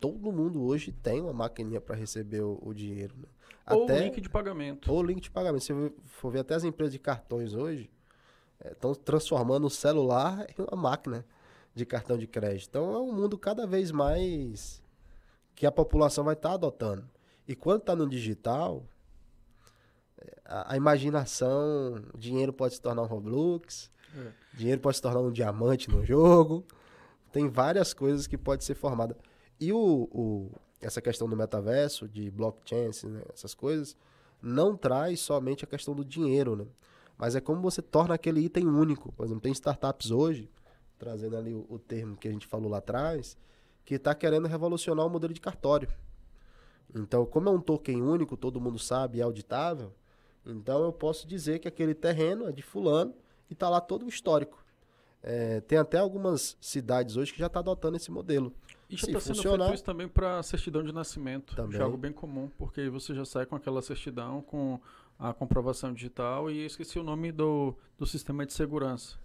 Todo mundo hoje tem uma maquininha para receber o, o dinheiro. Né? Ou até, link de pagamento. Ou link de pagamento. Se for ver até as empresas de cartões hoje, estão é, transformando o celular em uma máquina de cartão de crédito. Então é um mundo cada vez mais que a população vai estar tá adotando. E quando está no digital, a, a, imaginação, dinheiro pode se tornar um Roblox, é. dinheiro pode se tornar um diamante no jogo. Tem várias coisas que pode ser formada. E o, o, essa questão do metaverso, de blockchain, né, essas coisas, não traz somente a questão do dinheiro, né? Mas é como você torna aquele item único. Por exemplo, tem startups hoje, trazendo ali o, o termo que a gente falou lá atrás, que está querendo revolucionar o modelo de cartório. Então, como é um token único, todo mundo sabe, é auditável, então eu posso dizer que aquele terreno é de fulano e está lá todo o histórico. É, tem até algumas cidades hoje que já está adotando esse modelo. Já está sendo funcionar, feito isso também para certidão de nascimento. Também. Já é algo bem comum, porque você já sai com aquela certidão com a comprovação digital e esqueci o nome do, do sistema de segurança.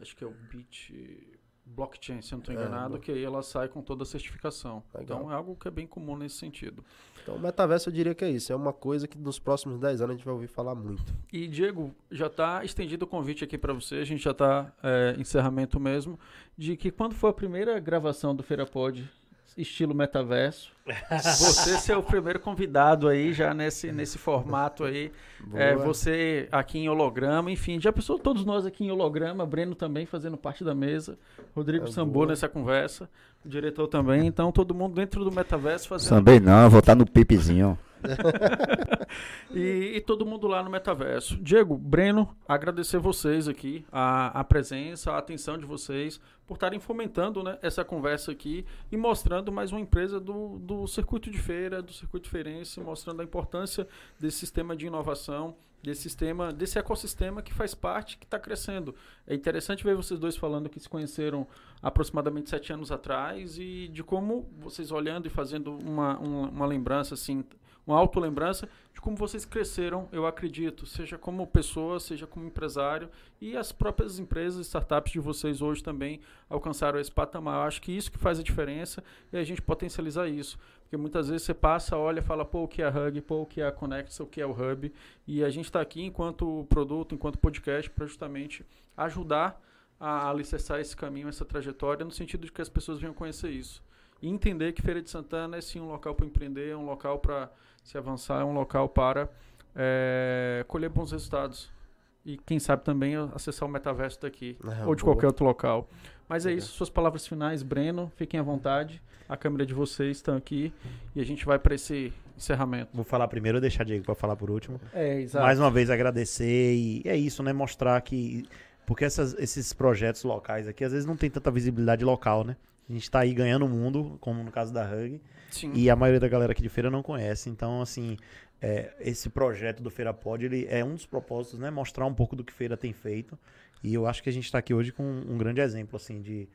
Acho que é o Bit Blockchain, se eu não estou é, enganado, é, que aí ela sai com toda a certificação. Legal. Então é algo que é bem comum nesse sentido. Então o metaverso eu diria que é isso, é uma coisa que nos próximos 10 anos a gente vai ouvir falar muito. E Diego, já está estendido o convite aqui para você, a gente já está é, encerramento mesmo, de que quando for a primeira gravação do Feira Pod estilo metaverso. Você ser o primeiro convidado aí, já nesse, nesse formato aí. É, você aqui em holograma, enfim, já pensou todos nós aqui em holograma, Breno também fazendo parte da mesa, Rodrigo é Sambô nessa conversa, o diretor também, então todo mundo dentro do metaverso fazendo. Também não, vou estar no pipizinho. e, e, todo mundo lá no metaverso. Diego, Breno, agradecer vocês aqui, a, a presença, a atenção de vocês, por estarem fomentando né, essa conversa aqui e mostrando mais uma empresa do, do circuito de feira, do circuito feirense, mostrando a importância desse sistema de inovação, desse sistema, desse ecossistema que faz parte, que está crescendo. É interessante ver vocês dois falando que se conheceram aproximadamente sete anos atrás e de como vocês olhando e fazendo uma, uma, uma lembrança assim uma autolembrança de como vocês cresceram, eu acredito, seja como pessoa, seja como empresário, e as próprias empresas, startups de vocês hoje também alcançaram esse patamar. Eu acho que isso que faz a diferença e a gente potencializar isso. Porque muitas vezes você passa, olha, fala, pô, o que é a Hug, pô, o que é a Conexa, o que é o Hub, e a gente está aqui enquanto produto, enquanto podcast, para justamente ajudar a alicerçar esse caminho, essa trajetória, no sentido de que as pessoas venham conhecer isso. E entender que Feira de Santana é sim um local para empreender, é um local para se avançar, é um local para é, colher bons resultados. e quem sabe também acessar o metaverso daqui é, ou de boa. qualquer outro local. Mas é isso, suas palavras finais, Breno, fiquem à vontade. A câmera de vocês está aqui e a gente vai para esse encerramento. Vou falar primeiro e deixar Diego para falar por último. É, exato. Mais uma vez agradecer e é isso, né? Mostrar que porque essas, esses projetos locais aqui às vezes não tem tanta visibilidade local, né? A gente está aí ganhando o mundo, como no caso da Hug. Sim. E a maioria da galera aqui de feira não conhece. Então, assim, é, esse projeto do Feira Pod, ele é um dos propósitos, né? Mostrar um pouco do que Feira tem feito. E eu acho que a gente está aqui hoje com um grande exemplo, assim, de,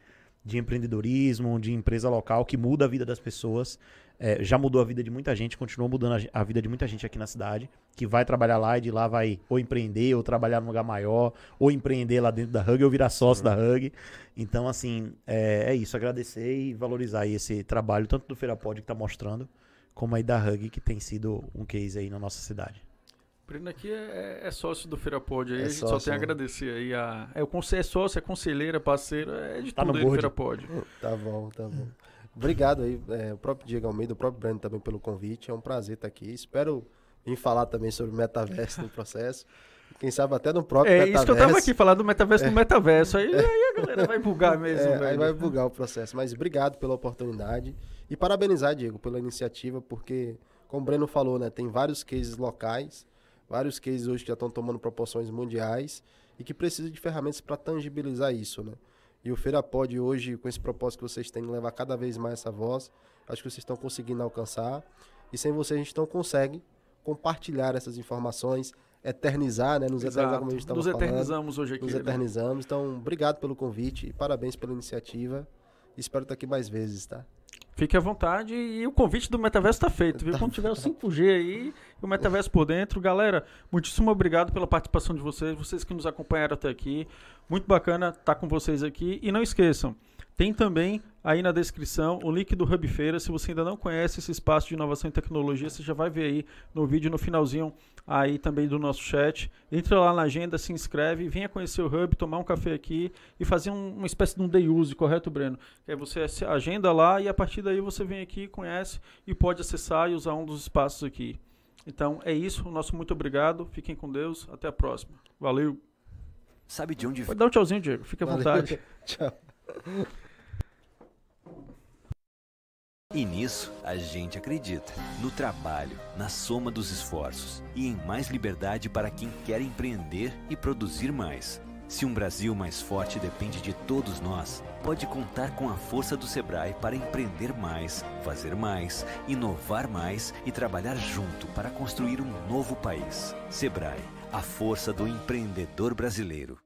de empreendedorismo, de empresa local que muda a vida das pessoas. É, já mudou a vida de muita gente, continua mudando a, a, vida de muita gente aqui na cidade, que vai trabalhar lá e de lá vai ou empreender, ou trabalhar num lugar maior, ou empreender lá dentro da Hug, ou virar sócio uhum. da Hug. Então, assim, é, é, isso, agradecer e valorizar esse trabalho, tanto do Feira Pod que está mostrando, como aí da Hug, que tem sido um case aí na nossa cidade. Breno aqui é, é, sócio do Feira Pod aí, é a gente sócio, só tem a né? agradecer aí. A, é, é sócio, é conselheira, parceiro, é de tá tudo aí do Feira Pod. Tá bom, tá bom. Obrigado aí, é, o próprio Diego Almeida, o próprio Breno também pelo convite. É um prazer estar aqui. Espero vir falar também sobre o metaverso no processo. Quem sabe até no próprio é, metaverso. É isso que eu tava aqui, falando do metaverso é. no metaverso. Aí, aí a galera vai bugar mesmo, é, Aí vai bugar o processo. Mas obrigado pela oportunidade. E parabenizar, Diego, pela iniciativa, porque, como o Breno falou, né, tem vários cases locais, vários cases hoje que já estão tomando proporções mundiais e que precisam de ferramentas para tangibilizar isso, né? E o Feira pode hoje, com esse propósito que vocês têm levar cada vez mais essa voz, acho que vocês estão conseguindo alcançar. E sem vocês a gente não consegue compartilhar essas informações, eternizar, né? Nos eternizar como a gente estava falando. Nos eternizamos hoje aqui. Nos né? eternizamos. Né? Então, obrigado pelo convite e parabéns pela iniciativa. Espero estar aqui mais vezes, tá? Fique à vontade e o convite do Metaverso está feito, viu? Tá Quando tiver o 5G aí e o Metaverso por dentro. Galera, muitíssimo obrigado pela participação de vocês, vocês que nos acompanharam até aqui. Muito bacana estar com vocês aqui. E não esqueçam, tem também aí na descrição o link do Hub Feira. Se você ainda não conhece esse espaço de inovação e tecnologia, você já vai ver aí no vídeo, no finalzinho aí também do nosso chat. Entra lá na agenda, se inscreve, venha conhecer o Hub, tomar um café aqui e fazer um, uma espécie de um day use, correto, Breno? Aí você agenda lá e a partir daí você vem aqui, conhece e pode acessar e usar um dos espaços aqui. Então é isso, nosso muito obrigado, fiquem com Deus, até a próxima. Valeu! Sabe de onde... Pode dar um tchauzinho, Diego, fica à vontade. Tchau. E nisso, a gente acredita. No trabalho, na soma dos esforços e em mais liberdade para quem quer empreender e produzir mais. Se um Brasil mais forte depende de todos nós, pode contar com a força do Sebrae para empreender mais, fazer mais, inovar mais e trabalhar junto para construir um novo país. Sebrae, a força do empreendedor brasileiro.